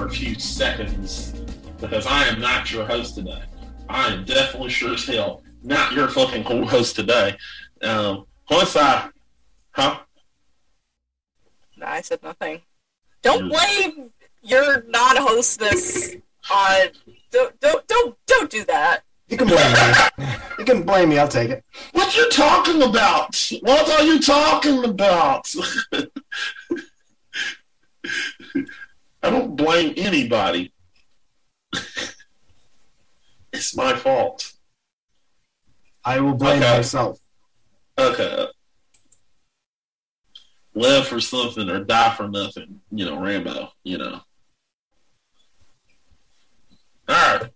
for a few seconds because I am not your host today. I am definitely sure as hell not your fucking host today. Um, once I, huh? No, I said nothing. Don't blame your non-hostess on. Don't don't don't don't do that. You can blame me. You can blame me. I'll take it. What you talking about? What are you talking about? I don't blame anybody. it's my fault. I will blame Okay. myself. Okay. Live for something or die for nothing. You know, Rambo, you know. Alright.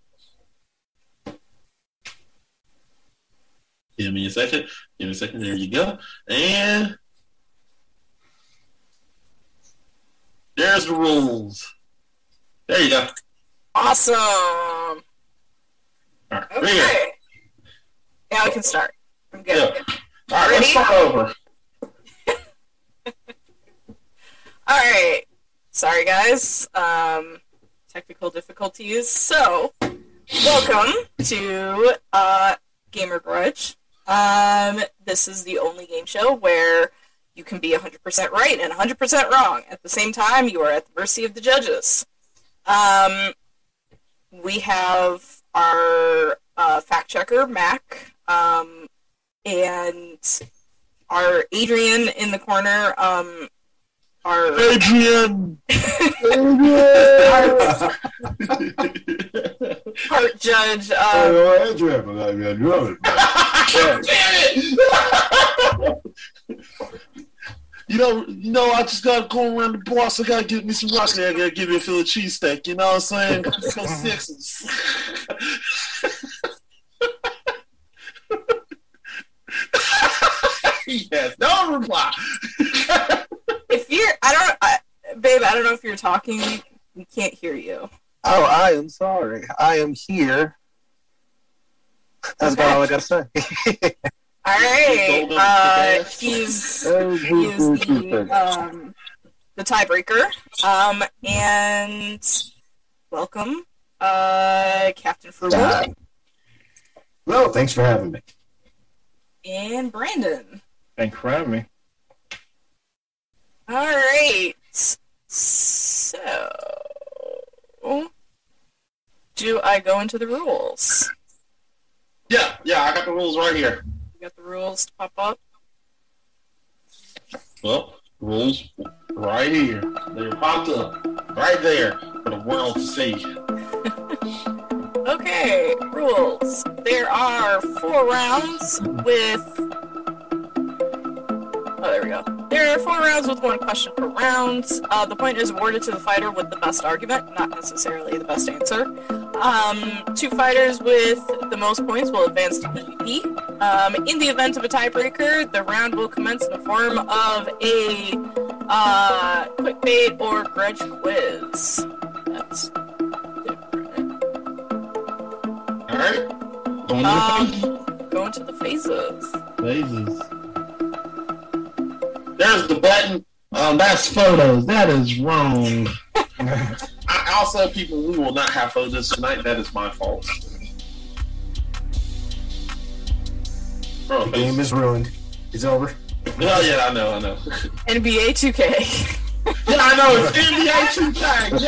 Give me a second. Give me a second. There you go. And there's the rules. There you go. Awesome. All right. There you go. Okay. Now we can start. I'm good. Yeah. All right, let's start over. All right. Sorry, guys. Um, technical difficulties. So, welcome to uh, Gamer Grudge. Um, this is the only game show where you can be 100% right and 100% wrong. At the same time, you are at the mercy of the judges. Um, we have our uh, fact checker, Mac, um, and our Adrian in the corner. Um, our Adrian! part judge. Um, Oh, Adrian, but I mean, I love it. Damn it! you know, you know, I just gotta go around the boss. I gotta get me some rock. I gotta give me a Philly cheesesteak. You know what I'm saying? Go Sixers. yes, no reply. if you're, I don't, I, babe, I don't know if you're talking. We can't hear you. Oh, I am sorry. I am here. That's about all I gotta say. All right. Golden Uh, kick-ass. he's Oh, he is the um, the tiebreaker. Um, and welcome, uh, Captain Frugal Uh, Well, thanks for having me. and Brandon. Thanks for having me. All right. So, do I go into the rules? Yeah, yeah, I got the rules right here. You got the rules to pop up. Well, rules right here. They're popped up right there for the world to see. Okay, rules. There are four rounds with. Oh, there we go. There are four rounds with one question per round. Uh, the point is awarded to the fighter with the best argument, not necessarily the best answer. Um, two fighters with the most points will advance to PvP. Um, in the event of a tiebreaker, the round will commence in the form of a uh, quick bait or grudge quiz. That's different. All right, going to Um, going to the phases. phases. There's the button. Um, that's photos. That is wrong. I, also, people, we will not have photos tonight. That is my fault. Oh, The game is ruined. It's over. Yeah, yeah, I know, I know. NBA 2K. yeah, I know. It's NBA 2K.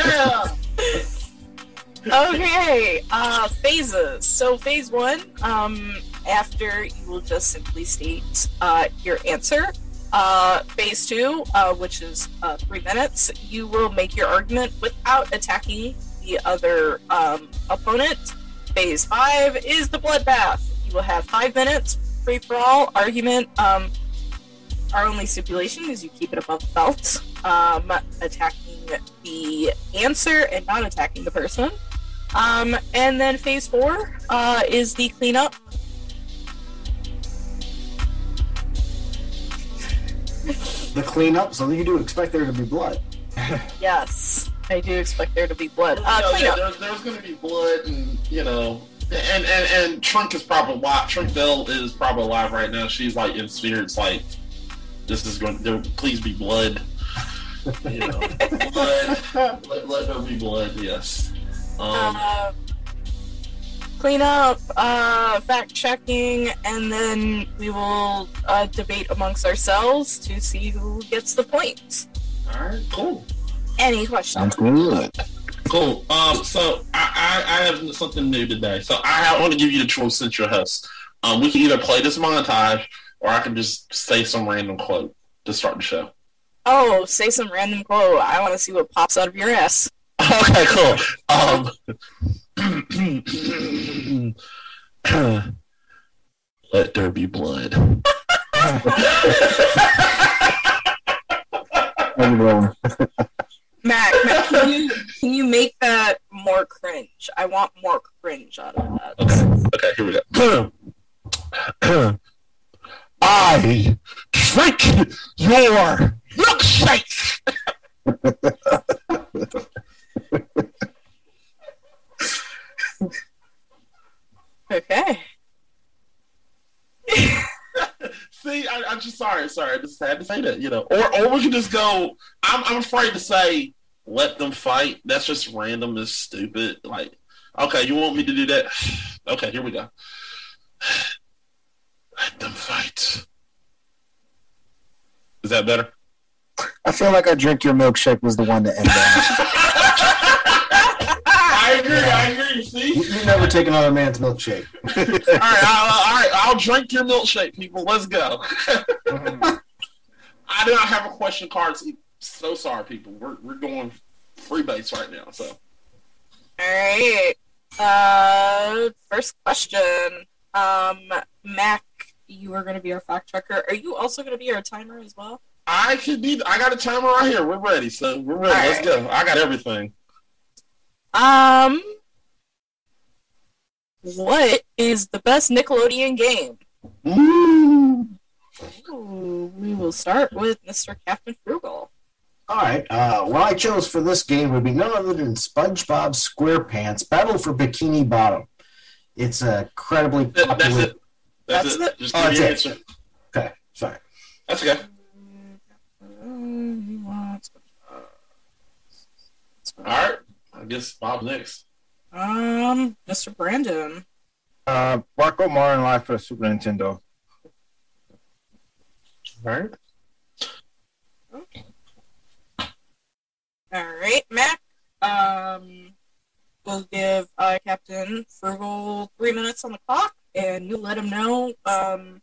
Yeah. okay, uh, phases. So phase one, um, after you will just simply state uh, your answer. Uh, phase two, uh, which is uh, three minutes, you will make your argument without attacking the other um, opponent. Phase five is the bloodbath. You will have five minutes, free for all argument. Um, our only stipulation is you keep it above the belt, um, attacking the answer and not attacking the person. Um, and then phase four uh, is the cleanup. The cleanup, so you do expect there to be blood. Yes, I do expect there to be blood. Uh, You know, cleanup. there's, there's going to be blood, and you know, and and and Trunk is probably alive. Trunk Bell is probably alive right now. She's like in spirits, like this is going. There, please be blood. You know, blood. Let, let there be blood. Yes. Um, uh, cleanup, uh, fact checking, and then we will uh, debate amongst ourselves to see who gets the points. all right. Cool. Any questions? Sounds good. Cool. Um, so I, I, I have something new today. So I want to give you the choice since you're host. Um, we can either play this montage or I can just say some random quote to start the show. Oh, say some random quote. I want to see what pops out of your ass. Okay, cool. Um, let there be blood. Mac, Mac can, you, can you make that more cringe? I want more cringe out of that. Okay, here we go. I drink your milkshake. Okay. See, I, I'm just sorry. I just had to say that, you know. Or, or we can just go. I'm, I'm afraid to say, let them fight. That's just random and stupid. Like, okay, you want me to do that? Okay, here we go. Let them fight. Is that better? I feel like I drink your milkshake was the one to end that. I agree. I agree. You, See. you never take another man's milkshake. all right, I'll, all right. I'll drink your milkshake, people. Let's go. I do not have a question card. So sorry, people. We're we're going free base right now. So All right. Uh, first question. Um, Mac, you are going to be our fact checker. Are you also going to be our timer as well? I could be. I got a timer right here. We're ready. So we're ready. All Let's go. I got everything. Um, what is the best Nickelodeon game? Ooh. Ooh, we will start with Mr. Captain Frugal. All right. Uh, what I chose for this game would be none other than SpongeBob SquarePants Battle for Bikini Bottom. It's a incredibly That- that's popular. it. That's, That's it. it? Just Oh, give me your that's answer. Okay, sorry. That's okay. All right. I guess Bob next. Um, Mr. Brandon. Uh, Rocko Modern Life for Super Nintendo. All right. All right, Mac. Um, we'll give uh, Captain Frugal three minutes on the clock, and you let him know um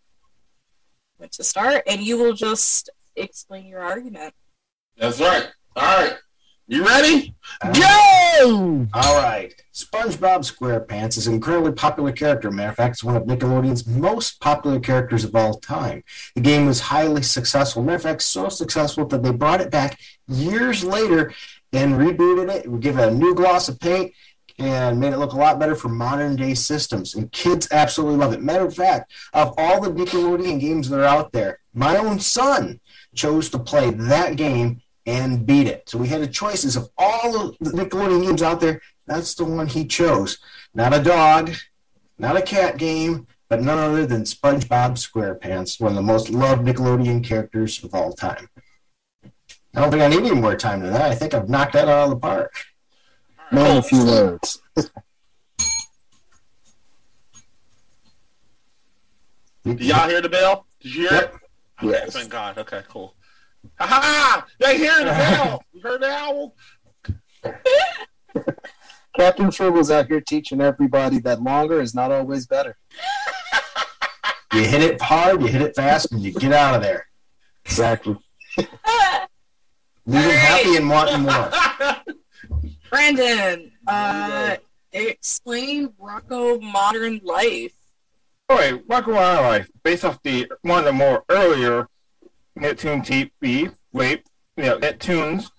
when to start, and you will just explain your argument. That's right. All right. You ready? Go! All right. SpongeBob SquarePants is an incredibly popular character. Matter of fact, it's one of Nickelodeon's most popular characters of all time. The game was highly successful. Matter of fact, so successful that they brought it back years later and rebooted it, gave it a new gloss of paint, and made it look a lot better for modern day systems. And kids absolutely love it. Matter of fact, of all the Nickelodeon games that are out there, my own son chose to play that game and beat it. So we had a choices of all of the Nickelodeon games out there. That's the one he chose. Not a dog, not a cat game, but none other than SpongeBob SquarePants, one of the most loved Nickelodeon characters of all time. I don't think I need any more time than that. I think I've knocked that out of the park. Name a few words. Did y'all hear the bell? Did you hear Yep. it? Okay, Yes. Thank God. Okay, cool. Ha ha! They hear the bell. You heard the owl? Captain Frugal's out here teaching everybody that longer is not always better. You hit it hard, you hit it fast, and you get out of there. Exactly. Leaving All right. happy and wanting more. Brandon, uh, explain Rocko Modern Life. All right, Rocko Modern Life, based off the one of the more earlier Nicktoon TV, wait, you know, Nicktoons.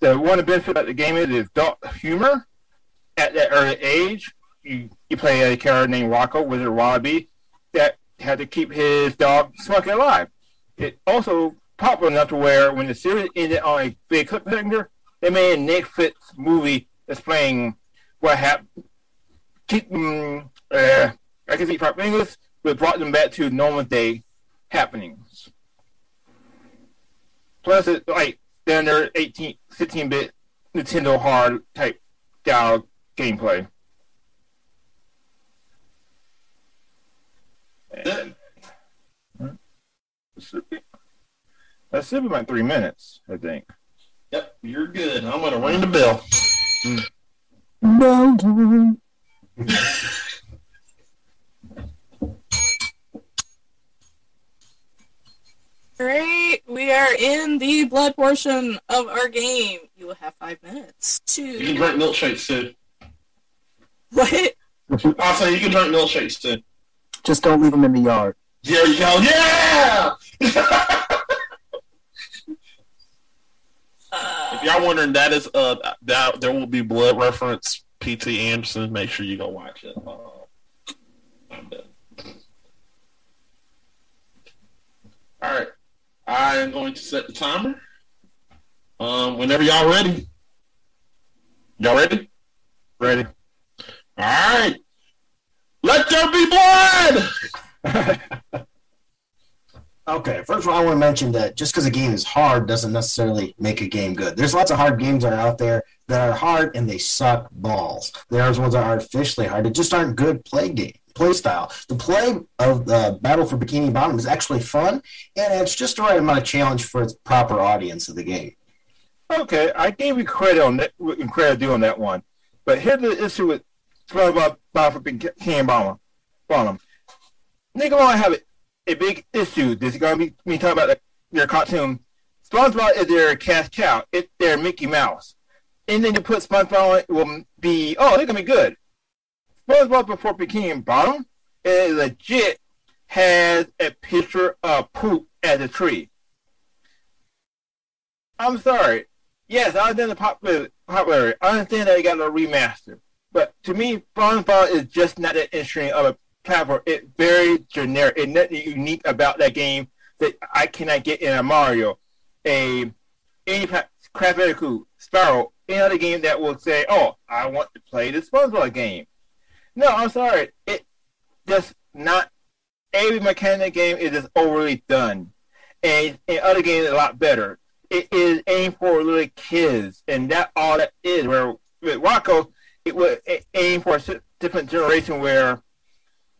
The one benefit about the game is is adult humor. at that early age, you, you play a character named Rocko, Wizard Wallaby, that had to keep his dog Smoky alive. It also popular enough to where when the series ended on a big cliffhanger, they made a Netflix movie explaining what happened. Keep uh, I can see proper English, but brought them back to normal day happenings. Plus, it's like then their 18, 16-bit Nintendo hard type style gameplay. That- That should be my three minutes, I think. Yep, you're good. I'm gonna ring the bell. Mm. Great. We are in the blood portion of our game. You will have five minutes to. You can to. drink milkshakes too. What? I'll say you can drink milkshakes too. Just don't leave them in the yard. There you go. Yeah. Uh, If y'all wondering, that is uh that there will be blood reference. P.T. Anderson. Make sure you go watch it. Uh, All right, I am going to set the timer. Um, whenever y'all ready. Y'all ready? Ready? All right. Let there be blood. Okay, first of all, I want to mention that just because a game is hard doesn't necessarily make a game good. There's lots of hard games that are out there that are hard and they suck balls. There's ones that are artificially hard. They just aren't good play game play style. The play of the Battle for Bikini Bottom is actually fun, and it's just the right amount of challenge for its proper audience of the game. Okay, I gave you credit on that, credit on that one. But here's the issue with SpongeBob Bob for Bomber. Bottom. Nigga gonna have a, big issue. This is gonna be me talking about the, their cartoon. SpongeBob is their cash cow. It's their Mickey Mouse. And then you put SpongeBob on will be oh, they're gonna be good. SpongeBob before Bikini Bottom it legit has a picture of poop as a tree. I'm sorry. Yes, I understand the popular, popularity. I understand that they got a remaster. But to me, SpongeBob is just not that interesting of a platform. It's very generic. It's nothing unique about that game that I cannot get in a Mario, a any Crash Bandicoot, Sparrow, any other game that will say, "Oh, I want to play this SpongeBob game." No, I'm sorry. It just not every mechanic game is just overly done, and in other games a lot better. It is aimed for little kids, and that all that is. Where with Rocko, it was aimed for a different generation. Where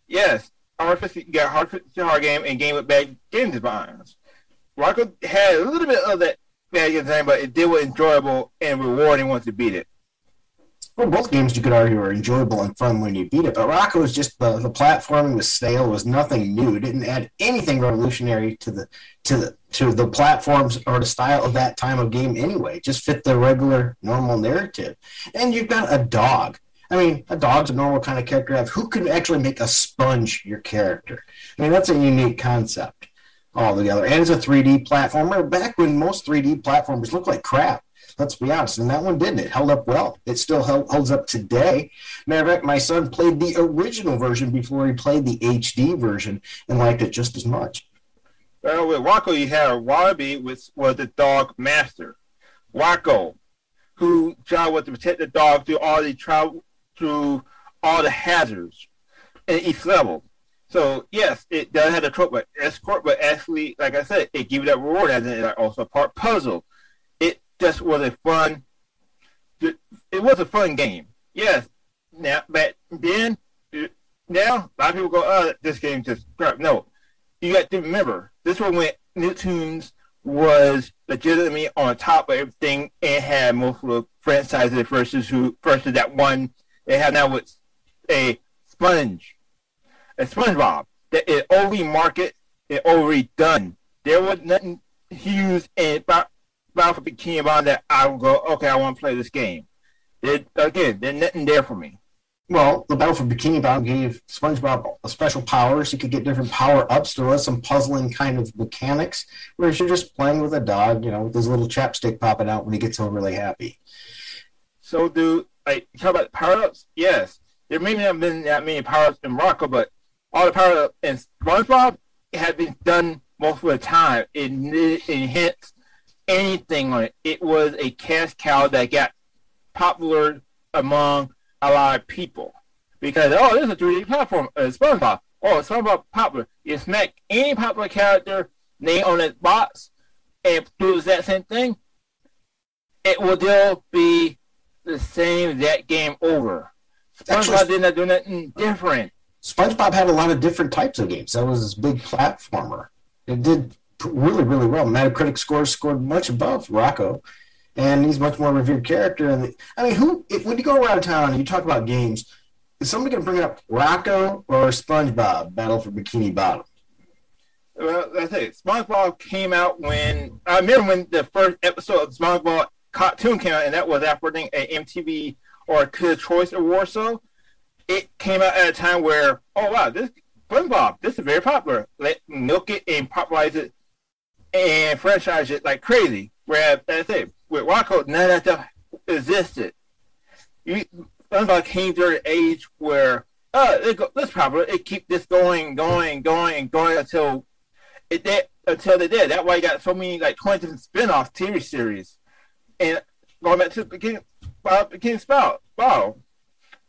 yes, artificial you got artificial hard game and game with bad game designs. Rocko had a little bit of that bad game design, but it did was enjoyable and rewarding once you beat it. Well, both games you could argue are enjoyable and fun when you beat it, but Rocko was just the, the platforming was stale, was nothing new, it didn't add anything revolutionary to the to the to the platforms or the style of that time of game anyway. Just fit the regular normal narrative. And you've got a dog. I mean, a dog's a normal kind of character. Who could actually make a sponge your character? I mean, that's a unique concept altogether. And it's a 3D platformer. Back when most 3D platformers looked like crap, let's be honest. And that one didn't. It held up well. It still held, holds up today. Matter of fact, my son played the original version before he played the HD version and liked it just as much. Well, with you have Wallaby, which was the dog master. Wacko, who job was to protect the dog through all the travel through all the hazards in each level. So yes, it does have a trope, but escort, but actually, like I said, it gives you that reward as like also part puzzle. It just was a fun. It was a fun game. Yes. Now, but then now a lot of people go, "Oh, this game just crap." No, you got to remember this was when Nicktoons was legitimately on top of everything and had multiple franchises versus who versus that one they have now with a sponge, a SpongeBob that is overly market it already done. There was nothing huge and about Bikini Bottom that I would go, okay, I want to play this game. It, again, there's nothing there for me. Well, the Battle for Bikini Bottom gave SpongeBob a special powers. He could get different power ups. There was some puzzling kind of mechanics, whereas you're just playing with a dog, you know, with his little chapstick popping out when he gets overly happy. So do like talk about power ups. Yes, there may not have been that many power ups in Rocko, but all the power ups in SpongeBob had been done most of the time. It didn't enhance anything on it. It was a cash cow that got popular among a lot of people because oh, this is a 3D platform. Uh, SpongeBob. Oh, SpongeBob popular. You smack any popular character name on that box and do that same thing, it will still be the same that game over. Actually- SpongeBob did not do nothing different. SpongeBob had a lot of different types of games. That was his big platformer. It did really, really well. Metacritic scores scored much above Rocko, and he's much more revered character. And I mean, who? If, when you go around town and you talk about games, is somebody going to bring up Rocko or SpongeBob Battle for Bikini Bottom? Well, that's it. SpongeBob came out when I remember when the first episode of SpongeBob cartoon came out, and that was after winning a MTV or Kids Choice Award. So it came out at a time where, oh wow, this SpongeBob, this is very popular. Let milk it and popularize it and franchise it like crazy. Whereas, as I say, with Rocko, none of that stuff existed. You, SpongeBob came to an age where, uh, it go, this popular. It keep this going, going, going, and going until it did until they did. That's why you got so many like twenty different spin-off TV series. And going back to the beginning, uh, beginning spout, wow,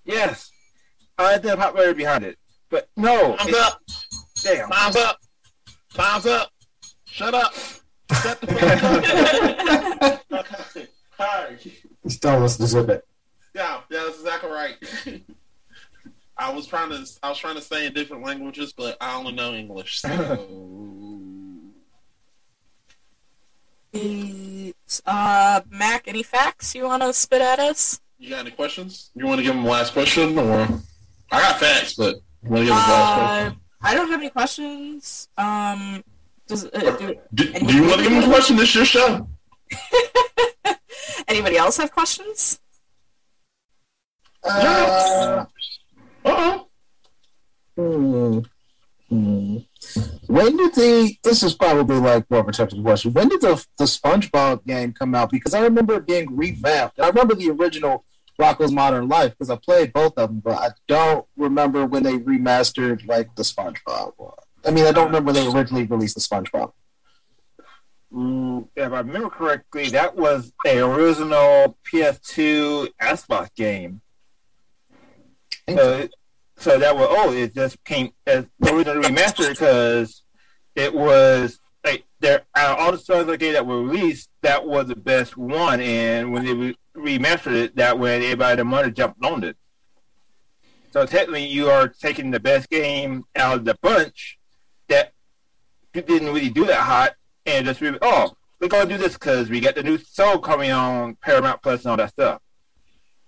yes, I understand the popularity behind it, but no, Time's it's- up. damn. Time's up. Time's up. Shut up. Shut the fuck up. okay. All right. He's telling us it. Yeah, yeah, that's exactly right. I was trying to I was trying to say in different languages, but I only know English. So uh, Mac, any facts you want to spit at us? you got any questions? You want to give him the last question, or I got facts, but you want to give him the last Uh, question? I don't have any questions. Um, does uh, do Do, do you want to give him a question? This is your show. anybody else have questions? Uh oh. Hmm. Hmm. When did the? This is probably like more of a technical question. When did the the SpongeBob game come out? Because I remember it being revamped. I remember the original Rocko's Modern Life because I played both of them, but I don't remember when they remastered like the SpongeBob. one. I mean, I don't remember when they originally released the SpongeBob. Mm, If I remember correctly, that was a original PS2 Xbox game. So, so that was oh, it just came as originally remastered because it was like there out of all the songs of the game that were released, that was the best one. And when they re- remastered it, that way everybody the money jumped on it. So technically, you are taking the best game out of the bunch that didn't really do that hot, and just re- oh, we're gonna do this because we got the new show coming on Paramount Plus and all that stuff.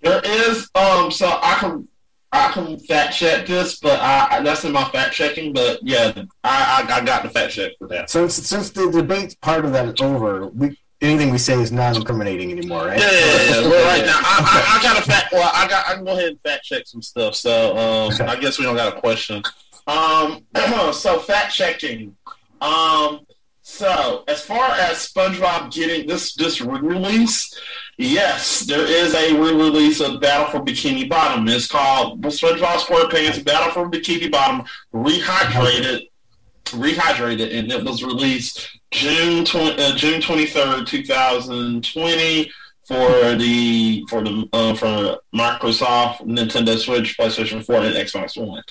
There is um so I can I can fact check this, but I, I that's in my fact checking. But yeah, I, I I got the fact check for that. Since since the debate part of that is over, we anything we say is non-incriminating anymore, right? Yeah, yeah, yeah. yeah. Well, right now I, I, I got a fact. Well, I got I can go ahead and fact check some stuff. So um, Okay. I guess we don't got a question. Um, so fact checking. Um, so as far as SpongeBob getting this this re-release, yes, there is a re-release of Battle for Bikini Bottom. It's called SpongeBob SquarePants Battle for Bikini Bottom Rehydrated. Rehydrated, and it was released June 20, uh, June twenty third, two thousand twenty, for the for the uh, for Microsoft, Nintendo Switch, PlayStation Four, and Xbox One.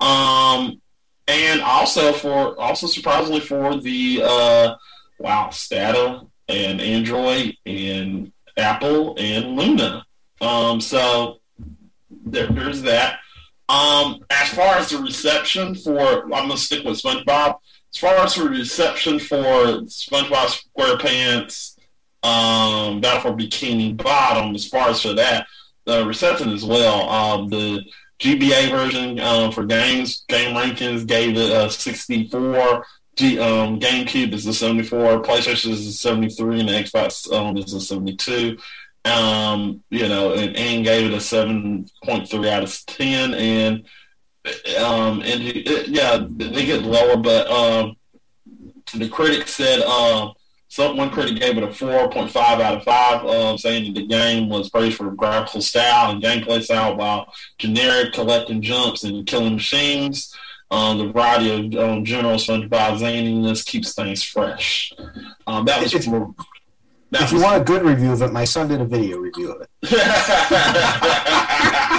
Um, and also for also surprisingly for the uh, wow Stato and Android and Apple and Luna. Um, so there, there's that. Um, as far as the reception for, I'm gonna stick with SpongeBob. As far as the reception for SpongeBob SquarePants, um, Battle for Bikini Bottom, as far as for that, the reception as well. Um, the GBA version um, for games, game rankings gave it a 64. G, um, GameCube is a 74. PlayStation is a 73, and the Xbox um, is a 72 um, you know, and, and gave it a seven point three out of ten, and um, and it, yeah, they get lower, but um, the critics said um, one critic gave it a 4.5 out of 5, um, saying that the game was praised for graphical style and gameplay style, while generic collecting jumps and killing machines. Um, the variety of um, general SpongeBob zaniness keeps things fresh. Um, that was If- from, that If you was- want a good review of it, my son did a video review of it.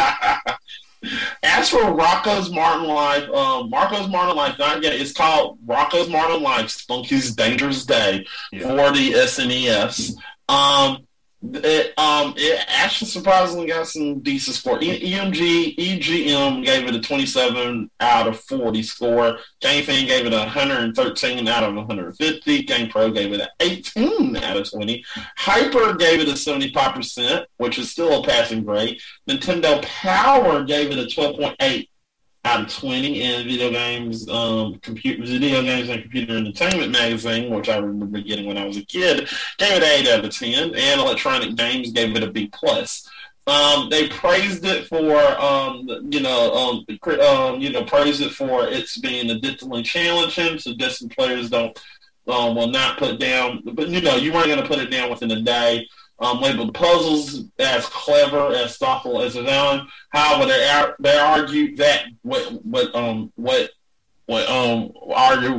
As for Rocko's Martin Life, um, Marco's Martin Life, not yet. It's called Rocko's Martin Life, Spunky's Dangerous Day Yeah. for the SNES. Um, it um it actually surprisingly got some decent score. EMG EGM gave it a 27 out of 40 score. Game Fan gave it a 113 out of 150. Game Pro gave it an 18 out of 20. Hyper gave it a 75%, which is still a passing grade. Nintendo Power gave it a 12.8 out of 20 in video games um computer video games and computer entertainment magazine which i remember getting when i was a kid gave it an 8 out of 10 and electronic games gave it a b plus um, they praised it for, um, you know, um, um, you know, praised it for its being addictively challenging, so distant players don't um, will not put down. But you know, you weren't going to put it down within a day. Um, labeled puzzles as clever, as thoughtful as his own. However, they ar- they argued that what what um what what um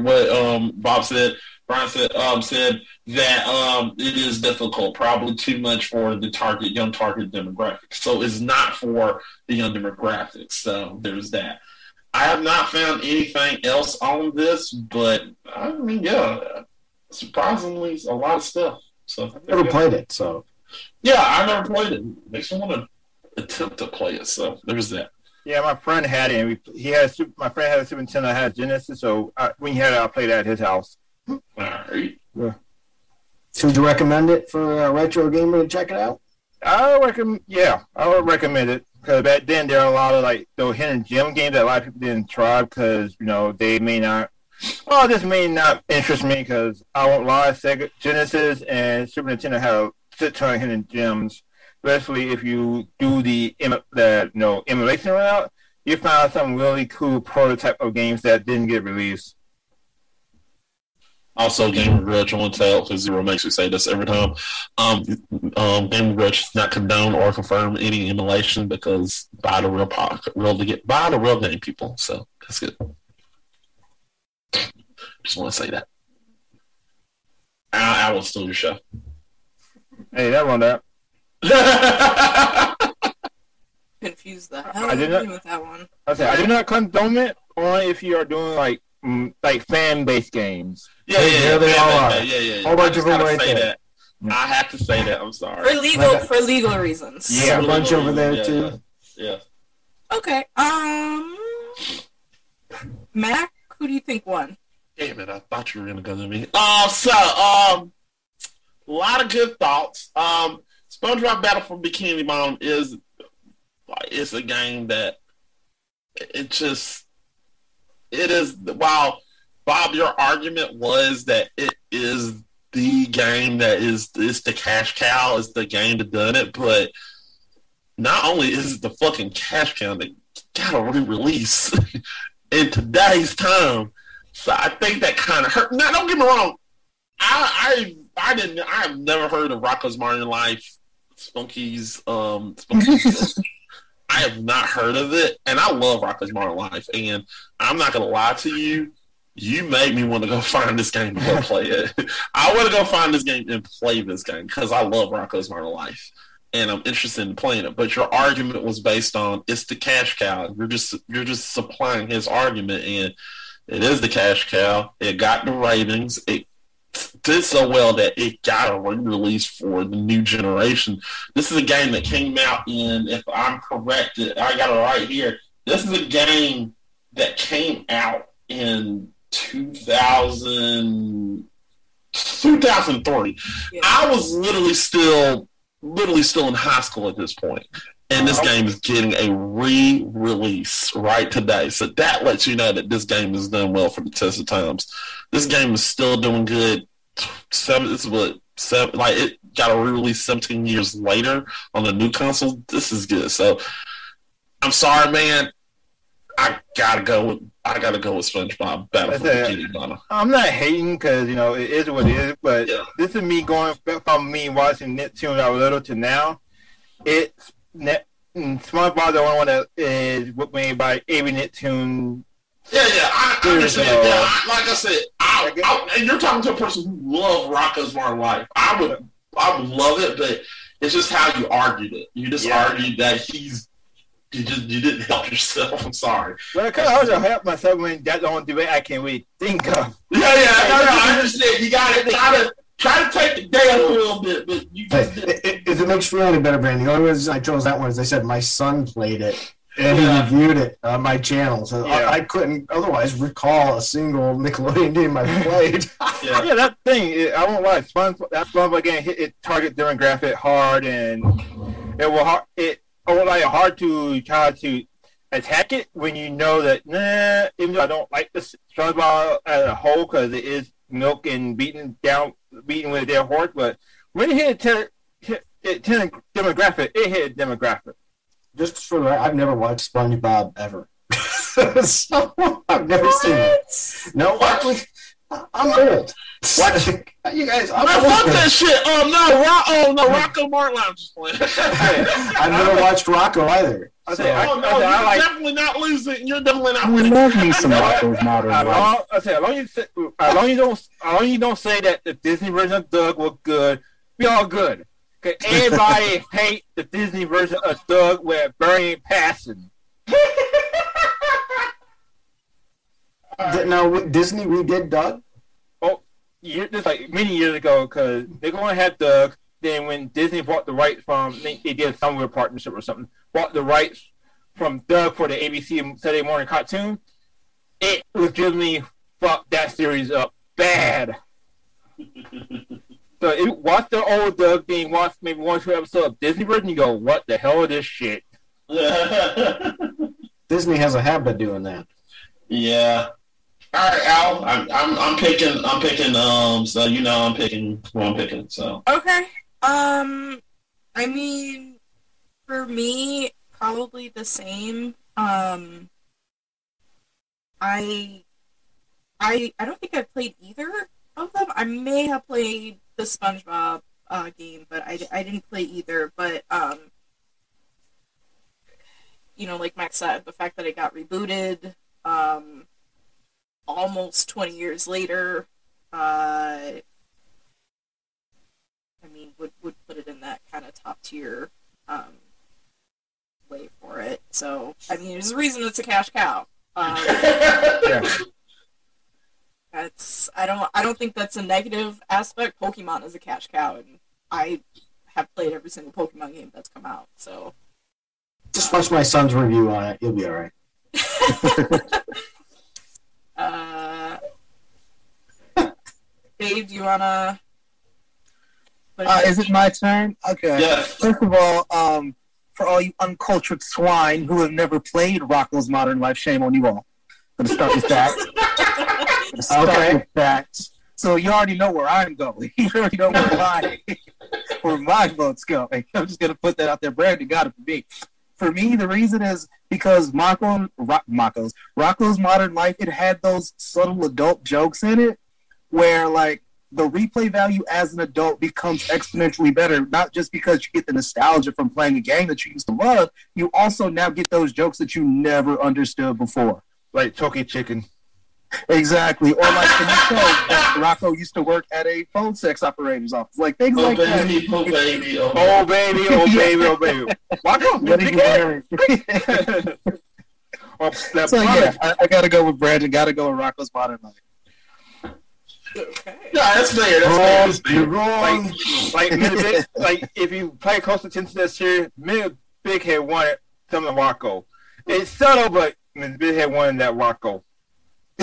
what um Bob said Brian said um said that um it is difficult, probably too much for the target young target demographic. So it's not for the young demographics. So there's that. I have not found anything else on this, but I mean, yeah, surprisingly, a lot of stuff. So I've never played it, so yeah, I never played it. Makes me want to attempt to play it. So there's that. Yeah, my friend had it. And he had a Super, my friend had a Super Nintendo. I had a Genesis, so uh, I, when he had it, I played it at his house. All right. Yeah. so would you recommend it for a retro gamer to check it out? I recommend, yeah, I would recommend it because back then there are a lot of like those hidden gem games that a lot of people didn't try because you know they may not. Well, this may not interest me because I won't lie. Sega Genesis and Super Nintendo had a shit ton of hidden gems, especially if you do the the you know emulation route. You find some really cool prototype of games that didn't get released. Also, Game Grudge, to tell because Zero makes me say this every time. Um, um, Game Grudge does not condone or confirm any emulation because buy the real po- real to get buy the real game, people. So that's good. Just want to say that. I, I will steal your show. Hey, that one that. Confused the hell I did not- with that one. I say I do not condone it only if you are doing like mm, like fan based games. Yeah, Hey, yeah, yeah, they yeah, all are. yeah, yeah, yeah. Whole bunch I just of them right say there. that. I have to say that. I'm sorry. For legal for legal reasons. Yeah. a bunch over there, Yeah, too. Yeah. Okay. Um Mac, who do you think won? Damn it! I thought you were gonna go to me. Uh, so um, a lot of good thoughts. Um, SpongeBob Battle for Bikini Bottom is it's a game that it just it is. While Bob, your argument was that it is the game that is is the cash cow, is the game that done it, but not only is it the fucking cash cow that got a re-release in today's time. So I think that kind of hurt. Now, don't get me wrong. I I didn't. I have never heard of Rocko's Modern Life, Spunky's um. Spunky's, I have not heard of it, and I love Rocko's Modern Life. And I'm not gonna lie to you. You made me want to go find this game and go play it. I want to go find this game and play this game because I love Rocko's Modern Life, and I'm interested in playing it. But your argument was based on it's the cash cow. You're just you're just supplying his argument, and it is the cash cow. It got the ratings. It did so well that it got a re-release for the new generation. This is a game that came out in, if I'm correct, I got it right here. This is a game that came out in 2000, 2003. Yeah. I was literally still, literally still in high school at this point, and this game is getting a re-release right today. So that lets you know that this game has done well for the test of times. This game is still doing good. Seven, is what seven, like it got a re-release 17 years later on the new console. This is good. So I'm sorry, man. I gotta go with I gotta go with SpongeBob Battle for That's it. Bikini Bottom. I'm not hating because you know it is what it is, but Yeah. this is me going from me watching Nicktoons I was little to now. It's net SpongeBob the one that is made by Avery Nicktoons. Yeah, yeah, I, I understand. yeah, I, like I said, I, I, and you're talking to a person who loves loved Rocko's Modern Life. I would, I would love it, but it's just how you argued it. You just Yeah. argued that he's, you just, you didn't help yourself. I'm sorry. Well, I was help myself when that's the only debate I can really think of. Yeah, yeah, no, no, I understand. You got to try to try to take the day a little bit, but you just did. i- i- if it makes you feel any better, Brandon, the only reason I chose that one is they said my son played it and Yeah. he reviewed it on my channel. So Yeah. I, I couldn't otherwise recall a single Nickelodeon game I played. Yeah. Yeah, that thing. It, I won't lie. SpongeBob, that SpongeBob game hit its target demographic hard, and it will hard. It I won't lie. Hard to try to attack it when you know that. Nah, even though I don't like the SpongeBob as a whole because it is milk and beaten down, beaten with their horse, but when it hit a ten, hit, hit ten demographic, it hit a demographic. Just for the I've never watched SpongeBob ever. so I've never seen it. What? No, actually, I'm old. What? you guys, I'm Man, fuck old. that shit. Oh no, Rock, oh um, no, Rocko Martin Lounge is playing. I've never watched Rocko either. I So, say, I- oh no, I you're like- definitely not losing. You're definitely not I winning. love me some Rocko's Modern As Life. long, I say, as long as you say, as long as you don't, as long as you don't say that the Disney version of Doug was good, we all good. Cause everybody hate the Disney version of Doug with burning passion. Th- now, Disney redid Doug? Oh, year, just like many years ago, because they're going to have Doug. Then when Disney bought the rights from, they, they did some weird partnership or something, bought the rights from Doug for the ABC Saturday morning cartoon. It legitimately fucked that series up bad. So it, watch the old Doug thing, watch maybe one or two episodes of Disney version, you go, what the hell is this shit? Disney has a habit of doing that. yeah. All right, Al. I'm, I'm I'm picking I'm picking um so you know I'm picking who I'm picking so Okay. Um, I mean, for me, probably the same. Um, I, I, I don't think I've played either of them. I may have played the SpongeBob uh, game, but I, I didn't play either. But um, you know, like Max said, the fact that it got rebooted, um, almost twenty years later, uh. I mean, would would put it in that kind of top tier um, way for it. So, I mean, there's a reason it's a cash cow. Um, Yeah. that's I don't I don't think that's a negative aspect. Pokemon is a cash cow, and I have played every single Pokemon game that's come out. So, Just watch my son's review on it. You'll be all right. uh, Dave, do you wanna? Put Uh, is it my turn? Okay. yeah First of all, um, for all you uncultured swine who have never played Rocko's Modern Life, shame on you all. I'm gonna start with that. I'm start Okay. with that. So you already know where I'm going. You already know where my where my vote's going. I'm just gonna put that out there. Brandon got it for me. For me, the reason is because Mako, Ro- Mako's Rocko's Modern Life, it had those subtle adult jokes in it, where like the replay value as an adult becomes exponentially better, not just because you get the nostalgia from playing a game that you used to love, you also now get those jokes that you never understood before. Like Chokey Chicken. Exactly. Or like the show that Rocko used to work at a phone sex operator's office. Like things oh like that. baby oh baby oh, Oh baby, oh baby, oh baby. Wacko, What are you big head. wearing? Oh, that so yeah. I, I gotta go with Brandon, gotta go with Rocko's Modern Life. Okay. yeah that's fair that's fair, You're wrong. like Mid Big, like if you pay close attention to that series, Mrs. Big Head wanted some of the Rocko. It's subtle, but Mrs. Big Head won that Rocko.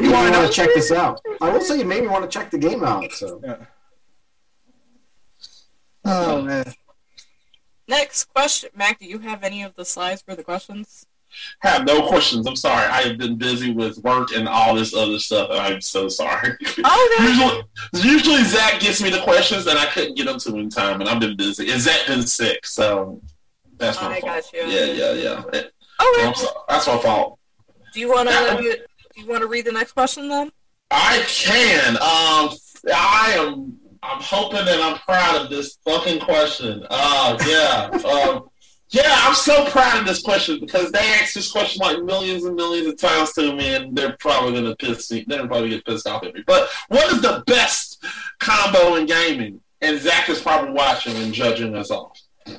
You want to check this out? I will say you made me want to check the game out. So Oh man. Next question, Mac. Do you have any of the slides for the questions? Have no questions I'm sorry I have been busy with work and all this other stuff and I'm so sorry Oh, usually usually Zach gets me the questions and I couldn't get them to in time and I've been busy and Zach been sick so that's my I fault got you. yeah yeah yeah okay. So- that's my fault Do you want to? Do you want to read the next question then? I can. Um, I am. I'm hoping and I'm proud of this fucking question. Uh, yeah. um, yeah, I'm so proud of this question because they asked this question like millions and millions of times to me, and they're probably gonna piss me. They're probably get pissed off at me. But what is the best combo in gaming? And Zach is probably watching and judging us off. All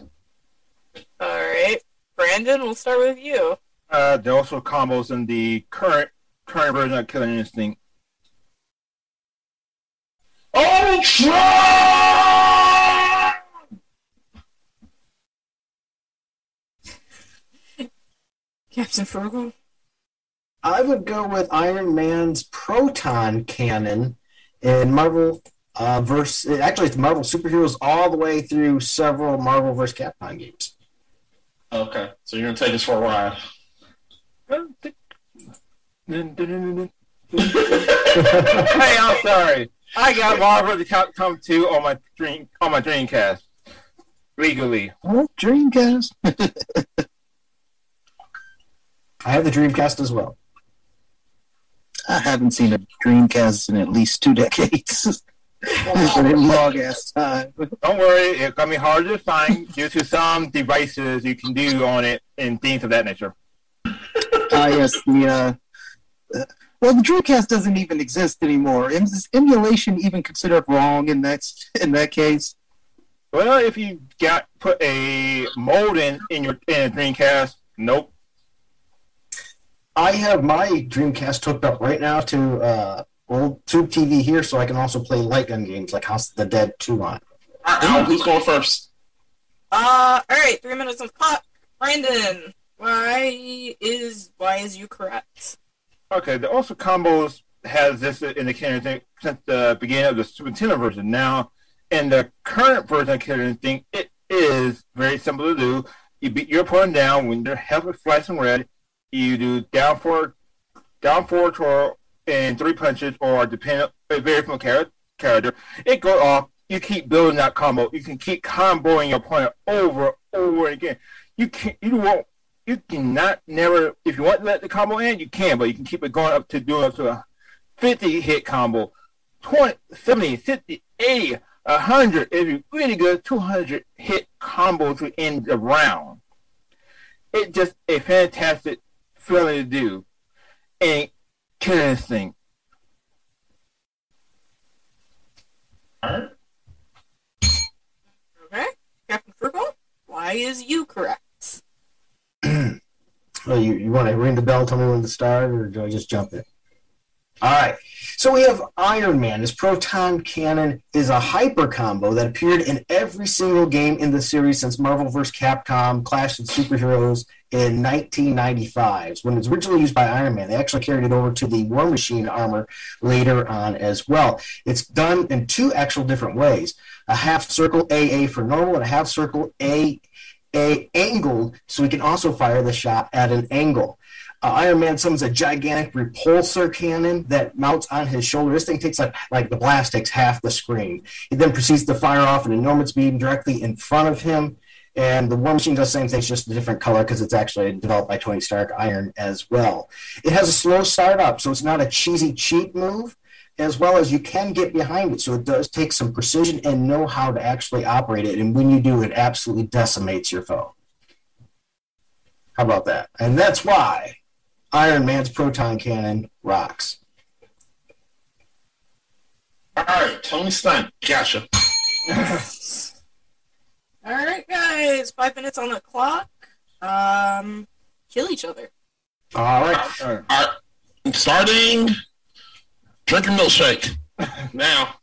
right, Brandon, we'll start with you. Uh, there are also combos in the current current version of Killer Instinct. Ultra! Captain Frugal. I would go with Iron Man's proton cannon in Marvel uh, verse. Actually, it's Marvel superheroes all the way through several Marvel vs. Capcom games. Okay, so you're gonna take us for a ride. hey, I'm sorry. I got Marvel the Capcom 2 on my dream on my Dreamcast legally. Oh, Dreamcast. I have the Dreamcast as well. I haven't seen a Dreamcast in at least two decades. it's been a long ass time. Don't worry, it's gonna be hard to find due to some devices you can do on it and things of that nature. Ah, yes, the uh, uh, well, the Dreamcast doesn't even exist anymore. Is emulation even considered wrong in that in that case? Well, if you got put a mold in in your in a Dreamcast, nope. I have my Dreamcast hooked up right now to uh, old Tube TV here, so I can also play light gun games like House of the Dead 2 on. it. All right, who's going first? Uh, all right, three minutes of clock. Brandon, why is why is you correct? Okay, the also combos has this in the Killer Instinct since the beginning of the Super Nintendo version. Now, in the current version of Killer Instinct, it is very simple to do. You beat your opponent down when their health is flashing red. You do down four, down four twirl and three punches, or depending it from char- character. It goes off. You keep building that combo. You can keep comboing your opponent over, over again. You can you won't you cannot never if you want to let the combo end, you can, but you can keep it going up to doing up to a 50 hit combo, 20, 70, 50, 80, 100. If you're really good, 200 hit combo to end the round. It's just a fantastic feeling to do. And killing this thing. All right. Okay, Captain Frugal, why is you correct? Well, you, you want to ring the bell, tell me when to start, or do I just jump in? All right. So we have Iron Man. His proton cannon is a hyper combo that appeared in every single game in the series since Marvel vs. Capcom Clash of Superheroes in 1995. When it was originally used by Iron Man, they actually carried it over to the War Machine armor later on as well. It's done in two actual different ways a half circle AA for normal and a half circle A a angled, so we can also fire the shot at an angle. Uh, Iron Man summons a gigantic repulsor cannon that mounts on his shoulder. This thing takes like like the blast takes half the screen. He then proceeds to fire off an enormous beam directly in front of him. And the War Machine does the same thing, it's just a different color because it's actually developed by Tony Stark Iron as well. It has a slow startup, so it's not a cheesy cheat move as well as you can get behind it. So it does take some precision and know how to actually operate it. And when you do, it absolutely decimates your foe. How about that? And that's why Iron Man's proton cannon rocks. All right, Tony Stein. Gotcha. All right, guys, five minutes on the clock. Um, kill each other. All right. All right. Starting drinking milkshake. Now.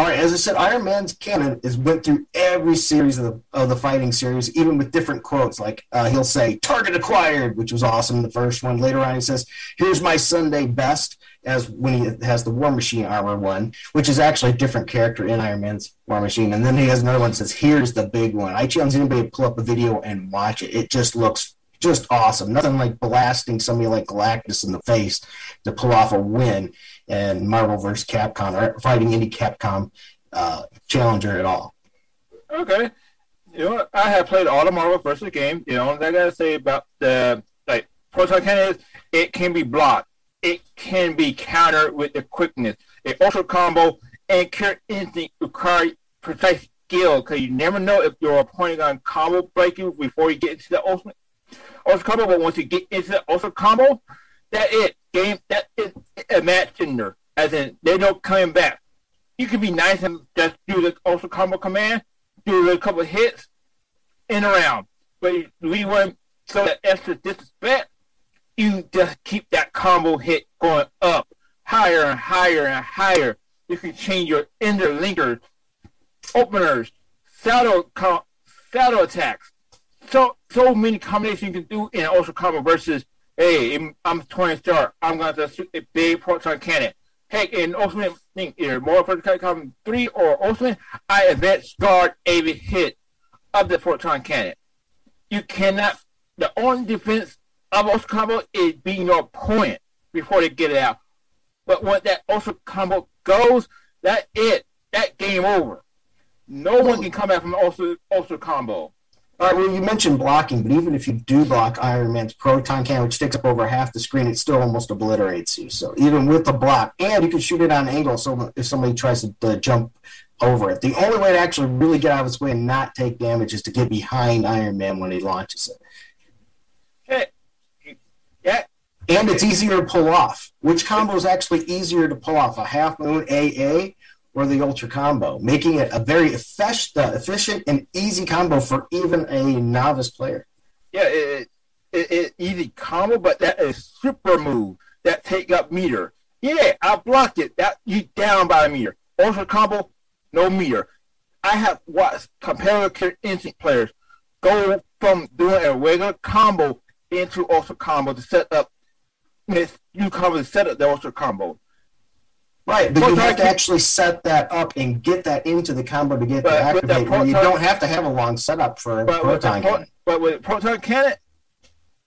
All right, as I said, Iron Man's canon is went through every series of the, of the fighting series, even with different quotes. Like uh, he'll say "target acquired," which was awesome. In the first one. Later on, he says, "Here's my Sunday best," as when he has the War Machine armor one, which is actually a different character in Iron Man's War Machine. And then he has another one that says, "Here's the big one." I challenge anybody to pull up a video and watch it. It just looks just awesome. Nothing like blasting somebody like Galactus in the face to pull off a win and Marvel vs. Capcom or fighting any Capcom uh, challenger at all. Okay. You know. I have played all the Marvel versus game. You know, I gotta say about the like Proton Cannon is It can be blocked. It can be countered with the quickness. An ultra combo and cure instinct require precise skill because you never know if your opponent to combo break you before you get into the ultimate ultra combo. But once you get into the ultra combo, that it game that is a match ender. As in, they don't coming back. You can be nice and just do the ultra combo command, do a couple hits, in around. But we want so that extra disrespect, you just keep that combo hit going up higher and higher and higher. You can change your interlinkers, openers, saddle saddle attacks. So so many combinations you can do in ultra combo versus hey, I'm- I'm Tony Stark, I'm gonna shoot a big proton cannon. Heck, in ultimate thing, either more proton cannon three or ultimate, I advance guard every hit of the proton cannon. You cannot. The only defense of ultra combo is being your opponent before they get it out. But when that ultra combo goes, that it. That game over. No one can come back from ultra ultra combo. All right, well, you mentioned blocking, but even if you do block Iron Man's proton cannon, which takes up over half the screen, it still almost obliterates you. So even with the block, and you can shoot it on angle, so if somebody tries to uh, jump over it, the only way to actually really get out of its way and not take damage is to get behind Iron Man when he launches it. Hey, that And it's easier to pull off. Which combo is actually easier to pull off, a half moon AA or the ultra combo, making it a very uh, efficient and easy combo for even a novice player. yeah, it, it, it easy combo, but that is super move that take up meter. Yeah, I blocked it. That you down by a meter. Ultra combo, no meter. I have watched competitive instinct players go from doing a regular combo into ultra combo to set up this new combo to set up the ultra combo. Right, but you have to actually set that up and get that into the combo to get But to activate. where you don't have to have a long setup for a But proton pro, cannon. but with proton cannon,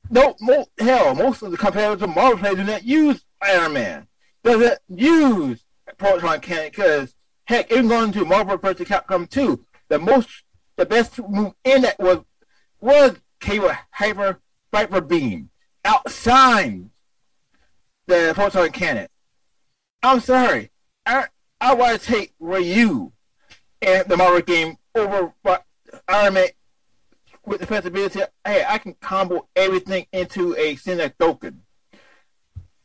no, mo, hell, most of the competitors of Marvel players do not use Iron Man. Doesn't use proton cannon because heck, even going to Marvel vs. Capcom 2, the most, the best move in that was was Cable Hyper Viper Beam outside the proton cannon. I'm sorry, I I want to take Ryu and the Marvel game over Iron Man with the flexibility. Hey, I can combo everything into a Cinder token.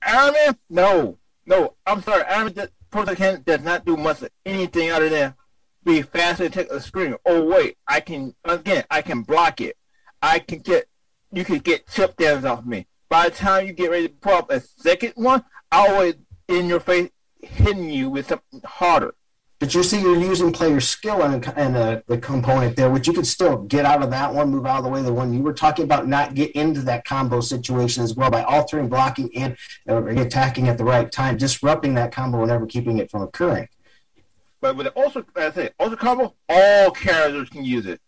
Iron Man, no, no. I'm sorry, Iron Man does, does not do much of anything other than be faster and take a screen. Oh wait, I can again, I can block it. I can get, you can get chip downs off me. By the time you get ready to pull up a second one, I always in your face hitting you with something harder. But you see, you're using player skill and, and uh, the component there, which you could still get out of that one, move out of the way. The one you were talking about, not get into that combo situation as well by altering, blocking, and uh, attacking at the right time, disrupting that combo and never keeping it from occurring. But with as I say, ultra combo, all characters can use it.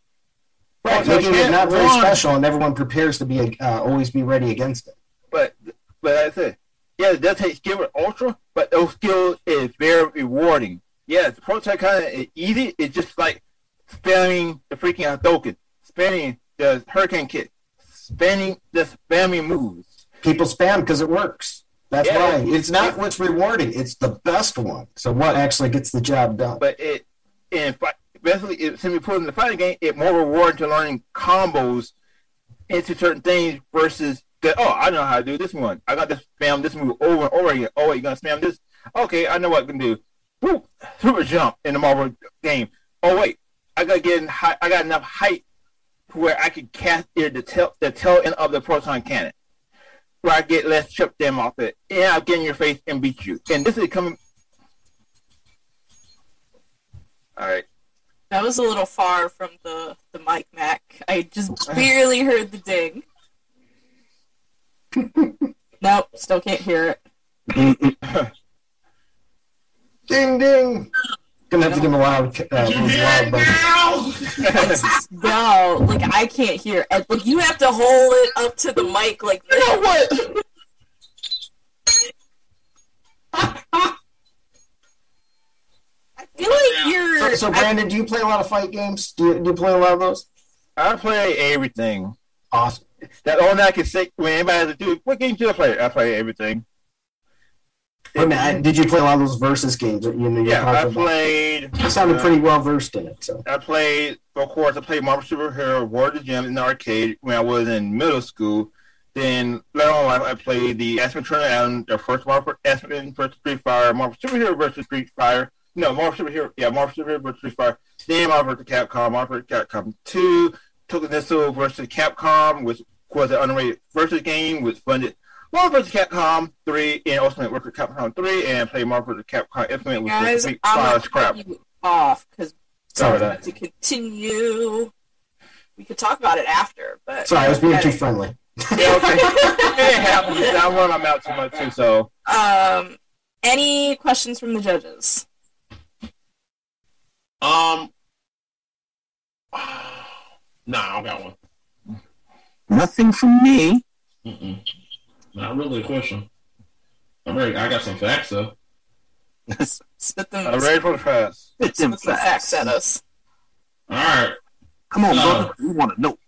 Right, making it can't very special, and everyone prepares to be uh, always be ready against it. But but I said, yeah, it does take skill with ultra, but those skills is very rewarding. Yeah, the prototype kind of easy. It's just like spamming the freaking Hadouken, spamming the Hurricane Kick, spamming the spamming moves. People spam because it works. That's Yeah. why it's not what's rewarding; it's the best one. So what actually gets the job done? But it in fi- basically it simply put in the fighting game, it more rewarding to learning combos into certain things versus that. Oh, I know how to do this one. I got to spam this move over and over again. Oh, wait, you gonna spam this? Okay, I know what I can do. Whoop, super jump in the Marvel game. Oh wait, I gotta get in high, I got enough height where I can cast it the tail the tail end of the proton cannon. Where I get less chip them off it, and I'll get in your face and beat you. And this is coming. All right. That was a little far from the, the mic, Mac. I just barely heard the ding. Nope, still can't hear it. Ding ding. Gonna have to give him a loud, uh, those loud buzzers. No, like I can't hear. And, Like you have to hold it up to the mic like. You know what? I feel like you're. So, I- Brandon, do you play a lot of fight games? Do you, do you play a lot of those? I play everything. Awesome. That all I can say when anybody has to do. What games do I play? I play everything. Wait a minute, I- did you play a lot of those versus games? that You know, Yeah, I about? played. You sounded uh, pretty well versed in it. So I played, of course, I played Marvel Superhero War of the Gym in the arcade when I was in middle school. Then later on, I played the Aspen Turner Island, the first Marvel Aspen versus Street Fire, Marvel Superhero versus Street Fire. No, Marvel Superhero, yeah, Marvel Superhero versus Street Fighter. Then Marvel vs. Capcom, Marvel vs. Capcom 2, Tatsunoko versus Capcom, which was an underrated versus game, which funded Marvel vs. Capcom 3 and Ultimate vs. Capcom 3, and played Marvel vs. Capcom Infinite, which was Guys, Street I'm Fighter gonna Scrap. cut you off because Sorry. to continue. We could talk about it after, but sorry, I was being too friendly. Yeah, okay. it happens. I run my mouth too much too, so Um, any questions from the judges? Um, nah, I don't got one. Nothing from me. Mm-mm. Not really a question. I'm ready. I got some facts though. Spit them, I'm ready for the fast. It's spit in some facts at us. All right, Come on, No. brother. We want to know.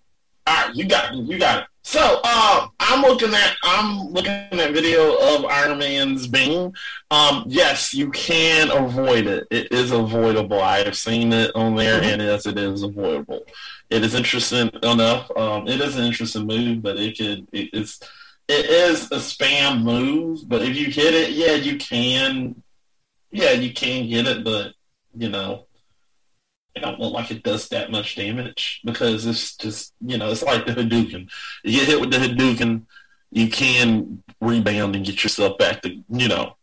all right, you got it. You got it. So, uh, I'm looking at I'm looking at video of Iron Man's beam. Um, yes, you can avoid it. It is avoidable. I have seen it on there, and yes, it is avoidable. It is interesting enough. Um, it is an interesting move, but it could it, it's it is a spam move. But if you hit it, yeah, you can. Yeah, you can get it, but you know, it don't look like it does that much damage because it's just you know it's like the Hadouken. You get hit with the Hadouken, you can rebound and get yourself back to you know.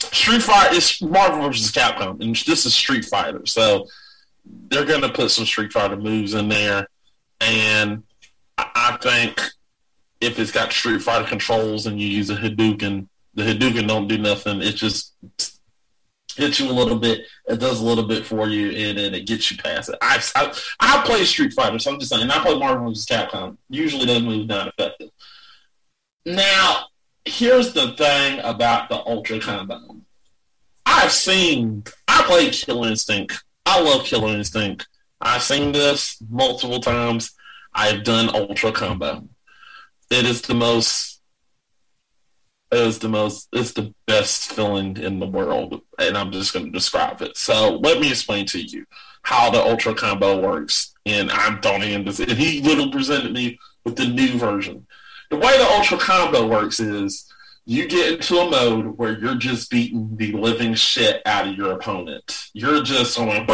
Street Fighter is Marvel versus Capcom, and this is Street Fighter, so they're to put some Street Fighter moves in there, and I, I think if it's got Street Fighter controls and you use a Hadouken, the Hadouken don't do nothing. It just hits you a little bit. It does a little bit for you, and then it gets you past it. I I, I play Street Fighter, so I'm just saying. And I play Marvel vs. Capcom. Usually, those moves not effective. Now, here's the thing about the Ultra Combo. I've seen. I play Killer Instinct. I love Killer Instinct. I've seen this multiple times. I've done Ultra Combo. It is the most it the most it's the best feeling in the world and i'm just going to describe it so let me explain to you how the ultra combo works and i'm tony and and he literally presented me with the new version the way the ultra combo works is you get into a mode where you're just beating the living shit out of your opponent. You're just going, and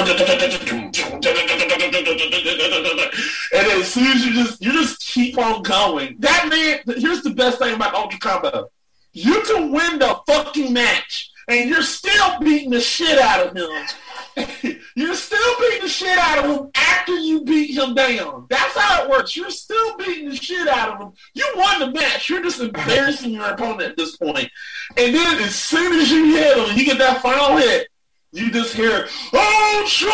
as soon as you just you just keep on going. That man, here's the best thing about Ultra Combo: you can win the fucking match, and you're still beating the shit out of him. you're still beating the shit out of him after you beat him down. That's how it works. You're still beating the shit out of him. You won the match. You're just embarrassing your opponent at this point. And then as soon as you hit him, you get that final hit. You just hear oh, Ultra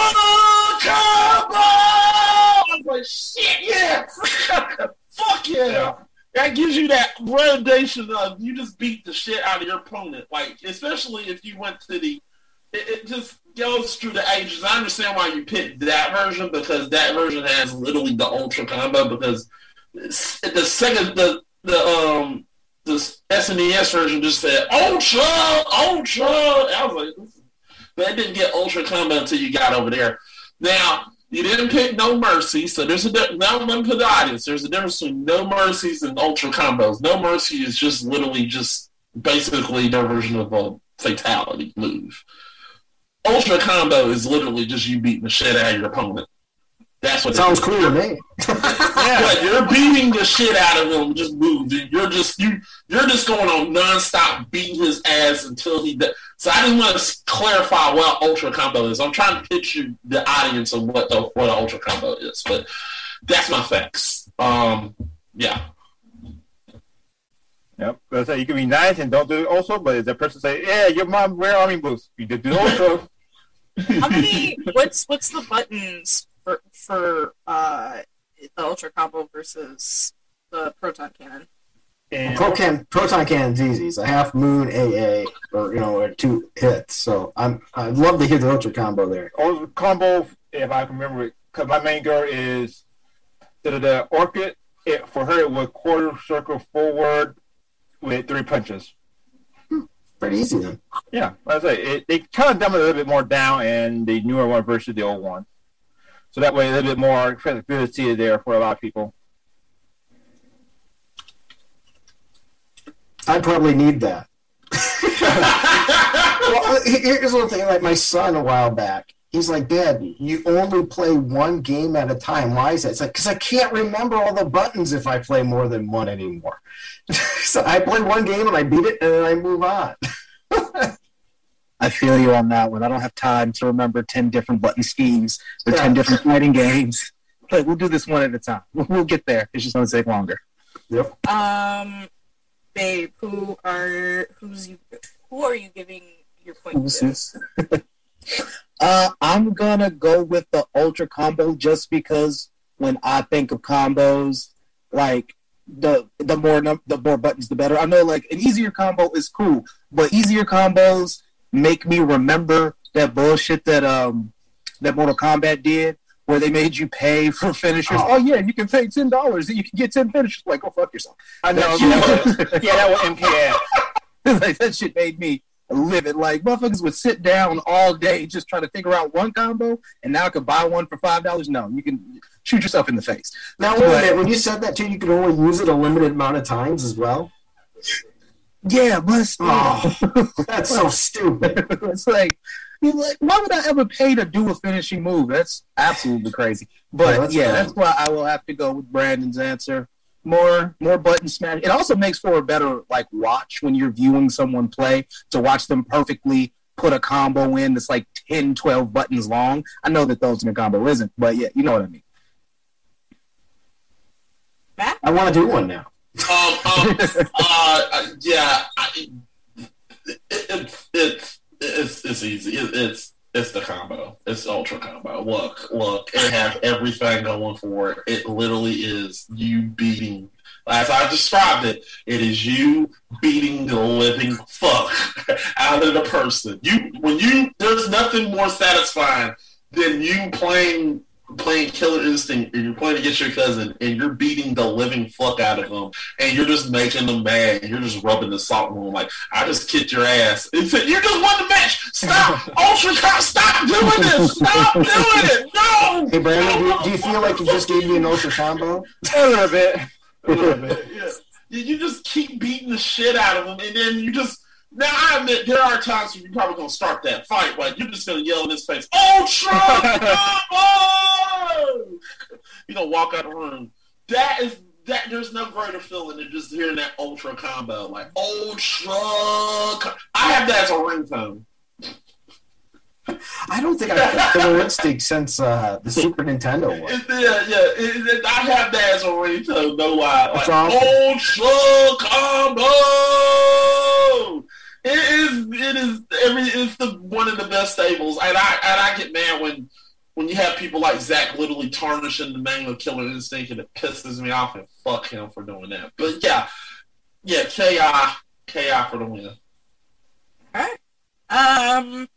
Combo. I was like, shit, yeah, fuck yeah. Yeah. That gives you that validation of you just beat the shit out of your opponent. Like, especially if you went to the, it, it just goes through the ages. I understand why you picked that version because that version has literally the ultra combo. Because the second the the um the SNES version just said ultra ultra. I was like, but it didn't get ultra combo until you got over there. Now you didn't pick no mercy, so there's a now me put the audience. There's a difference between no mercies and ultra combos. No mercy is just literally just basically their version of a fatality move. Ultra combo is literally just you beating the shit out of your opponent. That's what it Sounds cool to me. But you're beating the shit out of him. Just move. dude. You're just you. You're just going on nonstop beating his ass until he. De- so I just want to clarify what ultra combo is. I'm trying to picture the audience of what the what an ultra combo is. But that's my facts. Um, yeah. Yep. That's say you can be nice and don't do it also, but if the person say, "Yeah, your mom wear army boots," you did do also. How many? What's what's the buttons for for uh, the Ultra Combo versus the Proton Cannon? And Proton Proton Cannon's easy. It's a half moon AA, or you know, or two hits. So I'm I'd love to hear the ultra combo there. also combo, if I can remember it, because my main girl is the, the orchid it for her it was quarter circle forward with three punches. Pretty easy then. Yeah, I say it, they kind of dumb it a little bit more down in the newer one versus the old one. So that way, a little bit more flexibility there for a lot of people. I probably need that. well, uh, here's one thing. Like my son a while back, he's like, "Dad, you only play one game at a time. Why is that?" It's like because I can't remember all the buttons if I play more than one anymore. so I play one game and I beat it, and then I move on. I feel you on that one. I don't have time to remember 10 different button schemes or 10 different fighting games. But we'll do this one at a time. We'll get there. It's just going to take longer. Yep. Um, babe, who are who's you? Who are you giving your point Who's to? uh, I'm going to go with the Ultra Combo just because when I think of combos, like, the the more num- the more buttons the better. I know like an easier combo is cool, but easier combos make me remember that bullshit that um that Mortal Kombat did, where they made you pay for finishers. Oh. Oh, yeah, you can pay ten dollars and you can get ten finishers. Like, go fuck yourself. I know. That that was, yeah, that was MKX. like that shit made me live it. Like motherfuckers would sit down all day just trying to figure out one combo, and now I could buy one for five dollars. No, you can shoot yourself in the face. Now, wait a minute. When you said that too, you could only use it a limited amount of times as well. Yeah, but still, Oh, that's so stupid. it's like, you're like, why would I ever pay to do a finishing move? That's absolutely crazy. But Yeah, that's yeah, fine. that's why I will have to go with Brandon's answer. More, more button smash. It also makes for a better like watch when you're viewing someone play to watch them perfectly put a combo in that's like 10, 12 buttons long. I know that those in a combo isn't, but yeah, you know what I mean. Matt? I want to do one now. Um, um, uh, yeah, I, it, it's it's it's it's easy. It, it's it's the combo. It's ultra combo. Look, look, it has everything going for it. It literally is you beating. As I described it, it is you beating the living fuck out of the person. You when you there's nothing more satisfying than you playing playing Killer Instinct and you're playing against your cousin and you're beating the living fuck out of them and you're just making them mad and you're just rubbing the salt in them like I just kicked your ass. And said, you just won the match. Stop, Ultra Cop, stop doing this. Stop doing it. No. Hey, Brandon, do you, do you feel like you just gave me an ultra combo? A little bit. A little bit, yeah. You you just keep beating the shit out of them, and then you just. Now I admit there are times when you're probably gonna start that fight, like you're just gonna yell in his face, "Ultra combo!" You gonna walk out of the room. That is that. There's no greater feeling than just hearing that ultra combo, like ultra. Co-. I have that as a ringtone. I don't think I've played Killer Instinct since uh, the Super Nintendo one. Yeah, yeah. It, it- I have that as a ringtone. No lie. Like awesome. ultra combo. It is. It is. Every. It's the one of the best stables, and I and I get mad when when you have people like Zach literally tarnishing the name of Killer Instinct, and it pisses me off. And fuck him for doing that. But yeah, yeah. Ki Ki for the win. Um,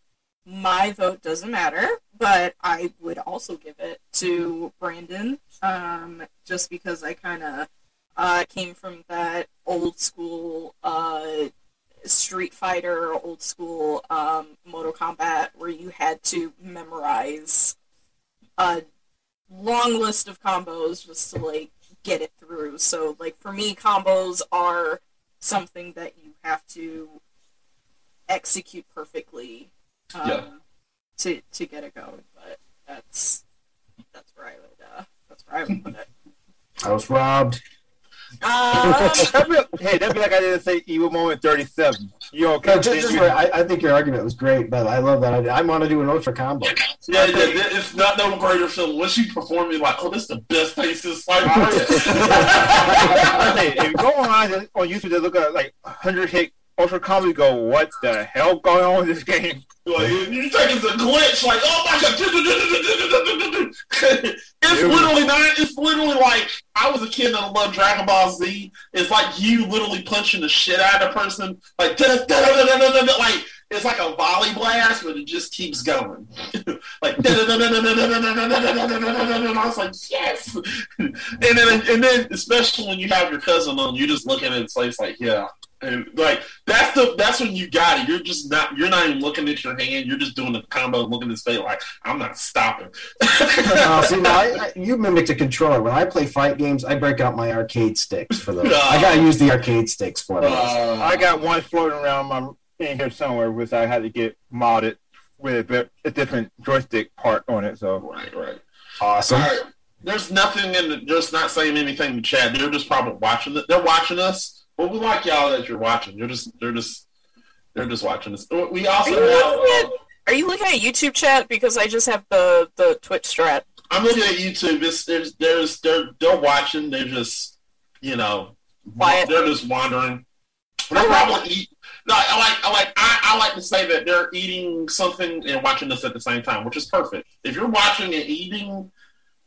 my vote doesn't matter, but I would also give it to Brandon. Um, just because I kind of uh, came from that old school uh, Street Fighter, old school um, Mortal Kombat, where you had to memorize a long list of combos just to like get it through. So, like for me, combos are something that you have to execute perfectly um, Yeah. to to get it going. But that's that's where I would uh, that's where I would put it. I was robbed. Um, that'd be, hey, that'd be like I didn't say Evo Moment 37. You okay? No, just, just right. I, I think your argument was great, but I love that. idea. I want to do an ultra combo. Yeah, yeah, yeah, it's not no greater feeling. Once you perform, you're like, oh, this is the best thing since sliced bread. I say, if you go on on YouTube they look at like 100 hit Ultra Combo, you go, what the hell going on with this game? Like, you you think it's a glitch, like, oh my god. it's literally not, it's literally like, I was a kid that loved Dragon Ball Z. It's like you literally punching the shit out of a person. Like, like it's like a volley blast, but it just keeps going. like I was like, yes. And then and then especially when you have your cousin on, you're just looking at it, it's like, yeah. And like that's the that's when you got it. You're just not you're not even looking at your hand. You're just doing the combo, looking at his face like I'm not stopping. Uh, see, now I, I, you mimicked a controller. When I play fight games, I break out my arcade sticks for those. I gotta use the arcade sticks for those. Uh, I got one floating around my in here somewhere, which I had to get modded with a, bit- a different joystick part on it. So right, right. awesome. All right. There's nothing in the, just not saying anything to chat. They're just probably watching it. They're watching us. But we like y'all that you're watching. You're just they're just they're just watching us. We Are also you, have, looking at, uh, are you looking at YouTube chat? Because I just have the, the Twitch strat. I'm looking at YouTube. It's there's there's they're they're watching. They're just you know Quiet. they're just wandering. They're probably eat. No, I like I like I, I like to say that they're eating something and watching us at the same time, which is perfect. If you're watching and eating,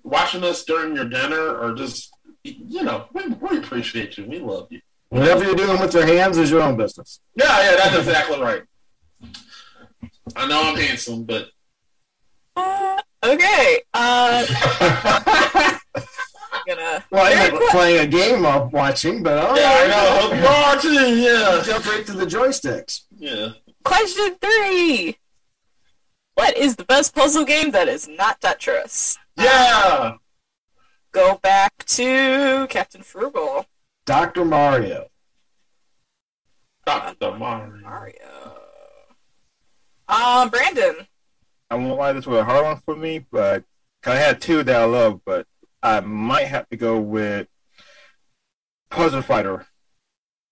watching us during your dinner, or just you know, we, we appreciate you. We love you. Whatever you're doing with your hands is your own business. Yeah, yeah, that's exactly right. I know I'm handsome, but Uh, okay. Uh, I'm gonna. Well, I'm Very playing a game I'm watching, but all yeah, I right. know. Hope you are too. Yeah, Jump right to the joysticks. yeah. Question three. What is the best puzzle game that is not Tetris? Yeah. Go back to Captain Frugal. Dr. Mario. Dr. Mario. Mario. Um, Brandon. I won't lie, this was a hard one for me, but 'cause I had two that I love, but I might have to go with Puzzle Fighter.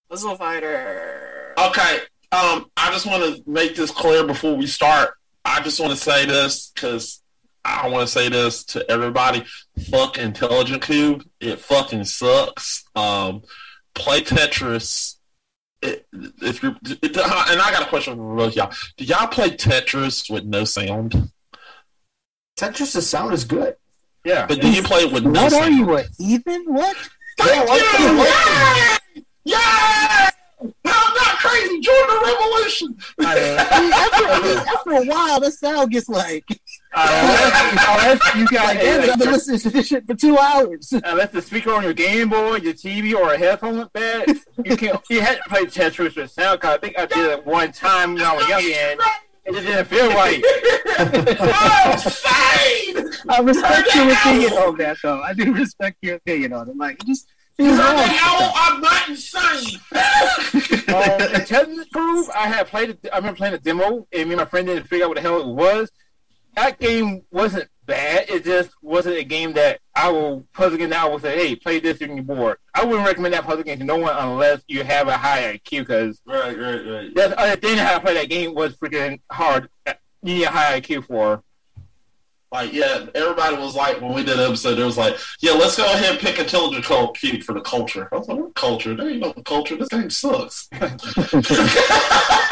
Puzzle Fighter. Okay. Um, I just want to make this clear before we start. I just want to say this because I want to say this to everybody. Fuck Intelligent Qube. It fucking sucks. Um, play Tetris. It, if you it, and I got a question for both y'all. Do y'all play Tetris with no sound? Tetris' the sound is good. Yeah. But do you play it with no What sound? are you, a heathen? What? Thank Yeah, you! what Yeah! Yeah! I'm not crazy. Join the revolution. I mean, after, after a while, the sound gets like, unless, unless you got like, damn I've been a, listening to this shit for two hours. unless the speaker on your Game Boy, your TV, or a headphone went bad, you can't. You had to play Tetris with sound. Cause I think I did it one time when I was young, and it just didn't feel right. oh, insane! I respect your opinion on that, though. I do respect your opinion on it. Like, it just feels You're wrong. the hell, I'm not insane. um, in Tetris Groove, I had played. it- I remember playing a demo, and me and my friend didn't figure out what the hell it was. That game wasn't bad. It just wasn't a game that I will puzzle game. That I will say, "Hey, play this when you're bored." I wouldn't recommend that puzzle game to no one unless you have a high IQ, because right, right, right. that's the other thing how to play that game was freaking hard. Uh, you need a high IQ for. Like, yeah, everybody was like, when we did an episode, it was like, yeah, let's go ahead and pick Intelligent Cult Qube for the culture. I was like, what culture? There ain't no culture. This game sucks.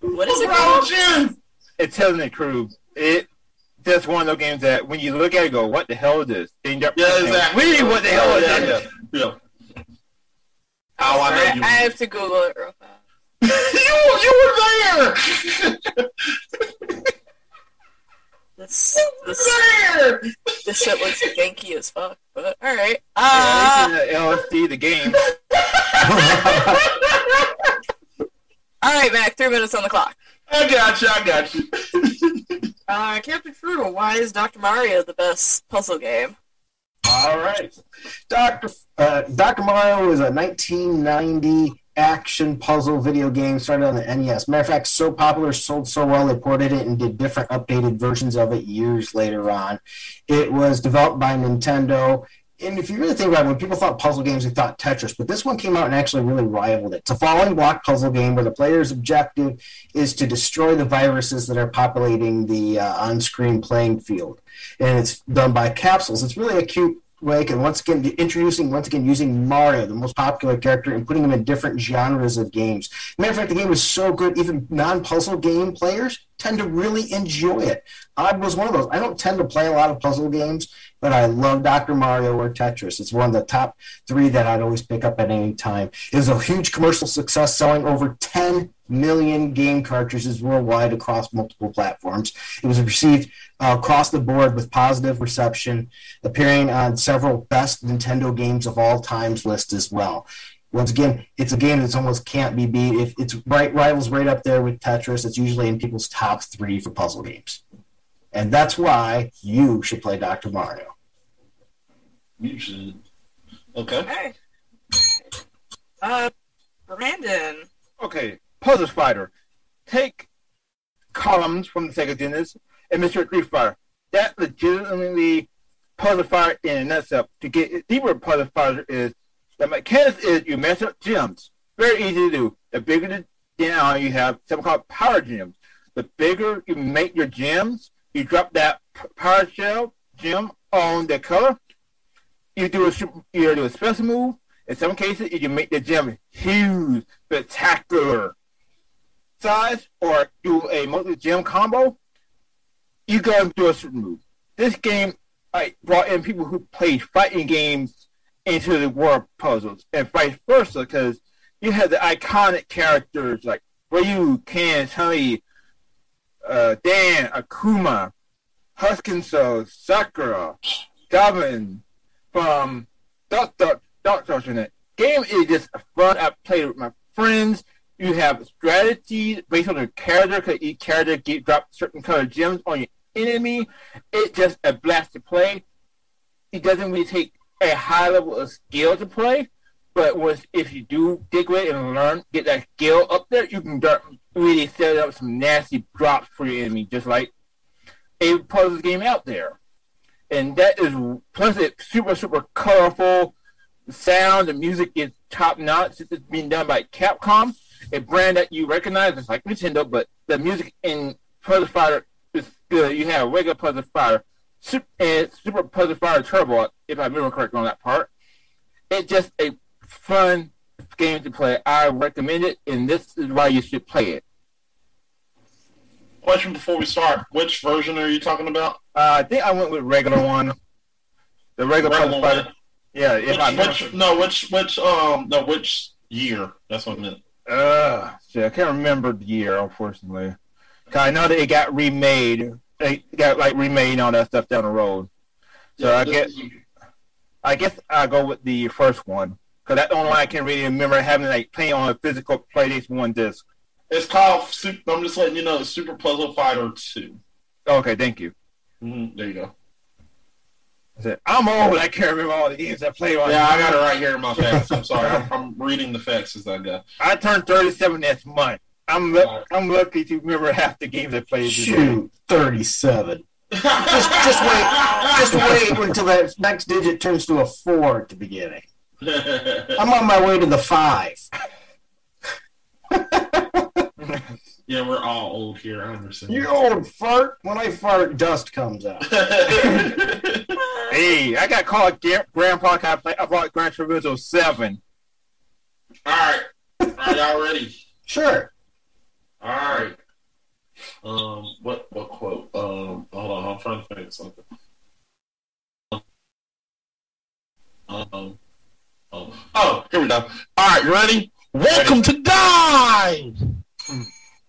What is it wrong called? with you? It's Telling the Crew. It that's one of those games that when you look at it, you go, "What the hell is this?" Then Yeah, exactly. Really, what the hell is yeah, this? yeah, yeah. Oh, I know you. I have to Google it real fast. you, you were there. This this there. this shit looks janky as fuck. But all right. Yeah, Uh, this is LSD, the game. all right, Mac. Three minutes on the clock. I got you. I got you. Uh, Captain Frugal. Why is Dr. Mario the best puzzle game? All right. Dr. Uh, Dr. Mario is a 1990 action puzzle video game started on the NES. Matter of fact, so popular, sold so well, they ported it and did different updated versions of it years later on. It was developed by Nintendo. And if you really think about it, when people thought puzzle games, they thought Tetris. But this one came out and actually really rivaled it. It's a falling block puzzle game where the player's objective is to destroy the viruses that are populating the uh, on screen playing field and it's done by capsules. It's really a cute way, and once again, introducing once again using Mario, the most popular character, and putting him in different genres of games. Matter of fact, the game is so good, even non-puzzle game players tend to really enjoy it. I was one of those. I don't tend to play a lot of puzzle games, but I love Dr. Mario or Tetris. It's one of the top three that I'd always pick up at any time. It was a huge commercial success, selling over 10 million game cartridges worldwide across multiple platforms. It was received uh, across the board with positive reception, appearing on several best Nintendo games of all times lists as well. Once again, it's a game that's almost can't be beat. If it's right rivals right up there with Tetris, it's usually in people's top three for puzzle games. And that's why you should play Dr. Mario. You should. Okay. Okay. Uh, Brandon. Okay, Puzzle Fighter. Take columns from the Sega Genesis and Mr. Street Fighter. That legitimately Puzzle Fighter in a nutshell. To get deeper Puzzle Fighter is the mechanics is you mess up gems. Very easy to do. The bigger the down you have something called power gems. The bigger you make your gems, you drop that power shell gem on the color. You do a super, you do a special move. In some cases, you can make the gem huge, spectacular size, or do a multi gem combo. You go and do a certain move. This game I brought in people who played fighting games into the world puzzles, and vice versa, because you had the iconic characters like Ryu, Ken, Honey, uh, Dan, Akuma, Hsien-Ko, Sakura, Gavin from Duck Duck Duck Duck in it. Game is just fun. I played with my friends. You have strategies based on your character, because each character get drop certain color gems on your enemy. It's just a blast to play. It doesn't really take a high level of skill to play, but with if you do dig with it and learn, get that skill up there, you can really set up some nasty drops for your enemy, just like a puzzle game out there. And that is plus it's super super colorful. The sound, the music is top notch. It's being done by Capcom, a brand that you recognize. It's like Nintendo, but the music in Puzzle Fighter is good. You have regular Puzzle Fighter, Super, and Super Puzzle Fighter Turbo, if I remember correctly on that part. It's just a fun game to play. I recommend it, and this is why you should play it. Question before we start: Which version are you talking about? Uh, I think I went with regular one. The regular Regular Fighter. Yeah, if I Which, which, no, which, which, um, no, which year? That's what I meant. Uh, see, I can't remember the year, unfortunately. 'Cause I know that it got remade. It got like remade and all that stuff down the road. So I guess I guess I go with the first one because that's the only one I can really remember having like playing on a physical PlayStation One disc. It's called. Super, I'm just letting you know. It's Super Puzzle Fighter Two. Okay, thank you. Mm-hmm, there you go. I said, I'm old. I can't remember all the games I played on. Yeah, I got it right here in my facts. I'm sorry. I'm, I'm reading the facts as I go. I turned 37 this month. I'm lu- I'm lucky to remember half the games I played. today. Shoot, 37. Just, just wait. Just wait until that next digit turns to a four at the beginning. I'm on my way to the five. yeah, we're all old here. I understand. You old fart. When I fart, dust comes out. Hey, I got called Gra- Grandpa. 'cause I, play, I bought Gran Turismo 7. all right. Are y'all ready? Sure. All right. Um, what what quote? Um, hold on, I'm trying to think of something. Um, oh, oh, here we go. All right, you ready? Welcome to Die.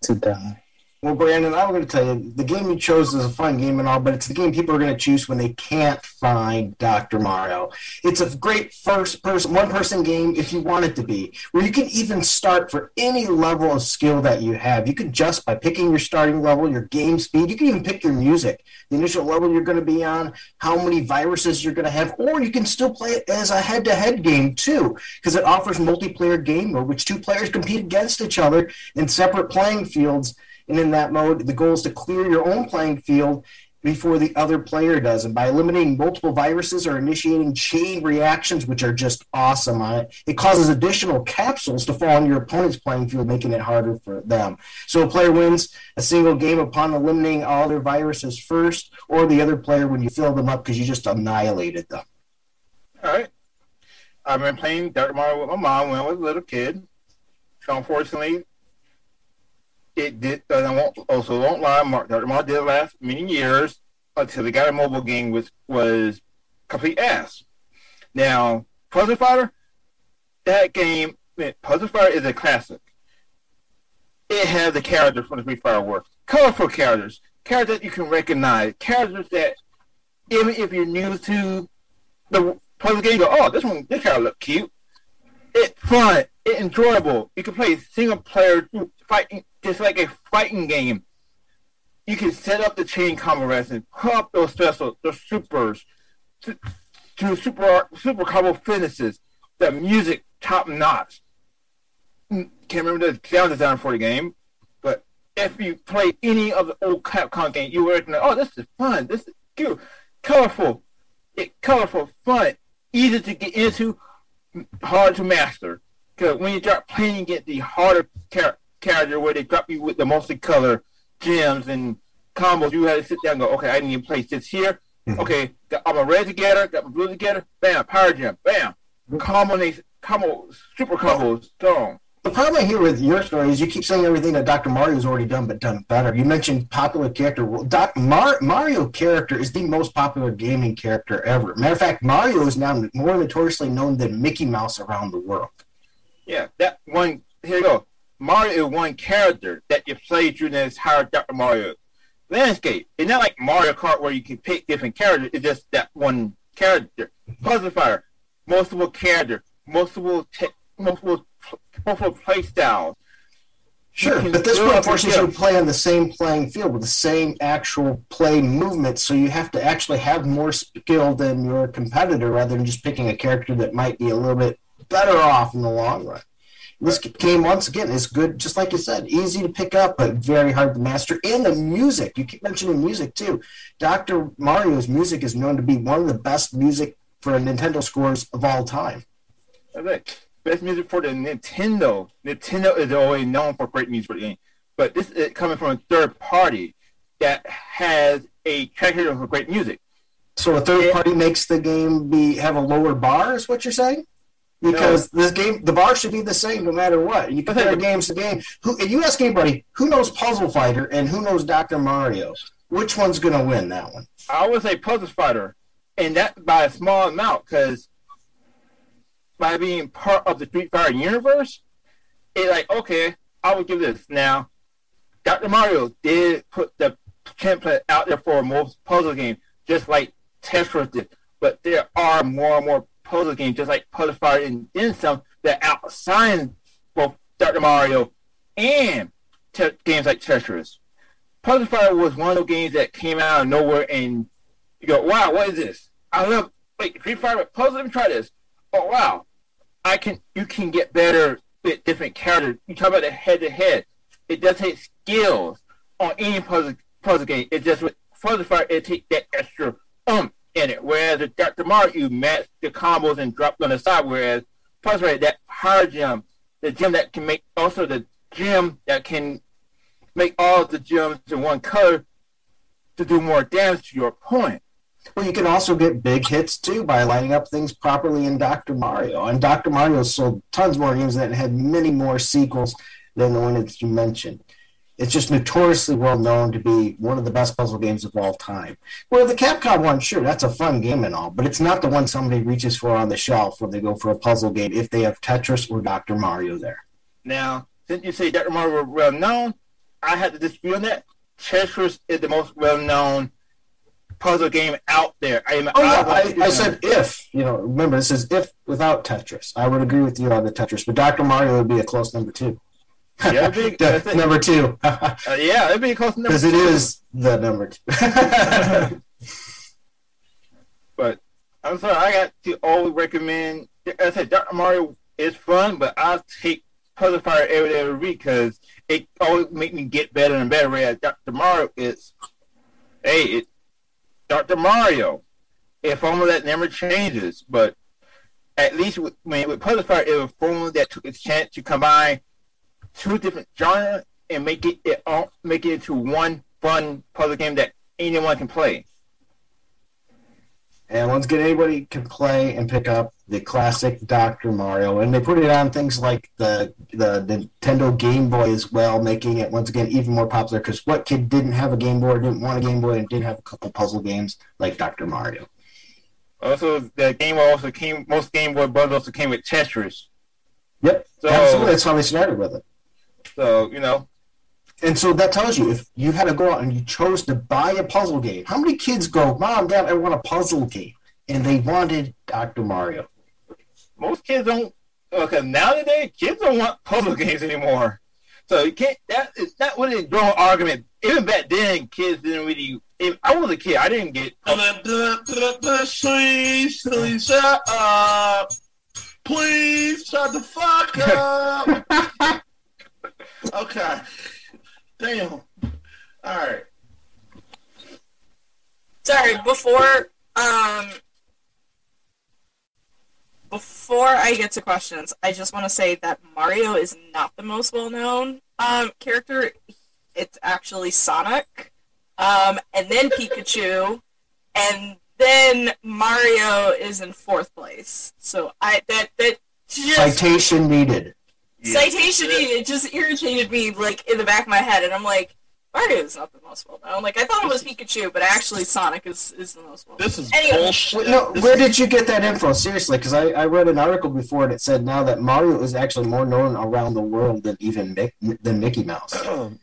To die. Well, Brandon, I'm going to tell you, the game you chose is a fun game and all, but it's the game people are going to choose when they can't find Dr. Mario. It's a great first person, one person game if you want it to be, where you can even start for any level of skill that you have. You can just by picking your starting level, your game speed, you can even pick your music, the initial level you're going to be on, how many viruses you're going to have, or you can still play it as a head to head game too, because it offers multiplayer game mode, which two players compete against each other in separate playing fields. And in that mode, the goal is to clear your own playing field before the other player does. And by eliminating multiple viruses or initiating chain reactions, which are just awesome on it, it causes additional capsules to fall on your opponent's playing field, making it harder for them. So a player wins a single game upon eliminating all their viruses first, or the other player when you fill them up because you just annihilated them. All right. I've been playing Dirt Mario with my mom when I was a little kid. So unfortunately, it did. And I won't also won't lie. Mar- Dr. Mario did last many years until got a mobile game, which was complete ass. Now, Puzzle Fighter, that game, Puzzle Fighter is a classic. It has the characters from the Street Fighter works, colorful characters, characters that you can recognize, characters that even if you're new to the puzzle game, go, oh, this one, this character look cute. It's fun, it's enjoyable. You can play single player fighting, just like a fighting game. You can set up the chain combo and put up those specials, those supers, to, to super super combo finishes. The music top notch. Mm, Can't remember the sound design for the game, but if you play any of the old Capcom games, you recognize, oh, this is fun. This is cute, colorful, it colorful, fun, easy to get into, hard to master. Because when you start playing against the harder char- character where they drop you with the mostly multicolor gems and combos, you have to sit down and go, okay, I need to place this here. Mhm. Okay, got all my red together, got my blue together, bam, power gem, bam. Combination, combo, super combos, strong. The problem here with your story is you keep saying everything that Dr. Mario's already done, but done better. You mentioned popular character. Well, Doc, Mar- Mario character is the most popular gaming character ever. Matter of fact, Mario is now more notoriously known than Mickey Mouse around the world. Yeah, that one. Here you go. Mario is one character that you play through the entire Dr. Mario landscape. It's not like Mario Kart where you can pick different characters. It's just that one character. Puzzle Fighter, multiple character, multiple te- multiple multiple play styles. Sure, but this one forces you to play on the same playing field with the same actual play movement, so you have to actually have more skill than your competitor rather than just picking a character that might be a little bit better off in the long run. This game, once again, is good, just like you said, easy to pick up, but very hard to master. And the music, you keep mentioning music too. Dr. Mario's music is known to be one of the best music for Nintendo scores of all time. That's it. Best music for the Nintendo. Nintendo is always known for great music for the game, but this is coming from a third party that has a track record for great music. So a third party makes the game be have a lower bar, is what you're saying? Because this game, the bar should be the same no matter what. You compare games to game. Who? If you ask anybody who knows Puzzle Fighter and who knows Doctor Mario, which one's going to win that one? I would say Puzzle Fighter, and that by a small amount because by being part of the Street Fighter universe, it like okay, I would give this now. Dr. Mario did put the template out there for most puzzle games, just like Tetris did. But there are more and more puzzle games, just like Puzzle Fighter and then some, that outshine both Dr. Mario and te- games like Tetris. Puzzle Fighter was one of those games that came out of nowhere and you go, wow, what is this? I love wait, Street Fighter puzzle, let me try this. Oh wow. I can you can get better with different characters. You talk about the head to head. It does take skills on any puzzle puzzle game. It just with Puzzle Fighter it takes that extra um in it. Whereas with Dr. Mario you match the combos and drop on the side, whereas Puzzle Fighter that higher gem, the gem that can make also the gem that can make all the gems in one color to do more damage to your opponent. Well, you can also get big hits too by lining up things properly in Dr. Mario. And Dr. Mario sold tons more games and had many more sequels than the one that you mentioned. It's just notoriously well known to be one of the best puzzle games of all time. Well, the Capcom one, sure, that's a fun game and all, but it's not the one somebody reaches for on the shelf when they go for a puzzle game if they have Tetris or Dr. Mario there. Now, since you say Dr. Mario well known, I had to dispute on that. Tetris is the most well known puzzle game out there. I, Oh yeah, want I, I said if you know. Remember, this is if without Tetris. I would agree with you on the Tetris, but Dr. Mario would be a close number two. Yeah, big- The- that's it. number two, uh, yeah, it'd be close number because it is the number two. But I'm sorry, I got to always recommend. I said Dr. Mario is fun, but I'll take Puzzle Fighter every day every week because it always make me get better and better. Whereas Dr. Mario is, hey, it Dr. Mario. A formula that never changes, but at least with, when, with Puzzle Fighter, it was a formula that took its chance to combine two different genres and make it, it all, make it into one fun puzzle game that anyone can play. And once again, anybody can play and pick up the classic Dr. Mario, and they put it on things like the the Nintendo Game Boy as well, making it once again even more popular. Because what kid didn't have a Game Boy, didn't want a Game Boy, and didn't have a couple puzzle games like Dr. Mario? Also, the game Boy also came. Most Game Boy bundles also came with Tetris. Yep, So, absolutely. That's how they started with it. so you know, And so that tells you if you had to go out and you chose to buy a puzzle game, how many kids go, Mom, Dad, I want a puzzle game? And they wanted Dr. Mario. most kids don't. Okay, nowadays kids don't want puzzle games anymore. So you can't. That is not really a growing argument. Even back then, kids didn't really. If I was a kid, I didn't get. Please, please shut up. Please shut the fuck up. okay. Damn. All right. Sorry, before um before I get to questions, I just want to say that Mario is not the most well-known um, character. It's actually Sonic, um, and then Pikachu, and then Mario is in fourth place. So I that that just Citation needed. Citation it just irritated me like in the back of my head, and I'm like, Mario is not the most well-known. Like I thought it was Pikachu, but actually Sonic is is the most well-known. This is Anyway. bullshit. Wait, no, This where is- did you get that info? Seriously, because I, I read an article before and it said now that Mario is actually more known around the world than even Mick, than Mickey Mouse.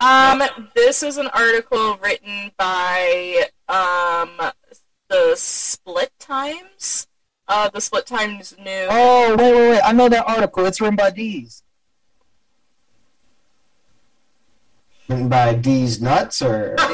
Um, this is an article written by um the Split Times. Uh, the Split Times News. Oh, wait, wait, wait. I know that article. It's written by D's. Written by D's Nuts or sorry,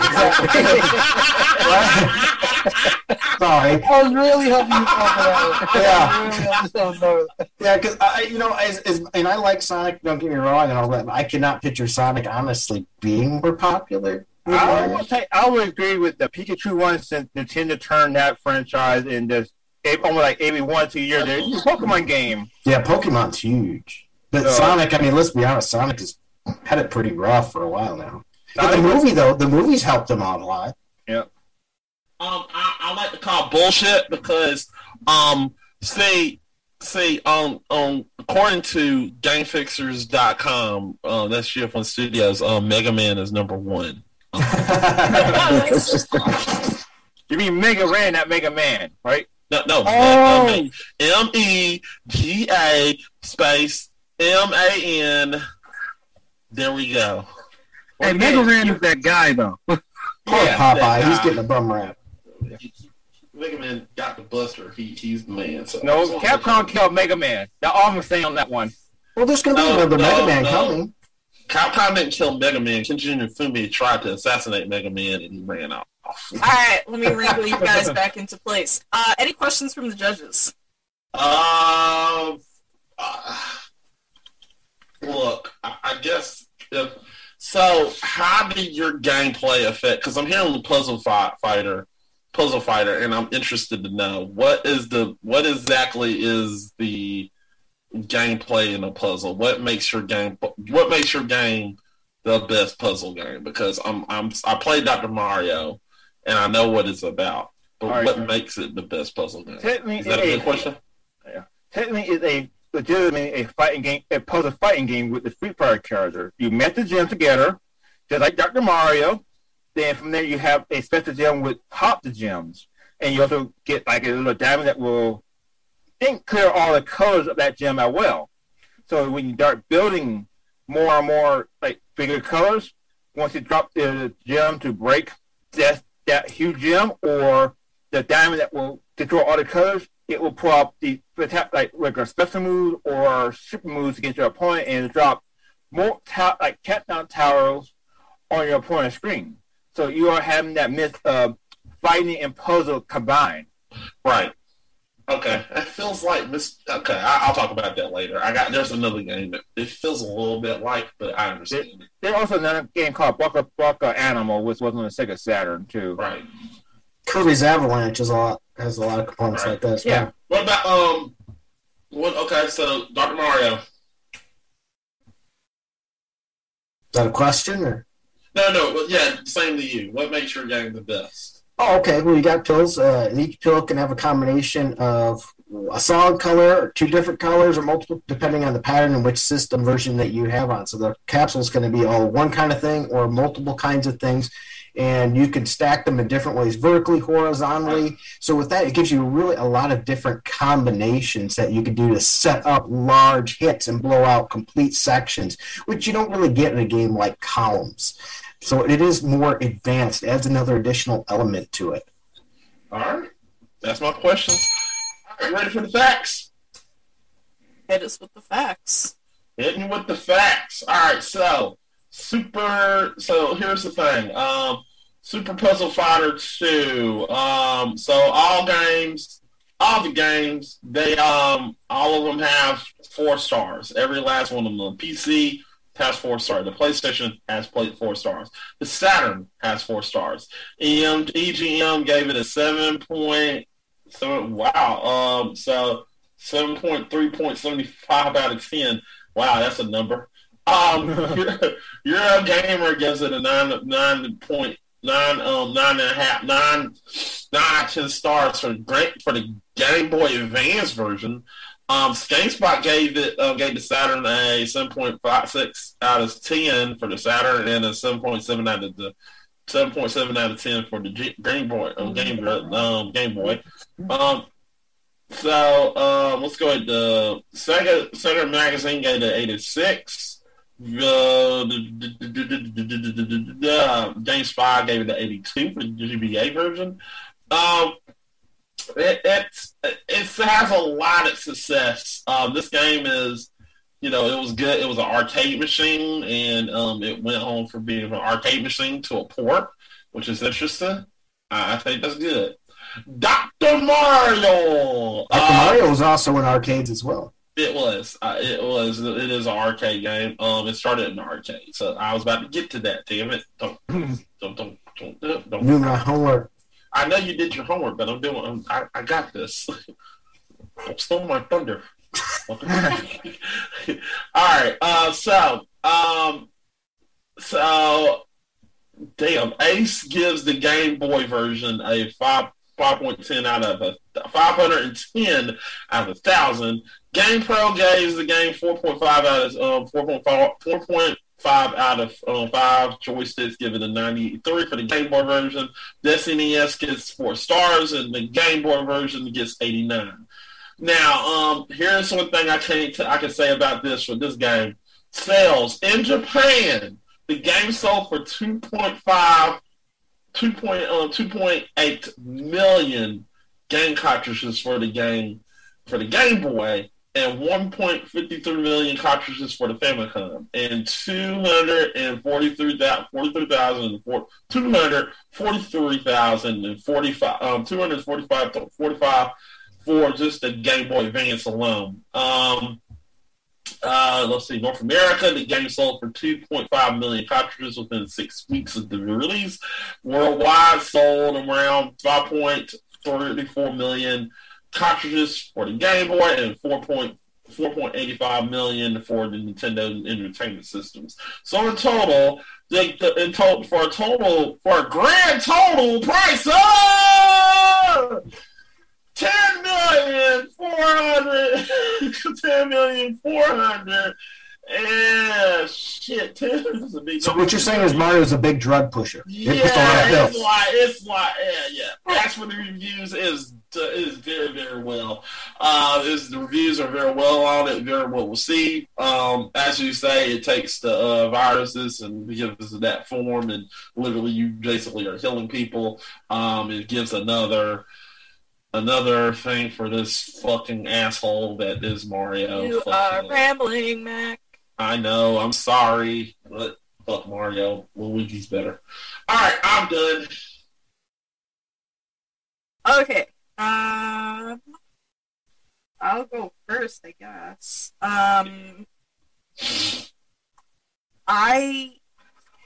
I was really hoping you thought that. Yeah. Really, I just don't know. yeah, because I you know as, as and I like Sonic. Don't get me wrong and all that. But I cannot picture Sonic honestly being more popular. I would, say, I would agree with the Pikachu one since Nintendo turned that franchise into almost like every one or two years. There's a Pokemon game. Yeah, Pokemon's huge, but Uh, Sonic. I mean, let's be honest. Sonic has had it pretty rough for a while now. But the movie though, the movies helped them out a lot. um, I, I like to call bullshit because, um, say, say, um, um, according to GameFixers.com, uh, that's GF1 Studios, um, Mega Man is number one. You mean Mega Ran, not Mega Man, right? No, no, Oh. M E G A space M A N. There we go. Hey, Mega Ran is that guy, though. Poor Yeah, Popeye, he's getting a bum rap. Mega Man got the Buster. He he's the man. So No, Capcom killed Mega Man. Now all I'm gonna say on that one. Well, there's going to be No, another no, Mega Man no. coming. Capcom didn't kill Mega Man. Keiji Inafune tried to assassinate Mega Man and he ran off. All right, let me wrangle you guys back into place. Uh, any questions from the judges? Um, uh, look, I, I guess if so, how did your gameplay affect? Because I'm hearing the puzzle fi- fighter, puzzle fighter, and I'm interested to know what is the what exactly is the gameplay in a puzzle? What makes your game? What makes your game the best puzzle game? Because I'm I'm I played Dr. Mario, and I know what it's about. But right. what makes it the best puzzle game? Technically, Is that a good a, question? technically is a legitimately a fighting game, a puzzle fighting game with the Street Fighter character. You met the gem together, just like Dr. Mario. Then from there you have a special gem with pop the gems, and you also get like a little diamond that will think clear all the colors of that gem as well. So when you start building more and more like bigger colors, once you drop the gem to break that that huge gem or the diamond that will destroy all the colors, it will pull up the like regular special moves or super moves against your opponent and drop more ta- like cat down towers on your opponent's screen. So you are having that myth of fighting and puzzle combined. Right. Okay. It feels like Miss. Okay, I, I'll talk about that later. I got there's another game that it feels a little bit like, but I understand it. There's also another game called Baku Baku Animal, which was on the Sega Saturn too. Right. Kirby's Avalanche is a lot has a lot of components Right. like that. as Yeah. well. What about um? What? Okay, so Dr. Mario. Is that a question or? No, no, but yeah, same to you. What makes your game the best? Oh, okay. Well, you got pills. Uh, each pill can have a combination of a solid color, two different colors, or multiple, depending on the pattern and which system version that you have on. So the capsule's going to be all one kind of thing or multiple kinds of things. and you can stack them in different ways, vertically, horizontally. So with that, it gives you really a lot of different combinations that you can do to set up large hits and blow out complete sections, which you don't really get in a game like Columns. So it is more advanced, adds another additional element to it. All right. That's my question. All right, ready for the facts? Hit us with the facts. Hit me with the facts. All right, so super. So here's the thing. Um, Super Puzzle Fighter Two. Um, so all games, all the games, they um, all of them have four stars. Every last one of them. PC has four stars. The PlayStation has played four stars. The Saturn has four stars. EM, EGM gave it a seven point. So wow. Um, so seven point three point seventy five out of ten. Wow, that's a number. Um, Euro Gamer gives it a nine nine point nine um nine and a half nine nine out of ten stars for great for the Game Boy Advance version. Um, GameSpot gave it uh, gave the Saturn a seven point five six out of ten for the Saturn and a seven point seven out of the seven point seven out of ten for the Game Boy um, Game um, Game Boy. Um, so um, let's go ahead. The Sega Sega Magazine gave it eighty six. Uh, GameSpot gave it an 82 for the GBA version. Um, it, it's it has a lot of success. Um, this game is, you know, it was good. It was an arcade machine, and um, it went on from being an arcade machine to a port, which is interesting. I, I think that's good. Doctor Mario. Dr. Uh, Mario was also in arcades as well. it was. Uh, it was. It is an arcade game. Um, it started in the arcade, so I was about to get to that. Damn it! Don't, don't, don't, don't, don't, don't. My homework. I know you did your homework, but I'm doing. I'm, I, I got this. I stole my thunder. All right. Uh, so, um, so, damn. Ace gives the Game Boy version a five five point ten out of a five hundred and ten out of a thousand. Game Pro gave the game four point five out of um, four point five out of um, five joysticks, give it a ninety three for the Game Boy version. Destiny S gets four stars, and the Game Boy version gets eighty nine. Now, um, here's one thing I can't—I can say about this for this game: sales in Japan. The game sold for 2.5, 2. Point, uh, 2.8 million game cartridges for the game for the Game Boy, and 1.53 million cartridges for the Famicom, and 243,000, 243,045, um, 245 45 for just the Game Boy Advance alone. Um, uh, let's see, North America, the game sold for 2.5 million cartridges within six weeks of the release. Worldwide, sold around 5.34 million cartridges for the Game Boy and 4.4.85 million for the Nintendo Entertainment Systems. So in total, the, the, in total for a total for a grand total price of ten million four hundred, ten million four hundred. Yeah, shit. Ten is a big. So what you're saying is Mario's a big drug pusher. Yeah, It puts a lot it's like it's like yeah, yeah. That's what the reviews is is very very well. Uh, is the reviews are very well on it, very well received. Um, as you say, it takes the uh, viruses and gives it that form, and literally you basically are killing people. Um, it gives another another thing for this fucking asshole that is Mario. you are him. rambling, Mac. I know. I'm sorry, but fuck Mario. Luigi's better. All right, I'm done. Okay. Um, I'll go first, I guess. Um, I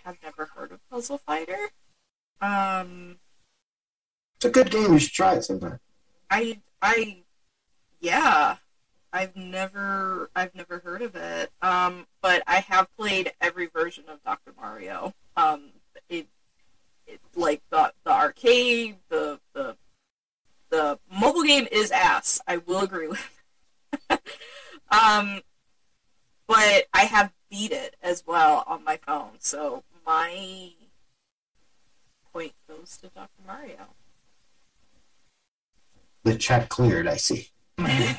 have never heard of Puzzle Fighter. Um, It's a good game. You should try it sometime. I, I, yeah, I've never, I've never heard of it. Um, but I have played every version of Dr. Mario. Um, it, it like the the arcade, the the the mobile game is ass. I will agree with. um, but I have beat it as well on my phone. So my point goes to Dr. Mario. The check cleared, I see.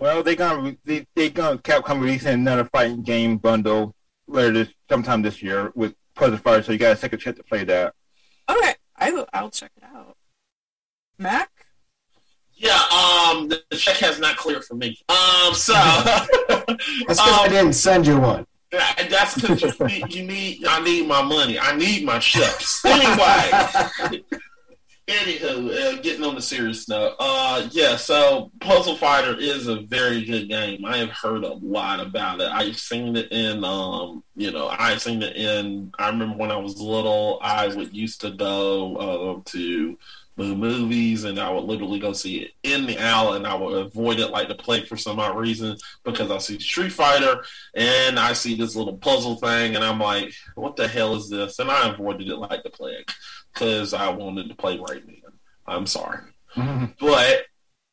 Well, they gonna they they gonna Capcom releasing another fighting game bundle later this sometime this year with Puzzle Fighter, so you got a second chance to play that. Okay, I will, I'll check it out. Mac? Yeah, um, the, the check has not cleared for me. Um, so That's because I Um, didn't send you one. Yeah, that's because you need, you need. I need my money. I need my chips. Anyway, anywho, uh, getting on the serious note. Uh, yeah. So, Puzzle Fighter is a very good game. I have heard a lot about it. I've seen it in, um, you know, I've seen it in. I remember when I was little, I would used to go uh, to movies, and I would literally go see it in the aisle, and I would avoid it like the plague for some odd reason because I see Street Fighter and I see this little puzzle thing, and I'm like, what the hell is this? And I avoided it like the plague because I wanted to play Rayman. I'm sorry. But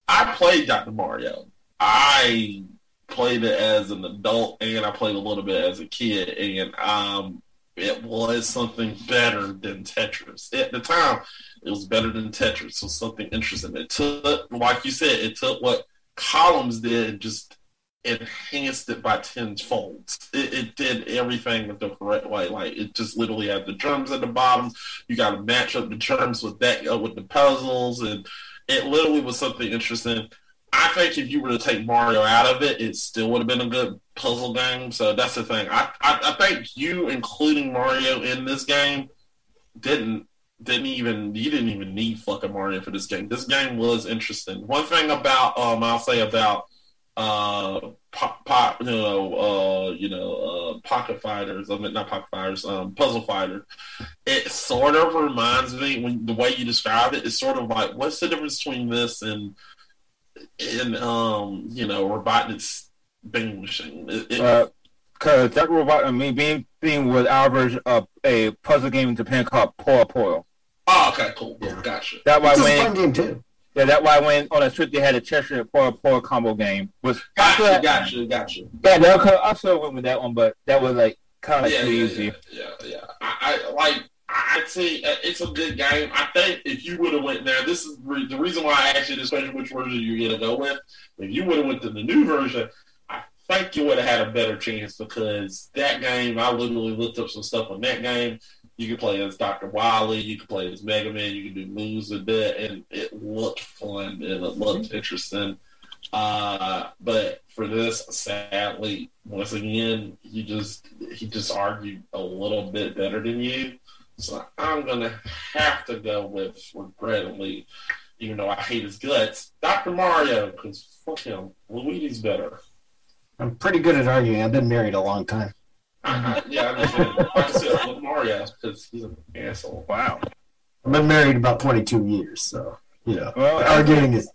I played Dr. Mario. I played it as an adult and I played a little bit as a kid, and um, it was something better than Tetris. At the time, it was better than Tetris. So something interesting. It took, like you said, it took what Columns did and just enhanced it by tenfold. It, it did everything with the correct way. Like it just literally had the germs at the bottom. You got to match up the germs with that uh, with the puzzles, and it literally was something interesting. I think if you were to take Mario out of it, it still would have been a good puzzle game. So that's the thing. I, I, I think you including Mario in this game didn't didn't even you didn't even need fucking Mario for this game. This game was interesting. One thing about um I'll say about uh pop, pop you know uh you know uh pocket fighters I mean not pocket fighters um puzzle fighter. it sort of reminds me when the way you describe it it's sort of like what's the difference between this and and um you know Robotnik's machine it, it, Because that robot, I mean, being being was average version of a puzzle game in Japan called Puyo Puyo. oh okay cool gotcha That why It's a when fun game too. yeah, that why when on that trip they had a Cheshire Puyo Puyo combo game was gotcha gotcha gotcha Yeah, that, could- I still went with that one, but that was like kind of yeah, too yeah, easy. Yeah, yeah, yeah. I, I like. I'd say uh, it's a good game. I think if you would have went there, this is re- the reason why I asked you this question: which version you're gonna go with? If you would have went to the new version, I think you would have had a better chance because that game. I literally looked up some stuff on that game. You could play as Doctor Wily, you could play as Mega Man, you could do moves a bit, and it looked fun and it looked interesting. Uh, but for this, sadly, once again, he just he just argued a little bit better than you. So I'm gonna have to go with regrettably, even though I hate his guts, Dr. Mario, because fuck him, Luigi's better. I'm pretty good at arguing. I've been married a long time. I, I, yeah, I just, like I said, with Mario because he's an asshole. Wow. I've been married about 22 years, so you know, Well, arguing is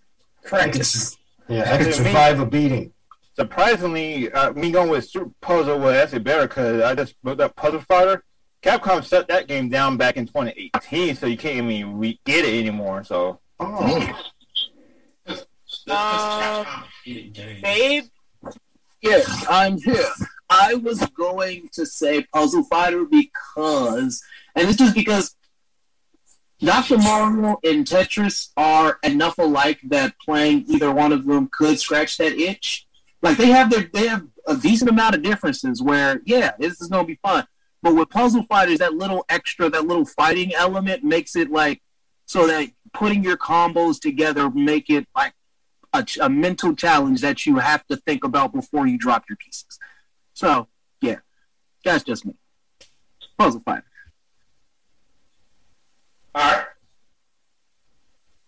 practice. Yeah, I can Me- survive a beating. Surprisingly, uh, me going with Super Puzzle was actually better because I just looked up Puzzle Fighter. Capcom shut that game down back in 2018, so you can't even re- get it anymore. So Oh, This, this, Uh, Capcom. Babe? Yes, I'm here. I was going to say Puzzle Fighter because, and it's just because Dr. Mario and Tetris are enough alike that playing either one of them could scratch that itch. Like they have their they have a decent amount of differences where yeah, this is gonna be fun. But with Puzzle Fighters, that little extra, that little fighting element makes it like so that putting your combos together make it like a, a mental challenge that you have to think about before you drop your pieces. So, yeah, that's just me. Puzzle fighter. All right.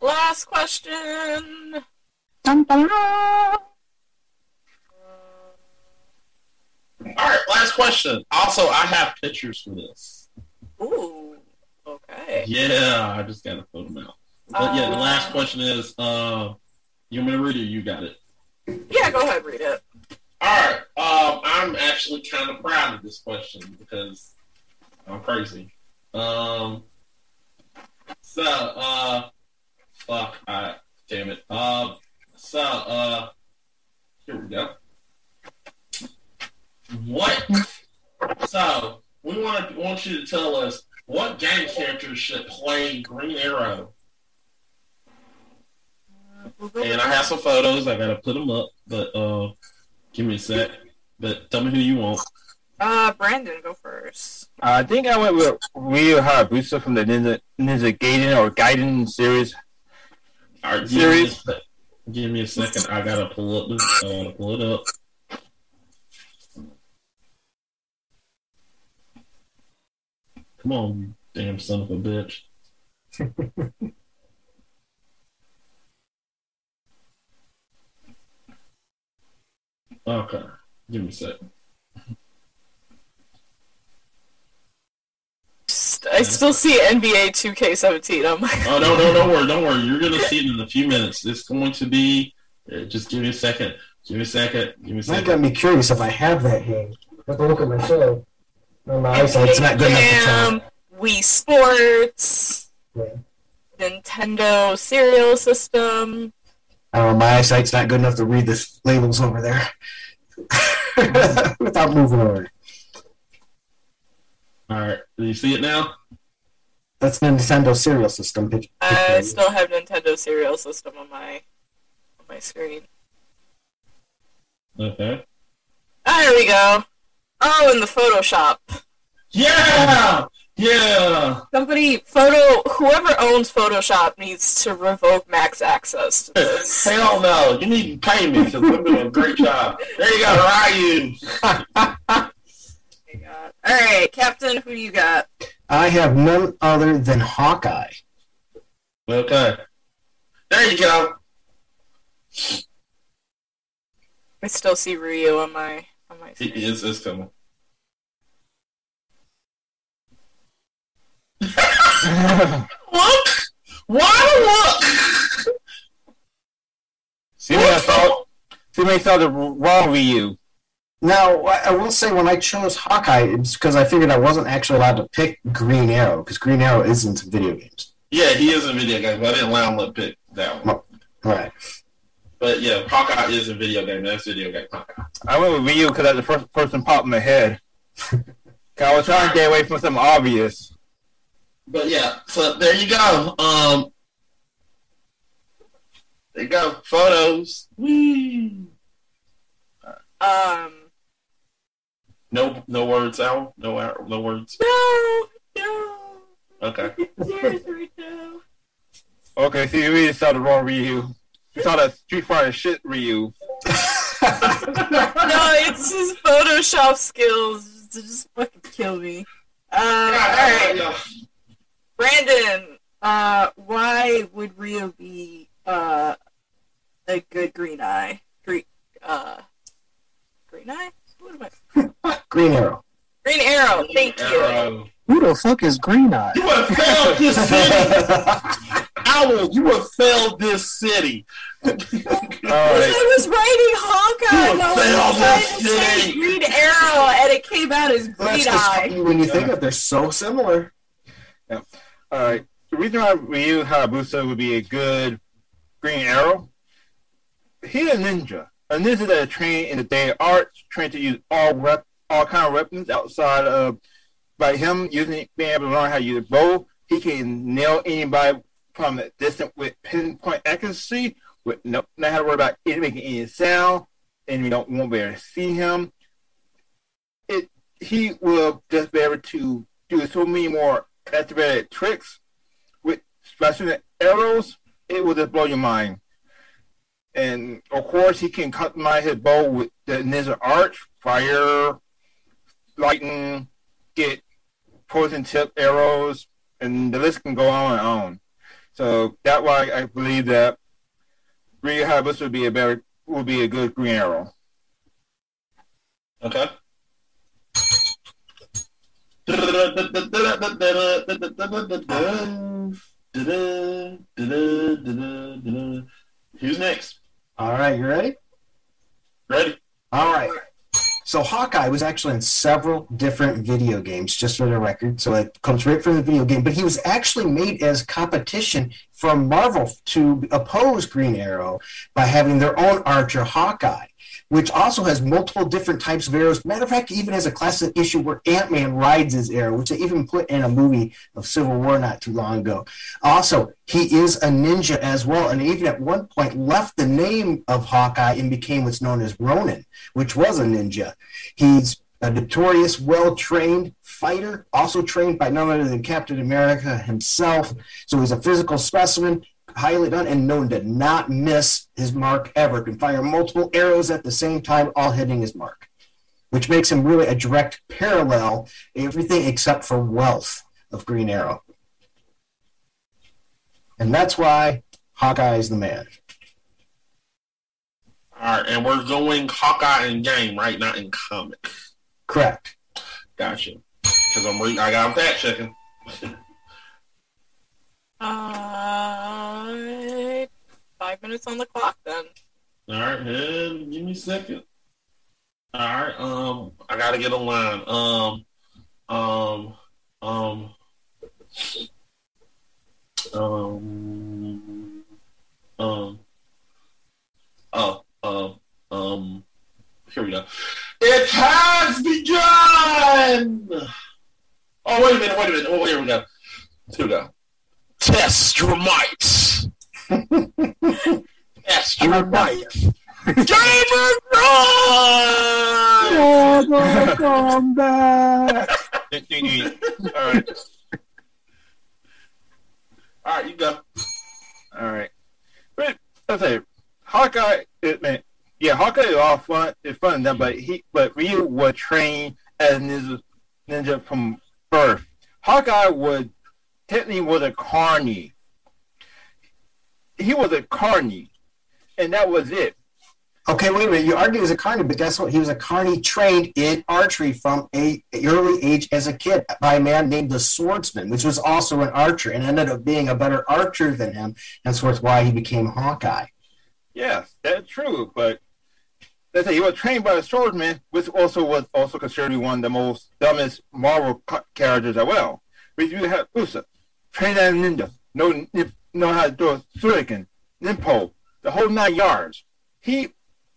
Last question. Dun, dun, dun. All right, last question. Also, I have pictures for this. Ooh. Okay. Yeah, I just gotta put them out. But yeah, the last Uh, question is, uh, you want me to read it? You got it. Yeah, go ahead, read it. All right. Um, I'm actually kind of proud of this question because I'm crazy. Um, so, uh, fuck, I, damn it. Um, so, uh, here we go. What? So, we want want you to tell us what game character should play Green Arrow. And I have some photos. I gotta put them up, but uh, give me a sec. But tell me who you want. Uh, Brandon, go first. I think I went with Ryu Hayabusa from the Ninja Ninja Gaiden or Gaiden series. All right, give me, give me a second. I gotta pull up. This, I gotta pull it up. Come on, you damn son of a bitch. okay, give me a sec. I still see NBA 2K17 on my. Oh no, no, don't worry, don't worry. You're gonna see it in a few minutes. It's going to be. uh, Just give me a second. Give me a second. Give me a second. That got second. me curious if I have that game. I have to look at my show. No, my eyesight's not good enough to Jam, tell. Wii Sports, Yeah. Nintendo Cereal System. I don't know, my eyesight's not good enough to read the labels over there without moving over. All right, do you see it now? That's the Nintendo cereal system. Pic- I still have Nintendo Cereal System on my on my screen. Okay. There we go. Oh, in the Photoshop. Yeah, yeah. Somebody, photo, whoever owns Photoshop needs to revoke max access to this. Hell no! You need to pay me because I'm doing a great job. There you go, Ryu. Oh my All right, Captain, who you got? I have none other than Hawkeye. Okay. There you go. I still see Ryu on my on my It screen. is. It's coming. Look! Why look? See me, I saw. See me, I saw the wrong Ryu. Now, I I will say when I chose Hawkeye, it's because I figured I wasn't actually allowed to pick Green Arrow because Green Arrow isn't video games. Yeah, he is a video game, but I didn't allow him to pick that one. Right. But yeah, Hawkeye is a video game. That's video game Hawkeye. I went with Ryu because that's the first person popped in my head. 'Cause I was trying to get away from something obvious. But yeah, so there you go. Um, there you go. Photos. Whee. Um, No, no words out. No, no words. no, no, Okay. tears right now. Okay, see, we really saw the wrong Ryu. You saw that Street Fighter shit Ryu. No, it's his Photoshop skills to just fucking kill me. Um, all right, Brandon. Uh, why would Ryu be uh a good green eye? Green uh, green eye. What am I? Green Arrow. Green arrow. Thank you. Who the fuck is Green Eye? You have failed this city. Owl, you have failed this city. Because Alright. I was writing Hawkeye and I You was failed trying this to say city. Green Arrow, and it came out as Green Eye. when you think of it, they're so similar. Alright. The reason why we Ryu Hayabusa would be a good Green Arrow, he's a ninja. A ninja that is trained in the day of arts, trained to use all rep, all kind of weapons outside of by him using being able to learn how to use a bow, he can nail anybody from a distance with pinpoint accuracy, with no not have to worry about it making any sound, and you don't won't be able to see him. It he will just be able to do so many more activated tricks with special arrows. It will just blow your mind. And of course, he can customize his bow with the ninja arch, fire, lightning, get poison tip arrows, and the list can go on and on. So that's why I believe that Ryu Hayabusa would be a better, would be a good green arrow. Okay. Who's next? All right, you ready? Ready? All right. So Hawkeye was actually in several different video games, just for the record. So it comes right from the video game. But he was actually made as competition from Marvel to oppose Green Arrow by having their own Archer Hawkeye. Which also has multiple different types of arrows. Matter of fact, even has a classic issue where Ant Man rides his arrow, which they even put in a movie of Civil War not too long ago. Also, he is a ninja as well, and even at one point left the name of Hawkeye and became what's known as Ronin, which was a ninja. He's a notorious, well trained fighter, also trained by none other than Captain America himself. So he's a physical specimen, highly done, and known to not miss his mark ever. Can fire multiple arrows at the same time, all hitting his mark, which makes him really a direct parallel, everything except for wealth of Green Arrow. And that's why Hawkeye is the man. All right, and we're going Hawkeye in game, right? Not in comic. Correct. Gotcha. Because I'm reading, I got that checking. Uh, five minutes on the clock then. All right, and give me a second. All right, um, I gotta get a line. Um, um, um, um, um, oh, um, um, here we go. It has begun. Oh, wait a minute, wait a minute. Oh, here we go. Here we go. Test your might. Test your might. Gamer Grind! come back. All right. All right, you go. All right. But I say, Hawkeye, it, man, yeah, Hawkeye is all fun. It's fun and but he, but Ryu was trained as a ninja, ninja from birth. Hawkeye would technically was a carny. He was a carny, and that was it. Okay, wait a minute. You argue he was a carny, but guess what? He was a carny trained in archery from a early age as a kid by a man named the Swordsman, which was also an archer and ended up being a better archer than him. Henceforth, why he became Hawkeye. Yes, that's true. But let's say he was trained by a swordsman, which also was also considered one of the most dumbest Marvel characters as well. But you have Usa, trained as a ninja, know know how to do a shuriken, ninpo, the whole nine yards. He,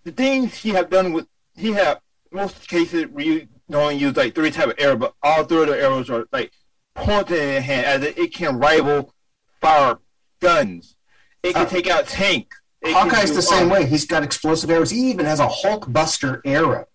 the things he have done with he have most cases we only use like three type of arrow, but all three of the arrows are like pointed in the hand as it, it can rival fire guns. It can Uh, take out tank. It Hawkeye's the same way. He's got explosive arrows. He even has a Hulk Buster arrow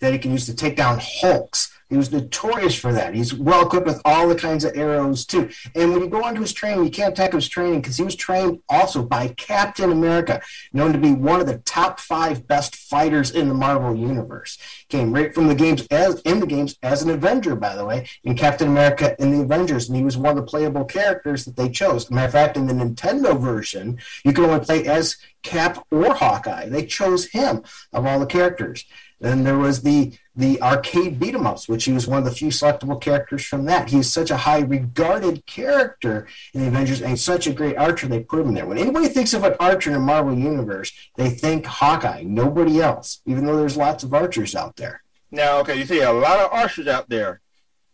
that he can use to take down Hulks. He was notorious for that. He's well equipped with all the kinds of arrows too. And when you go onto his training, you can't attack his training because he was trained also by Captain America, known to be one of the top five best fighters in the Marvel universe. Came right from the games as in the games as an Avenger, by the way, in Captain America in the Avengers, and he was one of the playable characters that they chose. Matter of fact, in the Nintendo version, you can only play as Cap or Hawkeye. They chose him of all the characters. Then there was the the arcade beat 'em ups, which he was one of the few selectable characters from that. He's such a high regarded character in the Avengers and such a great archer. They put him there. When anybody thinks of an archer in the Marvel universe, they think Hawkeye. Nobody else, even though there's lots of archers out there. Now, okay, you see a lot of archers out there.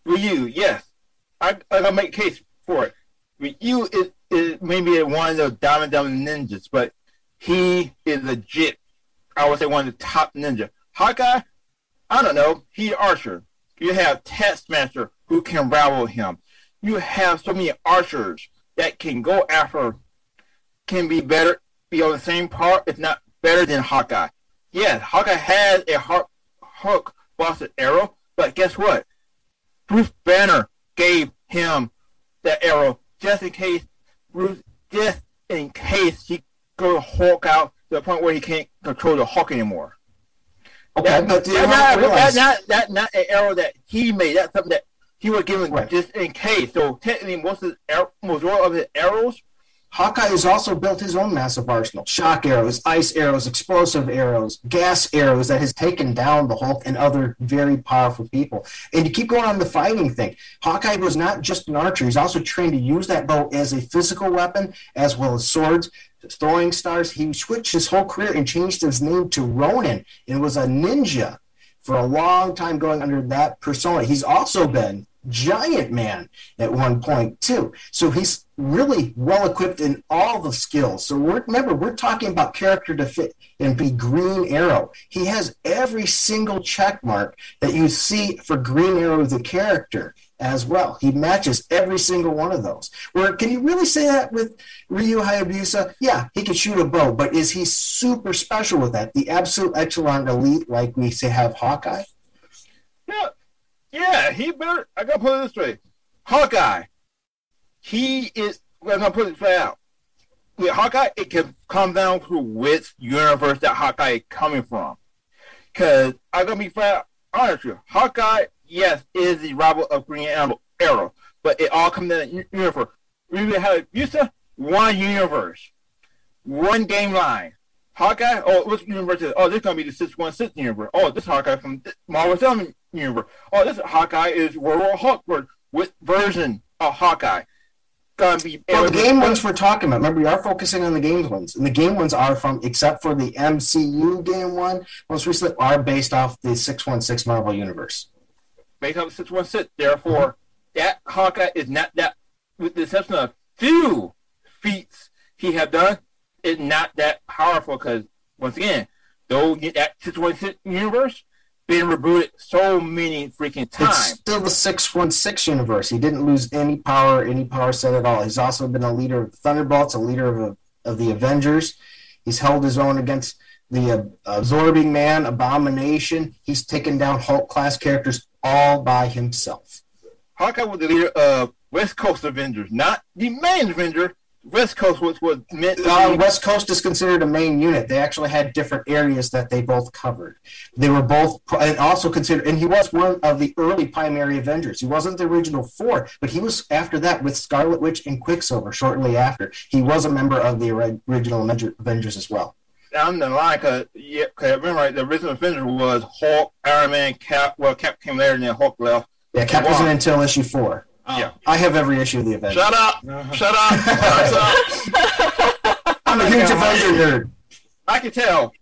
Ryu, yes, I I gonna make a case for it. Ryu is, is maybe one of the diamond diamond ninjas, but he is legit. I would say one of the top ninja. Hawkeye, I don't know. He's archer. You have Taskmaster who can rival him. You have so many archers that can go after, can be better, be on the same par, if not better than Hawkeye. Yes, Hawkeye has a Hulk, Hulk busted arrow, but guess what? Bruce Banner gave him that arrow just in case Bruce, just in case he go Hulk out to the point where he can't control the Hulk anymore. Okay, That, that, not, that, not, that not an arrow that he made. That's something that he was given Right. just in case. So technically, most of the er, ar- most of his arrows Hawkeye has also built his own massive arsenal shock arrows, ice arrows, explosive arrows, gas arrows that has taken down the Hulk and other very powerful people. And to keep going on the fighting thing, Hawkeye was not just an archer, he's also trained to use that bow as a physical weapon as well as swords. Throwing stars, he switched his whole career and changed his name to Ronin and was a ninja for a long time going under that persona. He's also been giant man at one point too. So he's really well equipped in all the skills. So we're, remember, we're talking about character to fit and be Green Arrow. He has every single check mark that you see for Green Arrow the character as well. He matches every single one of those. Where can you really say that with Ryu Hayabusa? Yeah, he can shoot a bow, but is he super special with that? The absolute echelon elite, like we say have Hawkeye. Yeah, yeah, he better. I gotta put it this way: Hawkeye, he is. I'm gonna put it flat out. With Hawkeye, it can come down to which universe that Hawkeye is coming from. Cause I'm gonna be flat honest with you. Hawkeye, yes, is the rival of Green Arrow, but it all comes in to universe. We have Yusa, one universe, one game line. Hawkeye, oh, which universe is? Oh, this is gonna be the six one six universe. Oh, this Hawkeye from Marvel Seven universe. Oh, this Hawkeye is World War Hulk with version of Hawkeye. Gonna be well, the game ones we're talking about. Remember, we are focusing on the game ones, and the game ones are from, except for the MCU game one, most recently are based off the six one six Marvel universe. Six one six. Therefore, that Hawkeye is not that, with the exception of few feats he have done, is not that powerful. Because once again, though that six one six universe been rebooted so many freaking times. It's still the 616 universe. He didn't lose any power, any power set at all. He's also been a leader of Thunderbolts, a leader of, of the Avengers. He's held his own against the Absorbing Man, Abomination. He's taken down Hulk class characters all by himself. Hawkeye was the leader of West Coast Avengers, not the main Avenger, West Coast was, was meant. Uh, West Coast is considered a main unit. They actually had different areas that they both covered. They were both, and also considered, and he was one of the early primary Avengers. He wasn't the original four, but he was after that with Scarlet Witch and Quicksilver. Shortly after, he was a member of the original Avengers as well. Down the line, cause yeah, cause I remember right, the original Avenger was Hulk, Iron Man, Cap. Well, Cap came later, and then Hulk left. Yeah, Cap wasn't until issue four. Oh. Yeah. I have every issue of the Avengers. Shut up! Uh-huh. Shut up! I'm a huge Avenger nerd. I can tell.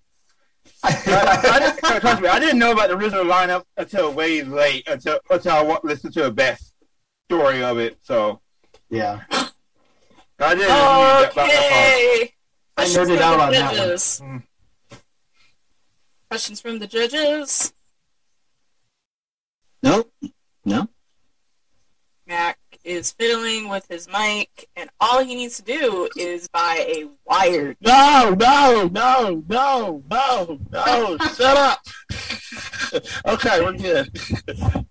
I, I, didn't, trust me, I didn't know about the original lineup until way late, until until I listened to the best story of it. So, yeah. I didn't. Okay. I nerded out on judges. that one. Mm-hmm. Questions from the judges? No. No. Mac is fiddling with his mic, and all he needs to do is buy a wired. No, no, no, no, no, no! shut up. okay, we're good.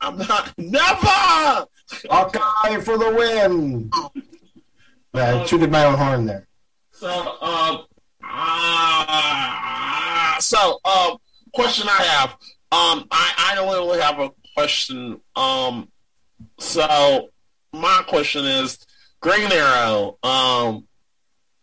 I'm not. Never. Okay, for the win. Yeah, I tooted my own horn there. So, um, uh, so, um, question I have. Um, I I don't really have a question. Um, so my question is, Green Arrow. Um,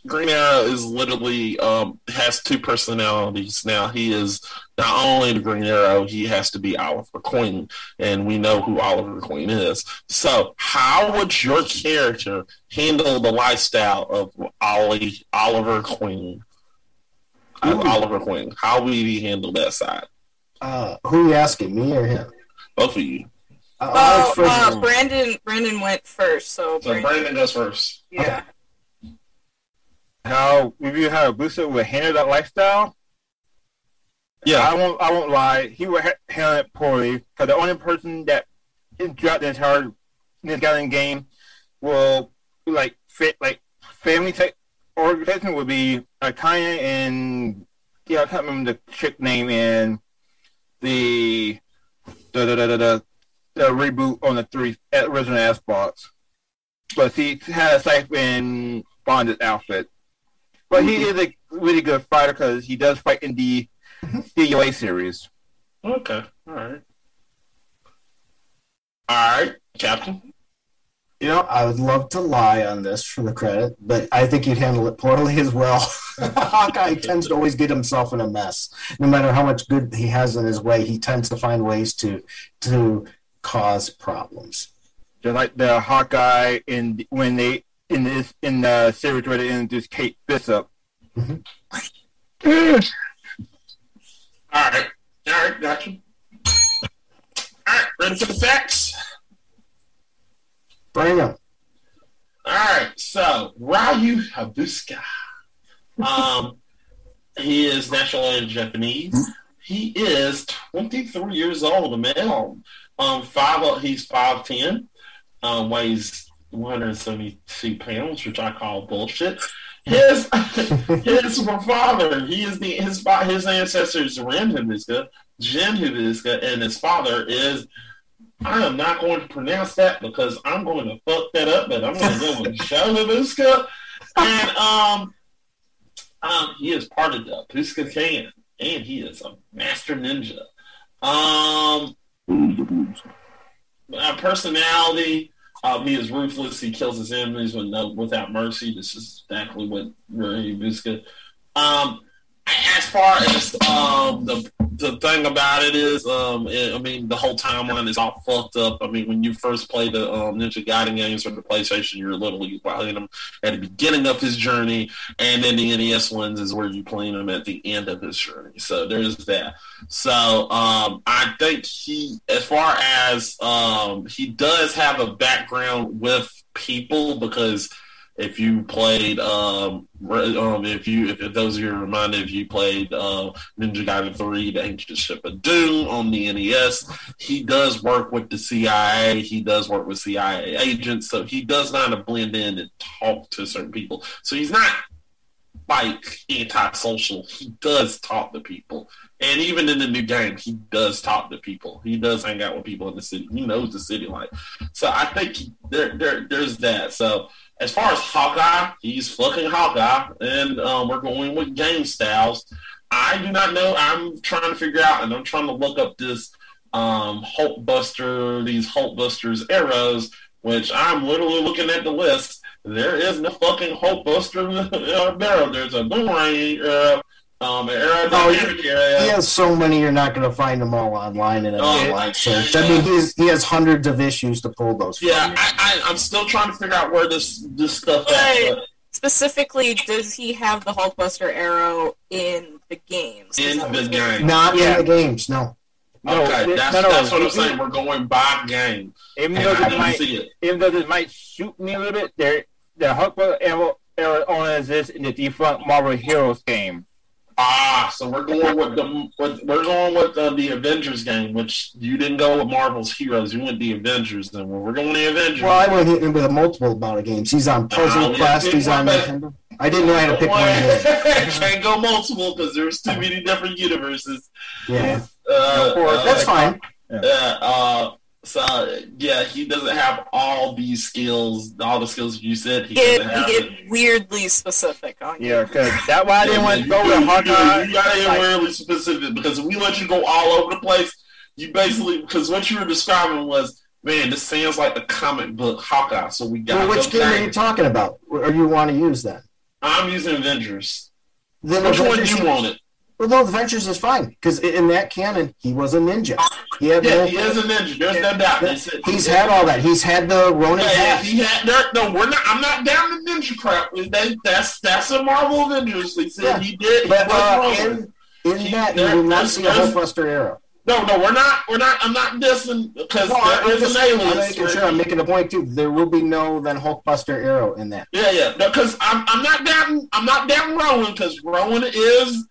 Green Arrow is literally um, has two personalities now. He is not only the Green Arrow, he has to be Oliver Queen, and we know who Oliver Queen is. So, how would your character handle the lifestyle of Ollie, Oliver Queen? Oliver Queen. How would he handle that side? Uh, who are you asking, me or him? Both of you. Uh, oh, uh, Brandon. Brandon went first, so. So Brandon, Brandon goes first. Yeah. How would you Hayabusa would handle that lifestyle? Yeah, I won't. I won't lie. He would ha- handle it poorly because the only person that throughout the entire this guy game will like fit like family type organization would be uh, Kanye and yeah I can't remember the chick name and the the the the, the the reboot on the three original Xbox. But he has like in Bond's outfit. But he is a really good fighter because he does fight in the DOA series. Okay, all right, all right, Captain. You know, I would love to lie on this for the credit, but I think you'd handle it poorly as well. Hawkeye tends to always get himself in a mess. No matter how much good he has in his way, he tends to find ways to to cause problems. Just like the Hawkeye in when they in this in the series where they introduced Kate Bishop. Mm-hmm. all right, all right, gotcha. All right, ready for the facts? Bring him. All right, so Ryu Hayabusa. Um, he is nationally Japanese. He is 23 years old, a male. Um, five. He's five ten. Um, weighs 172 pounds, which I call bullshit. His his father, he is the his his ancestors Ren Hayabusa, Jin Hayabusa, and his father is. I am not going to pronounce that because I'm going to fuck that up, but I'm going to go with Joe. And um, um, he is part of the Hayabusa clan, and he is a master ninja. Um, uh, personality. He is ruthless. He kills his enemies with no, without mercy. This is exactly what Ray Busca. Um, as far as um, the the thing about it is, um, it, I mean, the whole timeline is all fucked up. I mean, when you first play the um, Ninja Gaiden games for the PlayStation, you're literally playing them at the beginning of his journey, and then the NES ones is where you play him at the end of his journey. So there's that. So um, I think he, as far as um, he does have a background with people because if you played um, um if you if those of you are reminded if you played uh, Ninja Gaiden 3 the Ancient Ship of Doom on the NES he does work with the CIA he does work with CIA agents so he does not blend in and talk to certain people. So he's not like antisocial. He does talk to people. And even in the new game he does talk to people. He does hang out with people in the city. He knows the city life. So I think he, there, there there's that. So as far as Hawkeye, he's fucking Hawkeye, and um, we're going with game styles. I do not know. I'm trying to figure out, and I'm trying to look up this um, Hulk Buster, these Hulk Busters arrows, which I'm literally looking at the list. There is no fucking Hulk Buster arrow. There's a boomerang arrow, um, an aerodynamic Oh, arrow. He has so many, you're not going to find them all online and Oh, online. So I mean, he's, he has hundreds of issues to pull those. From. Yeah, I, I, I'm still trying to figure out where this this stuff at. But- Specifically, does he have the Hulkbuster arrow in the games? In the game. Not Yeah. in the games, no. No, okay, it- that's, no, no, that's what I'm saying. We're going by game. Even though I this might, see it. even though this might shoot me a little bit, there the Hulk arrow arrow only exists in the defunct Marvel Heroes game. Ah, so we're going with the with, we're going with uh, the Avengers game, which you didn't go with Marvel's Heroes. You went the Avengers. Then we're going the Avengers. Well, I went in with a multiple amount of games. He's on Puzzle Oh, yeah, Quest. He's on Nintendo. I didn't know I had to pick one. Can't go multiple because there's too many different universes. Yeah, Uh, uh, that's fine. Uh, uh, so yeah, he doesn't have all these skills, all the skills you said. He Get, doesn't have get weirdly specific on you. Yeah, because that's why I didn't want to go with Hawkeye. You got to Like, get really specific because if we let you go all over the place, you basically because what you were describing was, man, this sounds like the comic book Hawkeye. So we got. Well, which game are you talking about? Or you want to use that? I'm using Avengers. Then Which one Avengers- do you want it? Well, no, Adventures is fine because in that canon, he was a ninja. He had Yeah, no- he is a ninja. There's no doubt. He's had all that. He's had the Ronin Yeah, he had. No, we're not. I'm not down to ninja crap. That, that's that's a Marvel Avengers. They said Yeah. he did. He But uh, in, in He- that, you there- will not see a Hulkbuster arrow. No, no, we're not. We're not. I'm not dissing because No, I'm, there is an I'm making sure I'm making a point too. There will be no then Hulkbuster arrow in that. Yeah, yeah. Because I'm, I'm not down. I'm not down Ronin because Ronin is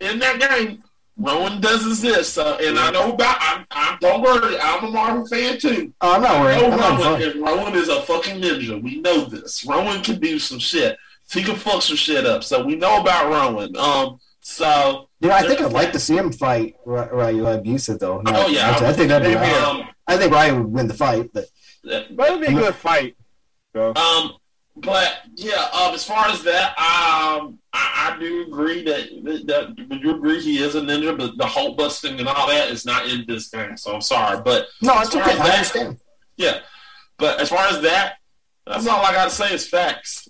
in that game. Ronin does exist. So, and I know about. I'm, I'm. Don't worry. I'm a Marvel fan too. Oh, I'm not worried. know I'm not Ronin, and Ronin is a fucking ninja. We know this. Ronin can do some shit. He can fuck some shit up. So we know about Rowan. Um. So. You know, I think I'd like to see him fight Ry- Ryu Hayabusa though. Oh, yeah. I, I think that'd be. Same Um. I think Ryu would win the fight, but But it'd be a good fight. So, Um, but yeah, um, as far as that, um, I, I do agree that, that, that would you agree he is a ninja, but the Hulk busting and all that is not in this game. So I'm sorry, but no, it's okay. as I that- understand. yeah, but as far as that, that's all I got to say is facts.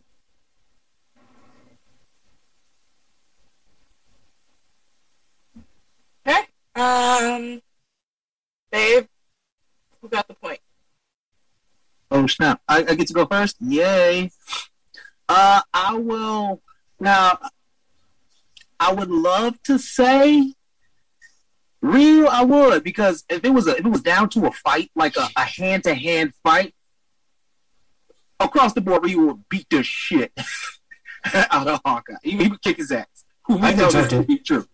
Okay. Um, Dave, who got the point? Oh snap! I, I get to go first. Yay! Uh, I will now. I would love to say Ryu. I would because if it was a if it was down to a fight, like a hand to hand fight, across the board, Ryu would beat the shit out of Hawkeye. He, he would kick his ass. Who I know this to be true.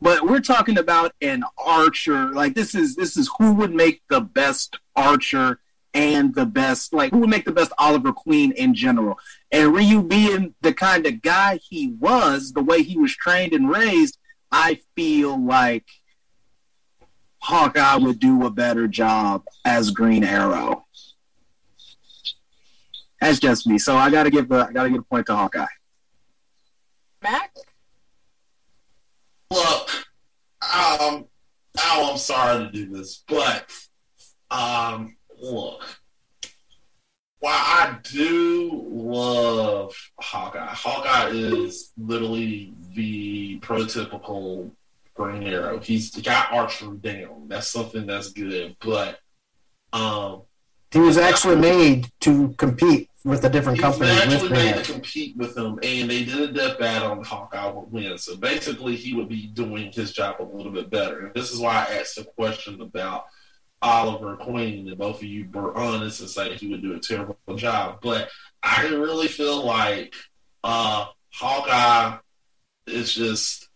But we're talking about an archer. Like this is this is who would make the best archer and the best like who would make the best Oliver Queen in general. And Ryu being the kind of guy he was, the way he was trained and raised, I feel like Hawkeye would do a better job as Green Arrow. That's just me. So I gotta give the I gotta give a point to Hawkeye. Mac? Look, um, oh, I'm sorry to do this, but um, look, while I do love Hawkeye, Hawkeye is literally the prototypical Green Arrow. He's got archery down. That's something that's good, but um, He was actually made to compete with a different company. actually with made Grant. to compete with him, and they did a death battle, and Hawkeye would win. So basically, he would be doing his job a little bit better. And this is why I asked the question about Oliver Queen, and both of you were honest and say he would do a terrible job. But I really feel like uh, Hawkeye is just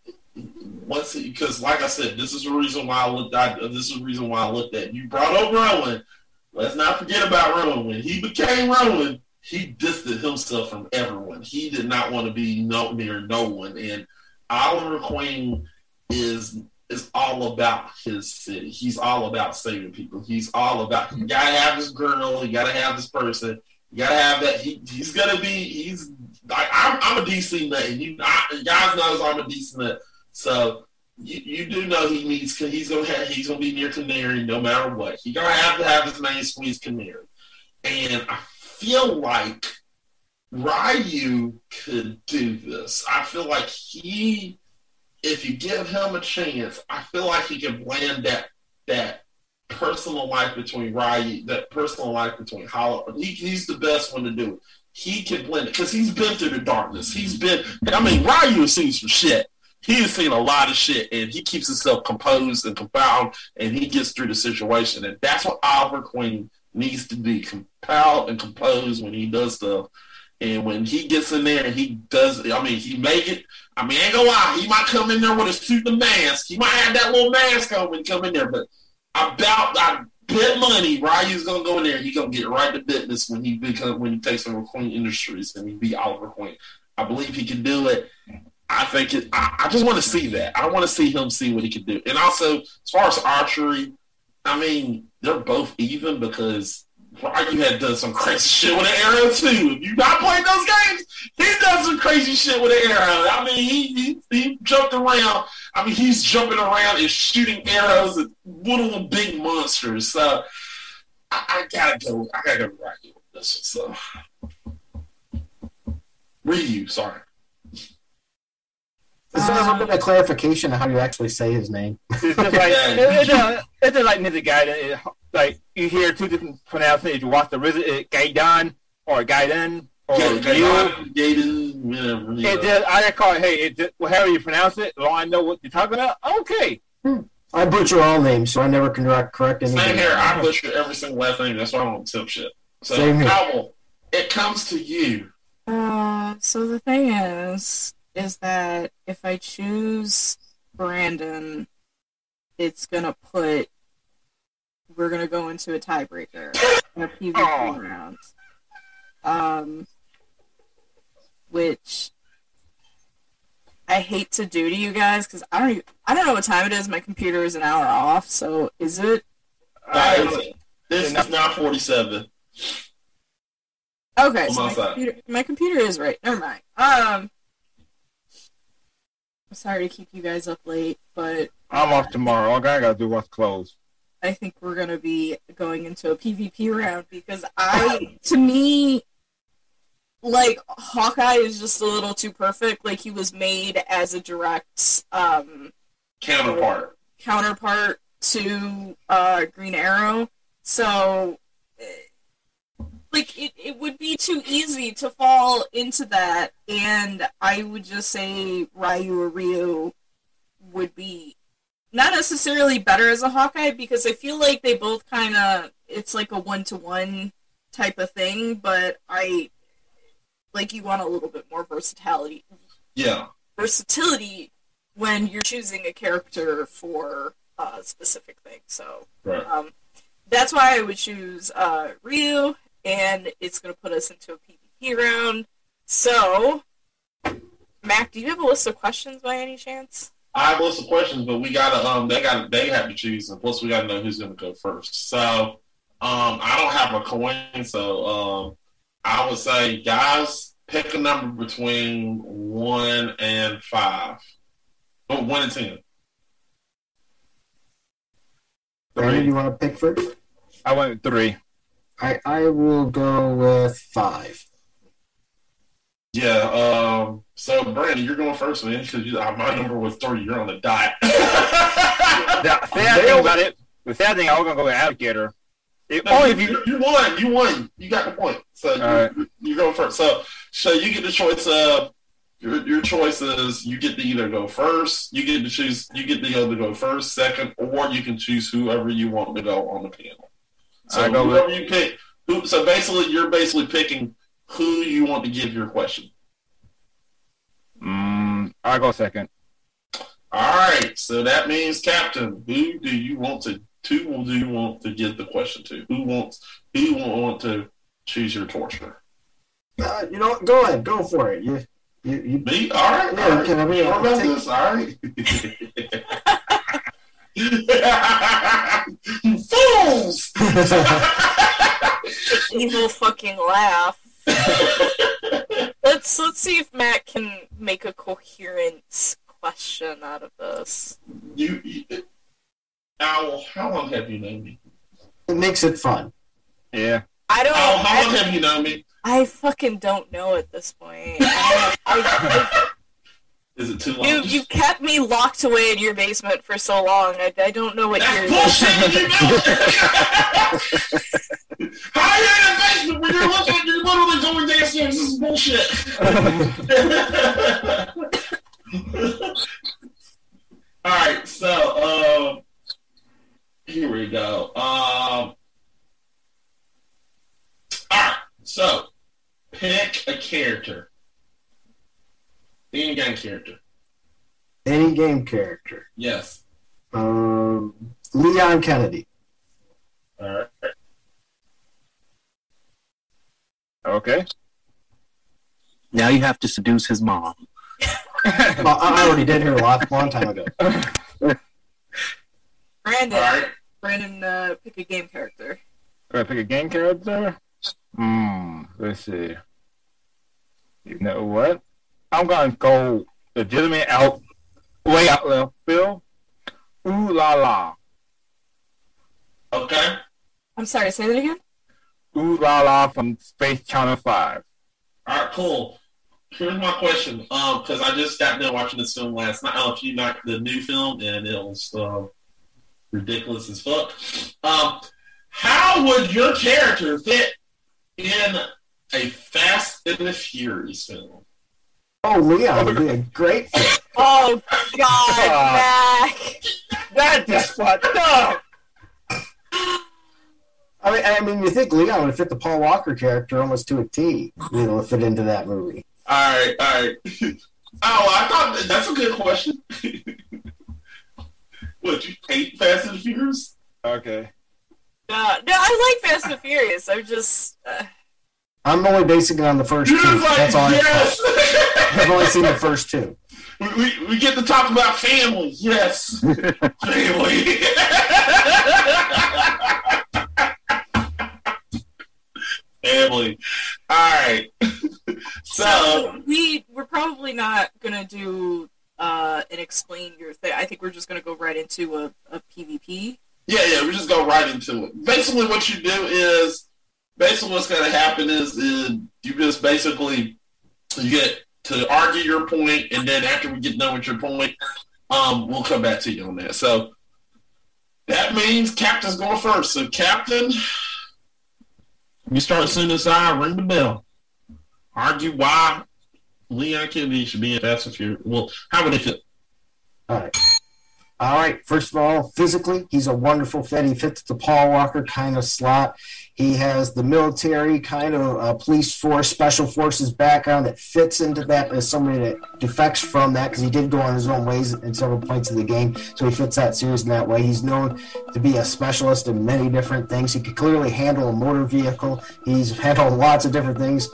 once because, like I said, this is the reason why I looked. I, this is the reason why I looked at you. Brought up Ronin. Let's not forget about Ronin. When he became Ronin, he distanced himself from everyone. He did not want to be no near no one. And Oliver Queen is is all about his city. He's all about saving people. He's all about you gotta have this girl, you gotta have this person, you gotta have that. He, he's gonna be he's like I'm, I'm a DC nut. And you, guys knows I'm a DC nut. So you, you do know he needs he's gonna have, he's gonna be near Canary no matter what. He gonna have to have his name squeeze Canary. And I feel like Ryu could do this. I feel like he, if you give him a chance, I feel like he can blend that that personal life between Ryu, that personal life between Hollow. He, he's the best one to do it. He can blend it because he's been through the darkness. He's been. I mean, Ryu has seen some shit. He has seen a lot of shit, and he keeps himself composed and compound, and he gets through the situation. And that's what Oliver Queen needs to be: compelled and composed when he does stuff. And when he gets in there and he does, I mean, he make it. I mean, ain't gonna lie, he might come in there with a suit and mask. He might have that little mask on when he come in there, but I doubt, I bet money Ryu's gonna go in there. He gonna get right to business when he become when he takes over Queen Industries and he be Oliver Queen. I believe he can do it. I think it. I, I just want to see that. I want to see him see what he can do. And also, as far as archery, I mean, they're both even because Ryu had done some crazy shit with an arrow too. If you not playing those games, he done some crazy shit with an arrow. I mean, he, he he jumped around. I mean, he's jumping around and shooting arrows at little and big monsters. So I, I gotta go. I gotta go Ryu with this one. So Ryu, sorry. Is there um, ever been a clarification of how you actually say his name? It's just like it's just, it's just like Ninja Gaiden. It- Like you hear two different pronunciations. You watch the RZA, uh, Gaiden or Gaiden or Gaiden, Gaiden. Gaiden, whatever. you It just, I just call it. Hey, it just, well, however you pronounce it, as long as I know what you're talking about. Okay. I butcher all names, so I never can correct, correct anything. Same here. I butcher every single last name. That's why I don't tip shit. So, Same here. Howell, it comes to you. Uh, so the thing is, is that if I choose Brandon, it's gonna put. We're gonna go into a tiebreaker, a PvP Aw. round. Um, which I hate to do to you guys because I don't. Even, I don't know what time it is. My computer is an hour off. So is it? That Uh, is- this is now 47. Okay, so my my computer, my computer is right. Never mind. Um, I'm sorry to keep you guys up late, but I'm off tomorrow. All I gotta do was close. I think we're gonna be going into a PvP round because I, to me, like Hawkeye is just a little too perfect. Like he was made as a direct um, Counterpart. counterpart to uh, Green Arrow. So, like, it, it would be too easy to fall into that, and I would just say Ryu or Ryu would be not necessarily better as a Hawkeye because I feel like they both kind of it's like a one to one type of thing, but I like you want a little bit more versatility Yeah. versatility when you're choosing a character for a specific thing. So Right. um, that's why I would choose uh, Ryu, and it's going to put us into a PvP round. So, Mac, do you have a list of questions by any chance? I have a list of questions, but we gotta um they gotta they have to choose, and plus we gotta know who's gonna go first. So um I don't have a coin, so um I would say guys pick a number between one and five. Oh, one and ten. Brandon, you want to pick first? I went three. I, I will go with five. Yeah. Um. So Brandon, you're going first, man, because my number was three. You're on the dot. The sad thing about it, the sad thing, I was gonna go with alligator. If, No, only you, if you. you won. You won. You got the point. So you, right. you go first. So so you get the choice of your your choice is you get to either go first, you get to choose you get to either go first, second, or you can choose whoever you want to go on the panel. So I go with- whoever you pick who so basically you're basically picking who you want to give your question. Mm, I go second. All right, so that means Captain, who do you want to who do you want to give the question to? Who wants who want to choose your torture? Uh, you know what? Go ahead. Go for it. You, you, you Me? All right. Yeah, all right. can I be- Sure about take- this? All right. you fools! Evil fucking laugh. let's let's see if Matt can make a coherent question out of this. you, you, Owl, how long have you known me? it makes it fun. Yeah. I don't. Owl, how long I, have you known me? I fucking don't know at this point. I, I, Is it too long? you you kept me locked away in your basement for so long. I, I don't know what That's you're. bullshit. You know. How are you in the basement when you're looking? You're literally going downstairs. This is bullshit. All right, so um, here we go. Um, all right, so pick a character, any game character. Any game character. Yes. Um, Leon Kennedy. All right. Okay. Now you have to seduce his mom. Well, I I already did here a lot, long time ago. Brandon. All right. Brandon, uh, pick a game character. Gonna pick a game character. Hmm. Let's see. You know what? I'm gonna go legitimate out, way out left field. Ulala. Okay. I'm sorry. Say that again. Ulala from Space Channel Five. All right, cool. Here's my question. Um, because I just got done watching this film last night. Oh, if you not the new film, and it was uh, ridiculous as fuck. Um, how would your character fit in a Fast and the Furious film? Oh, Leon would be a great fit. Oh God, Mac. That just fucked up. I mean, I mean, you think Leon would fit the Paul Walker character almost to a T. You know, fit into that movie. All right, all right. Oh, I thought that, that's a good question. what you hate Fast and Furious? Okay. Uh, no, I like Fast and Furious. I'm just. Uh, I'm only basing it on the first You're two. like That's all. I've, yes. I've only seen the first two. we, we, we get to talk about family. Yes, family. family. All right. so So we we're probably not gonna do uh, and explain your thing. I think we're just gonna go right into a, a PvP. yeah, yeah, we just go right into it. Basically, what you do is basically what's going to happen is, is you just basically you get to argue your point, and then after we get done with your point, um, we'll come back to you on that. So that means Captain's going first. So Captain, you start as soon as I ring the bell. Argue why Leon Kennedy should be in Fast and Furious. Well, how would it feel? All right. All right. First of all, physically, he's a wonderful fit. He fits the Paul Walker kind of slot. He has the military kind of uh, police force, special forces background that fits into that as somebody that defects from that because he did go on his own ways in several points of the game. So he fits that series in that way. He's known to be a specialist in many different things. He could clearly handle a motor vehicle. He's handled lots of different things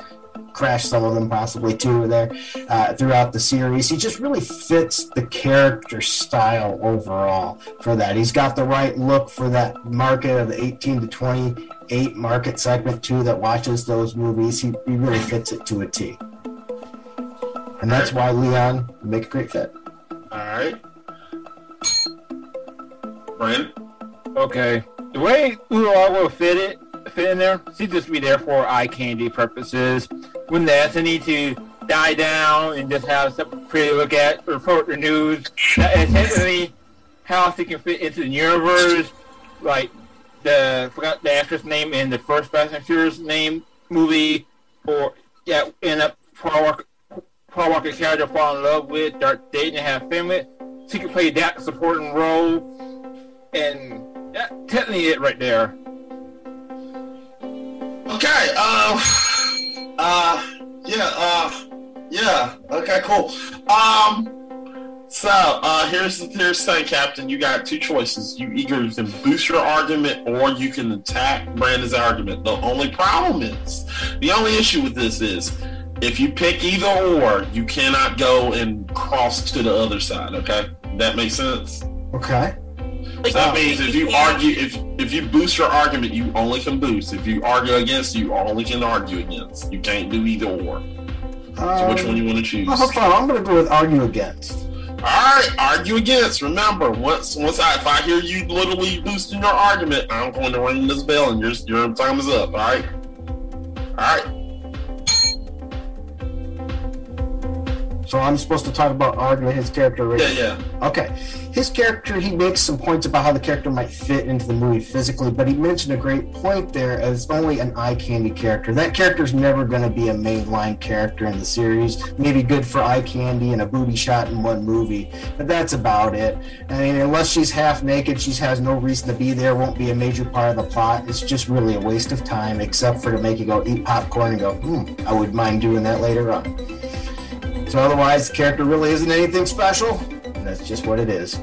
crash some of them possibly too there uh, throughout the series. He just really fits the character style overall for that. He's got the right look for that market of the 18 to 28 market segment too that watches those movies. He, he really fits it to a T. And that's why Leon would make a great fit. All right. Brandon? Okay. The way will fit it, fit in there, she'd just be there for eye candy purposes. When there's a need to die down and just have something pretty to look at, report the news, that essentially how she can fit into the universe, like the forgot the actress name in the first Fast and Furious name movie, or yeah, end up Paul Walker, Paul Walker character fall in love with, start dating, and have family. She could play that supporting role, and that technically it right there. Okay. Uh, uh, yeah. Uh, yeah. Okay. Cool. Um. So uh, here's here's the thing, Captain. You got two choices. You either can boost your argument or you can attack Brandon's argument. The only problem is, the only issue with this is, if you pick either or, you cannot go and cross to the other side. Okay, that makes sense. Okay. Like, So that means if you argue, if if you boost your argument, you only can boost. If you argue against, you only can argue against. You can't do either or. So which Um, one you want to choose? well, hold on, I'm going to go with argue against. All right, argue against. Remember, once once I if I hear you literally boosting your argument, I'm going to ring this bell and your your time is up. All right, all right. So I'm supposed to talk about arguing his character right Yeah, yeah. Okay. His character, he makes some points about how the character might fit into the movie physically, but he mentioned a great point there as only an eye candy character. That character's never going to be a mainline character in the series. Maybe good for eye candy and a booty shot in one movie, but that's about it. I mean, unless she's half naked, she has no reason to be there, won't be a major part of the plot. It's just really a waste of time, except for to make you go eat popcorn and go, hmm, I would mind doing that later on. So otherwise, the character really isn't anything special. and That's just what it is.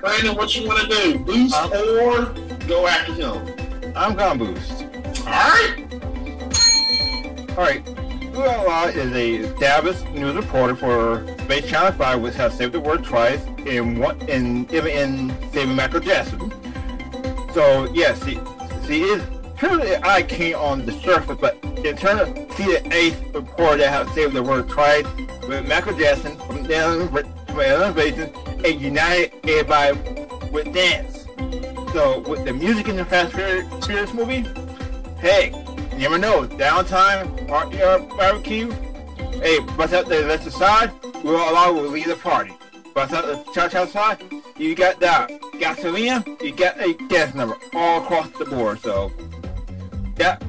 Brandon, what you want to do? Boost uh, or go after him? I'm gonna boost. All right. All right. Ula uh, is a established news reporter for Space Channel 5, which has saved the world twice in one in even in saving Michael Jackson. So yes, she, she is eye keen on the surface, but in of she the ace reporter that has saved the world twice with Michael Jackson from the invasion and united everybody with dance. So with the music in the Fast Furious movie, hey, you never know. Downtime, party, uh, barbecue. Hey, bust out the left side. We'll allow will lead the party. Bust out the church outside. You got that gasolina. You got a gas number all across the board. So that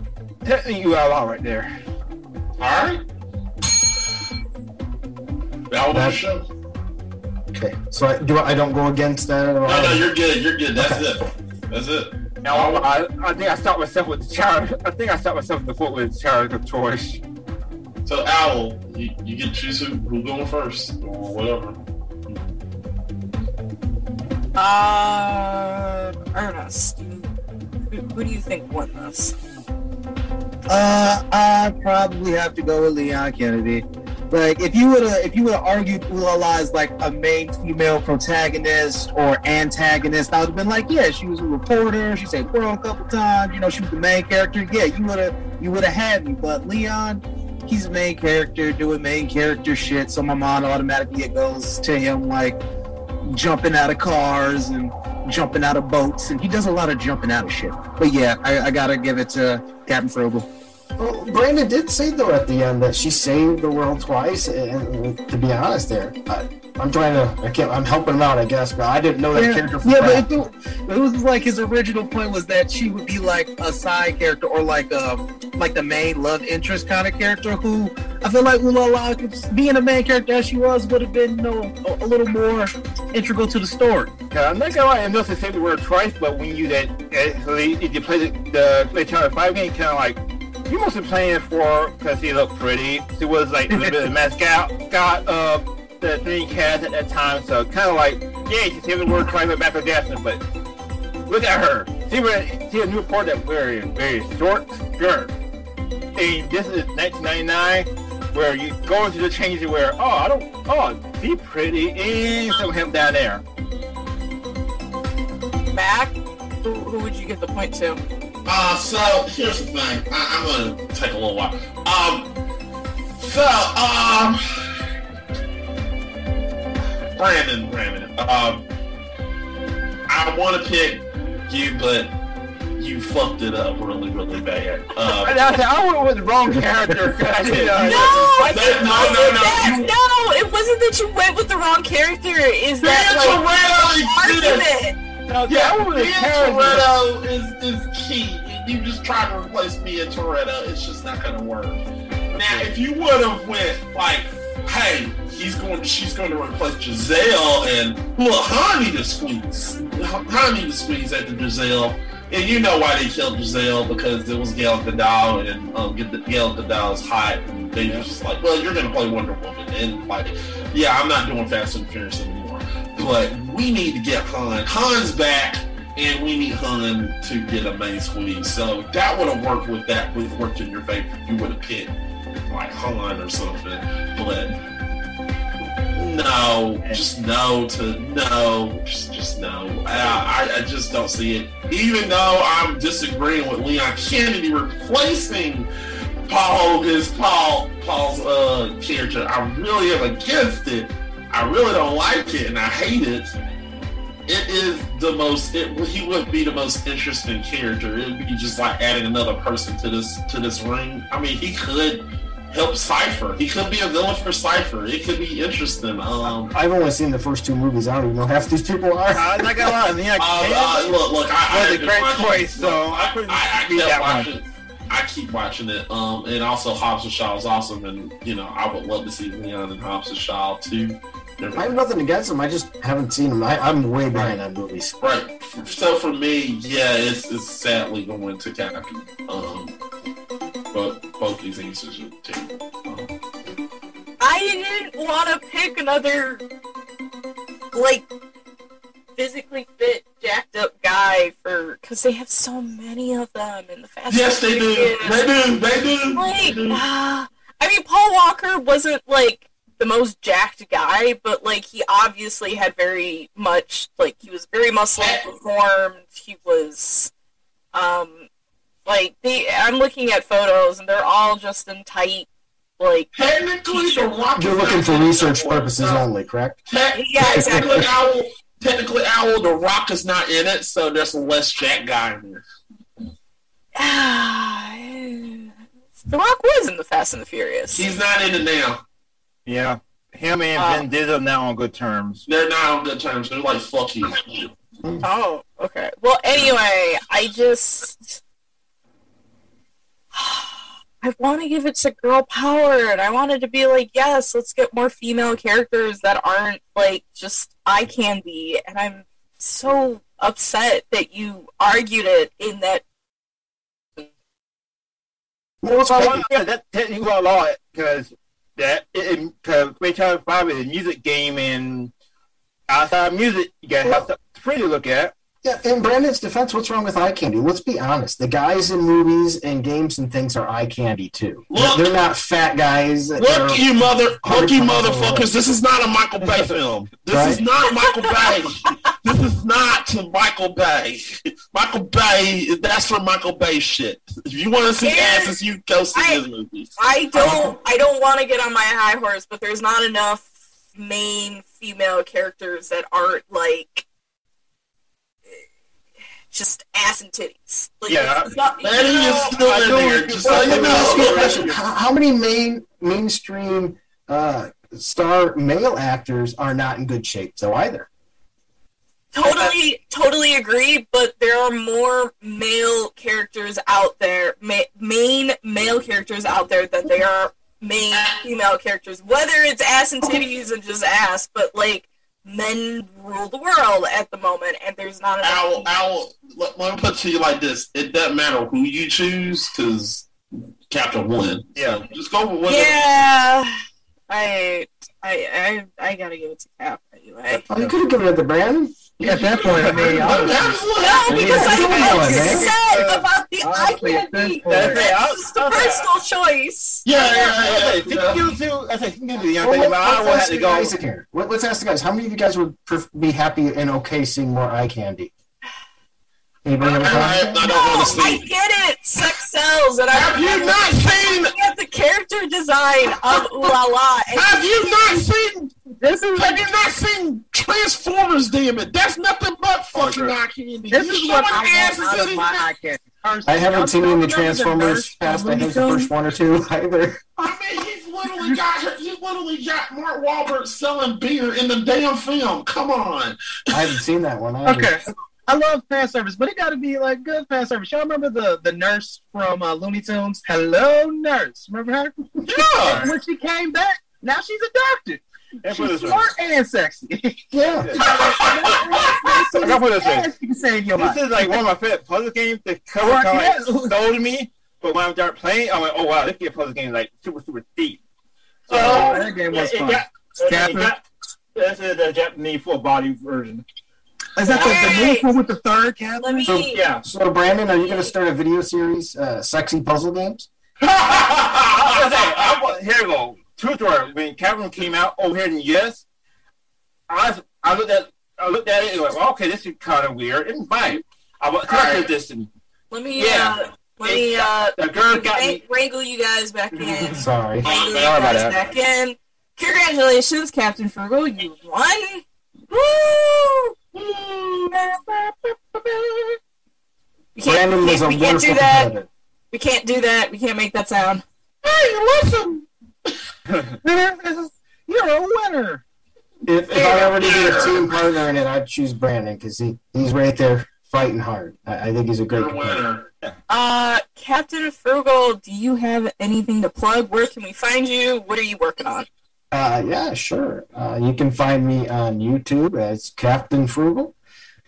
technically you got a right there. All right. That was the show. Okay, so I, do I, I don't go against that at all? No, no, you're good. You're good. That's Okay. it. That's it. Now I, I think I stopped myself with the charity. I think I stopped myself in the foot with charity of choice. So, Owl, you, you get to choose who, who going first or whatever. Uh, Ernest, who, who do you think won this? Uh, I probably have to go with Leon Kennedy. Like, if you would have, if you would have argued Ulala as like a main female protagonist or antagonist, I would have been like, yeah, she was a reporter. She said "girl" a couple times. You know, she was the main character. Yeah, you would have, you would have had me. But Leon, he's a main character doing main character shit. So my mind automatically it goes to him like jumping out of cars and jumping out of boats, and he does a lot of jumping out of shit. But yeah, I, I gotta give it to Captain Frobel. Well, Brandon did say though at the end that she saved the world twice, and, and to be honest, there, uh, I'm trying to. I can't. I'm helping him out, I guess, but I didn't know that yeah, character. Yeah, that. but it, it was like his original point was that she would be like a side character or like a like the main love interest kind of character. Who I feel like Ulala being a main character as she was would have been you know, a, a little more integral to the story. Yeah, I'm not gonna lie, I know to say the word twice, but when you that actually if you play the the play Channel Five game, kind of like you must have planned it for because he looked pretty. He was like a little bit of a mascot got uh the three cats at that time, so kind of like yeah, you say the word twice with Michael Jackson, but look at her. See where see a new report that very very short skirt. And this is 1999 where you go into the change where oh I don't oh see pretty and some him down there. Mac, who, who would you give the point to? Uh, so here's the thing. I, I'm gonna take a little while. Um, so um, Brandon, Brandon. Um, I want to pick you, but you fucked it up really, really bad. Um, And I said, I went with the wrong character. I did, No, that- didn't no, no, no, that. No, it wasn't that you went with the wrong character. Is that Dan like Toretto exists. argument? No, Yeah, I went with the Mia. Toretto is, is key. You just try to replace Mia Toretto, it's just not gonna work. Now, if you would have went like, hey, he's going, she's going to replace Giselle, and look, Han need to squeeze, Han need to squeeze at the Giselle. And you know why they killed Giselle because it was Gal Gadot, and um, Gal Gadot's hot, and they were just like, well, you're gonna play Wonder Woman, and like, yeah, I'm not doing Fast and Furious anymore. But we need to get Han. Han's back, and we need Han to get a main squeeze. So that would have worked with that. Would have worked in your favor. You would have picked like Han or something. But no, just no to no, just just no. I, I I just don't see it. Even though I'm disagreeing with Leon Kennedy replacing Paul is Paul Paul's uh character. I really am against it. I really don't like it, and I hate it. It is the most. It, he would be the most interesting character. It would be just like adding another person to this to this ring. I mean, he could help Cipher. He could be a villain for Cipher. It could be interesting. Um, I've only seen the first two movies. I don't even know half these people are. I'm not gonna lie, Leon uh, uh, look, look, I, I was a great choice, so look, I couldn't I, I beat kept that one. watching. I keep watching it, um, and also Hobbs and Shaw is awesome, and you know I would love to see Leon and Hobbs and Shaw too. I have nothing against them. I just haven't seen them. I, I'm way behind on movies. Right. So for me, yeah, it's, it's sadly going to kind of, Um, but both these answers are two. Um, I didn't want to pick another like physically fit, jacked up guy for because they have so many of them in the Fast. yes, and they do. They do. They do. They Like, do. ah, I mean, Paul Walker wasn't like the most jacked guy, but like he obviously had very much like he was very muscle performed. He was, um, like they. I'm looking at photos and they're all just in tight, like Technically, the Rock. You're looking for research one. purposes No. only, correct? Te- Yeah, exactly. Technically, Owl. Technically, Owl. The Rock is not in it, so there's a less Jack guy in there. The Rock was in the Fast and the Furious. He's not in it now. Yeah, him and Uh, Vin Diesel now on good terms. They're not on good terms. They're like, fuck you. Oh, okay. Well, anyway, I just I want to give it to girl power, and I wanted to be like, yes, let's get more female characters that aren't like just eye candy. And I'm so upset that you argued it in that. Well, it's So I want to that technically a lot because that because Raytown Five is a music game and outside music you gotta have something free to look at. Yeah, in Brandon's defense, what's wrong with eye candy? Let's be honest. The guys in movies and games and things are eye candy too. Look- they're not fat guys. that Look, you mother, look, you motherfuckers! This is not a Michael Bay film. This is Right. not Michael Bay. this is not Michael Bay. Michael Bay, that's for Michael Bay shit. If you want to see And asses, you go see I- his movies. I don't. I don't want to get on my high horse, but there's not enough main female characters that aren't like just ass and titties. Like, Yeah. it's not, you know, is still I in know there, just you're so Well, you let me ask you a know. question. How how many main mainstream uh, star male actors are not in good shape, though either. Totally, totally agree. But there are more male characters out there, ma- main male characters out there than there are main female characters. Whether it's ass and titties and just ass, but like men rule the world at the moment, and there's not enough. Owl, owl. Let, let me put it to you like this: It doesn't matter who you choose, because Captain win. Yeah. So just go with what. Yeah, I, I, I, I gotta give it to Cap anyway. Oh, you could have given it to Brandon. Yeah, at that point, I mean, honestly, No, because Yeah, I'm come on, man. upset about the eye Honestly, at this candy. point- That's it. I'll- It's just a I'll- personal choice. Yeah, yeah, yeah. Hey, yeah, yeah. you two, I said, you do the young Well, thing, let's, I will let's have ask to the go. guys in here. Let, us ask the guys. How many of you guys would pref- be happy and okay seeing more eye candy? Anybody have a I, I comment? don't No, want to I get it. Sex sells, and I Have you not seen? looking at the character design of Ulala. And Have you not seen? this is Have you not seen Transformers? Damn it! That's nothing but fucking Okay. eye candy. this You is what I asses want out of my eye candy. I haven't seen any the Transformers past. I think the first one or two either. I mean, he's literally got he's literally got Mark Wahlberg selling beer in the damn film. Come on. I haven't seen that one. Either. Okay. I love fan service, but it got to be like good fan service. Y'all remember the the nurse from uh, Looney Tunes? Hello, nurse. Remember her? Yeah. When she came back, now she's a doctor. Let's put it She's this way. smart and sexy. Yeah. I got put it this way. And she can save your life. This is like one of my favorite puzzle games. The cover Right, kind of like yeah. stole me, but when I started playing, I went, "Oh wow, this game puzzle game is like super super deep." So Oh, that game was it, it fun. got, it Captain? got, this is the Japanese full body version. Is that the, the Hey! new one with the third let Catherine? me. So- Yeah. So, Brandon, are you going to start a video series, uh, sexy puzzle games? I was like, I was, here we go. True story. When Catherine came out over here in the US, I I looked at I looked at it and went, well, okay, this is kind of weird. It's fine. I was Alright. this and Let me. Yeah. Uh, let me. Uh, the girl got me. wrangle- wrangle you guys back in. Sorry. Wrangle you Sorry about guys that. back in. Congratulations, Captain Frugal. You won. Woo! We can't, Brandon we was a can't, we can't wonderful do that. competitor. We can't do that. We can't make that sound. Hey, listen. You're a winner. If, if I ever needed a team partner in it, I'd choose Brandon because he, he's right there fighting hard. I, I think he's a great You're a competitor. winner. Uh, Captain Frugal, do you have anything to plug? Where can we find you? What are you working on? Uh, yeah, sure. Uh, you can find me on YouTube as Captain Frugal.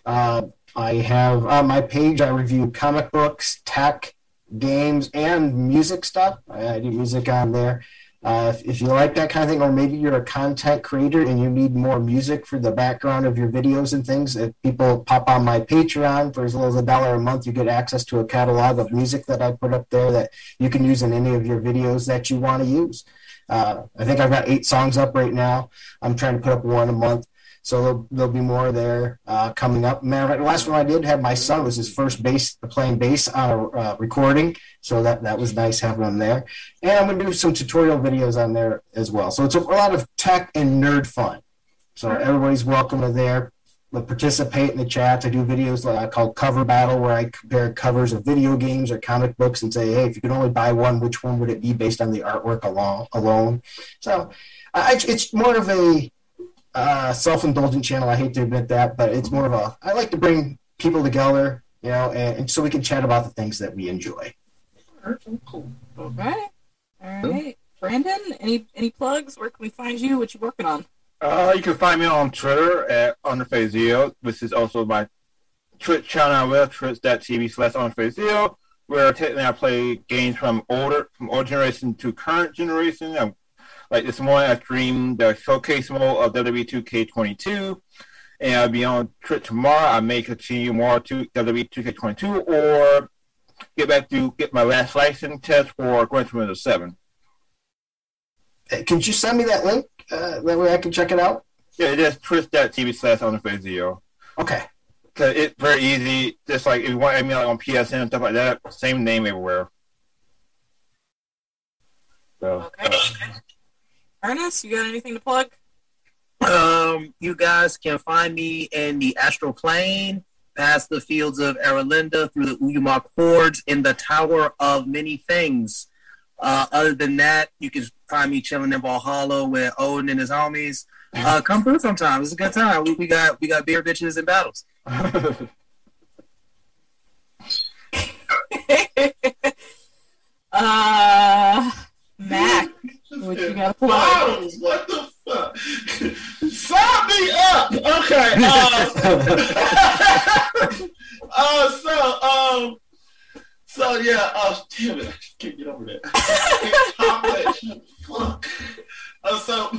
Uh, I have on my page, I review comic books, tech, games, and music stuff. I, I do music on there. Uh, if, if you like that kind of thing, or maybe you're a content creator and you need more music for the background of your videos and things, if people pop on my Patreon for as little as a dollar a month, you get access to a catalog of music that I put up there that you can use in any of your videos that you want to use. Uh, I think I've got eight songs up right now. I'm trying to put up one a month. So there'll, there'll be more there uh, coming up. Matter of fact, the last one I did have my son was his first bass playing bass on a uh, recording, so that that was nice having him there. And I'm gonna do some tutorial videos on there as well. So it's a, a lot of tech and nerd fun. So everybody's welcome to there. But participate in the chats. I do videos like call Cover Battle, where I compare covers of video games or comic books and say, hey, if you could only buy one, which one would it be based on the artwork alone? So I, it's more of a uh, self-indulgent channel. I hate to admit that, but it's more of a. I like to bring people together, you know, and, and so we can chat about the things that we enjoy. Okay. All right. Brandon, any any plugs? Where can we find you? What you working on? Uh, you can find me on Twitter at UnderfaceZero, which is also my Twitch channel as well, twitch.tv slash UnderfaceZero, where technically I play games from older, from old generation to current generation. I'm, like this morning, I streamed the showcase mode of WWE 2K22, and I'll be on Twitch tomorrow. I may continue more to WWE 2K22 or get back to get my last license test for Gran Turismo 7. Uh, Could you send me that link? Uh, that way I can check it out. Yeah, it is twitch.tv slash UnderfaceZero. Okay. Cause it's very easy. Just like if you want me like on PSN and stuff like that, same name everywhere. So, Okay. Ernest, you got anything to plug? Um, you guys can find me in the astral plane, past the fields of Aralinda, through the Uyumak hordes, in the Tower of Many Things. Uh, other than that, you can find me chilling in Valhalla with Odin and his homies. Uh, come through sometime. It's a good time. We, we got we got beer bitches and battles. uh, Mac, what you got to play? Bottles, what the fuck? Sign me up. Okay. Uh, uh, so, um, so yeah. Oh, damn it! I just can't get over that. Fuck. Uh, so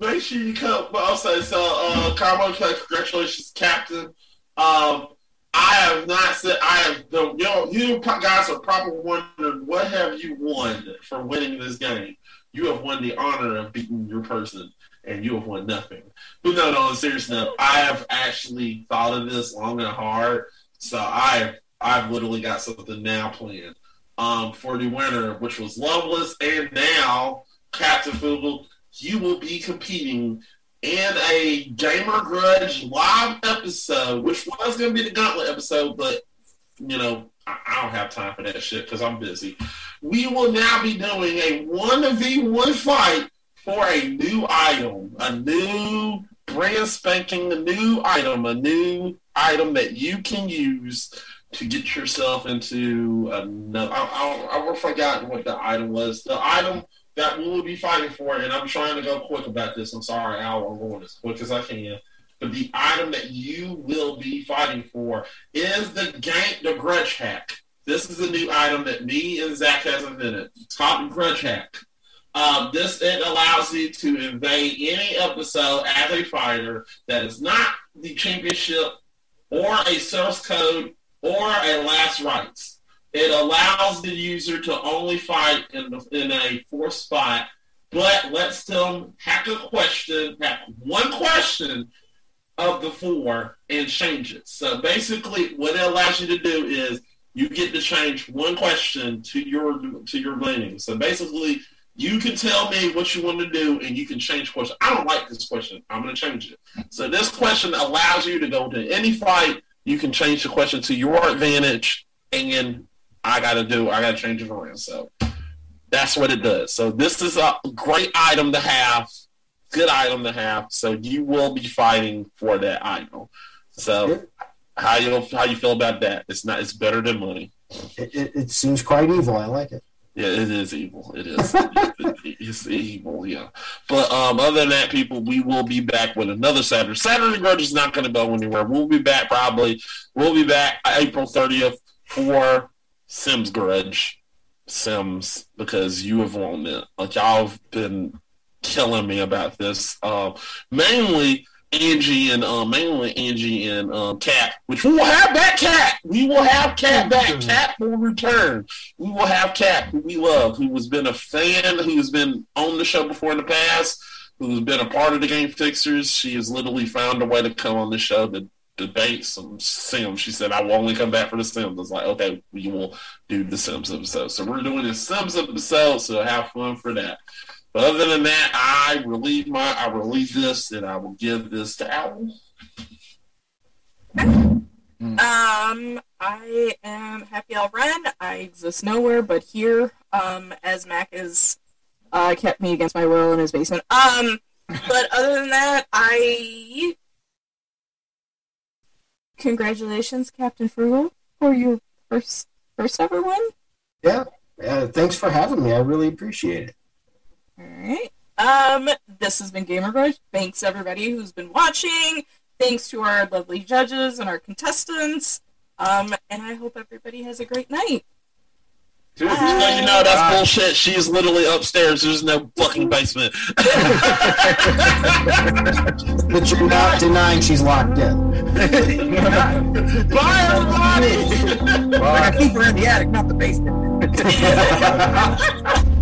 make sure you come. But also, so uh, Carmo, congratulations, Captain. Um, I have not said I have. The, you know, you guys are probably wondering what have you won for winning this game. You have won the honor of beating your person, and you have won nothing. But no, no, a serious I have actually thought of this long and hard. So I I've literally got something now planned um, for the winner, which was Loveless, and now Captain Frugal. You will be competing in a Gamer Grudge live episode, which was going to be the Gauntlet episode, but you know I, I don't have time for that shit because I'm busy. We will now be doing a one v one fight for a new item, a new brand spanking a new item, a new item that you can use to get yourself into another. I, I, I forgot what the item was. The item that we will be fighting for, and I'm trying to go quick about this. I'm sorry, Al, I'm going as quick as I can. But the item that you will be fighting for is the gank, the grudge hack. This is a new item that me and Zach has invented. Top grudge hack. Um, this it allows you to invade any episode as a fighter that is not the championship or a source code or a last rights. It allows the user to only fight in, the, in a fourth spot, but lets them hack a question, hack one question of the four and change it. So basically, what it allows you to do is you get to change one question to your to your leaning. So basically, you can tell me what you want to do, and you can change question. I don't like this question. I'm going to change it. So this question allows you to go to any fight. You can change the question to your advantage, and I got to do. I got to change it around. So that's what it does. So this is a great item to have. Good item to have. So you will be fighting for that item. So how you how you feel about that? It's not. It's better than money. It, it, it seems quite evil. I like it. Yeah, it is evil. It is. it's evil, yeah. But um, other than that, people, we will be back with another Saturday. Saturday Grudge is not going to go anywhere. We'll be back probably. We'll be back April 30th for Sims Grudge. Sims, because you have won it. Like, y'all have been killing me about this. Uh, mainly Angie and uh, mainly Angie and uh, Cat, which we will have that Cat. We will have Cat back. Cat will return. We will have Cat, who we love, who has been a fan, who has been on the show before in the past, who has been a part of the Game Fixers. She has literally found a way to come on the show to debate some Sims. She said, "I will only come back for the Sims." I was like, "Okay, we will do the Sims episode." So we're doing the Sims episode. So have fun for that. But other than that, I relieve my I relieve this and I will give this to Owl. Um, I am happy I'll run. I exist nowhere but here. Um, as Mac is uh, kept me against my will in his basement. Um, but other than that, I congratulations, Captain Frugal, for your first first ever win. Yeah. Uh, thanks for having me. I really appreciate it. All right. Um, this has been Gamer Grudge. Thanks everybody who's been watching. Thanks to our lovely judges and our contestants. Um, and I hope everybody has a great night. Dude, just you know that's bullshit. She's literally upstairs. There's no fucking basement. But you're not denying she's locked in. Bye, everybody. I keep her in the attic, not the basement.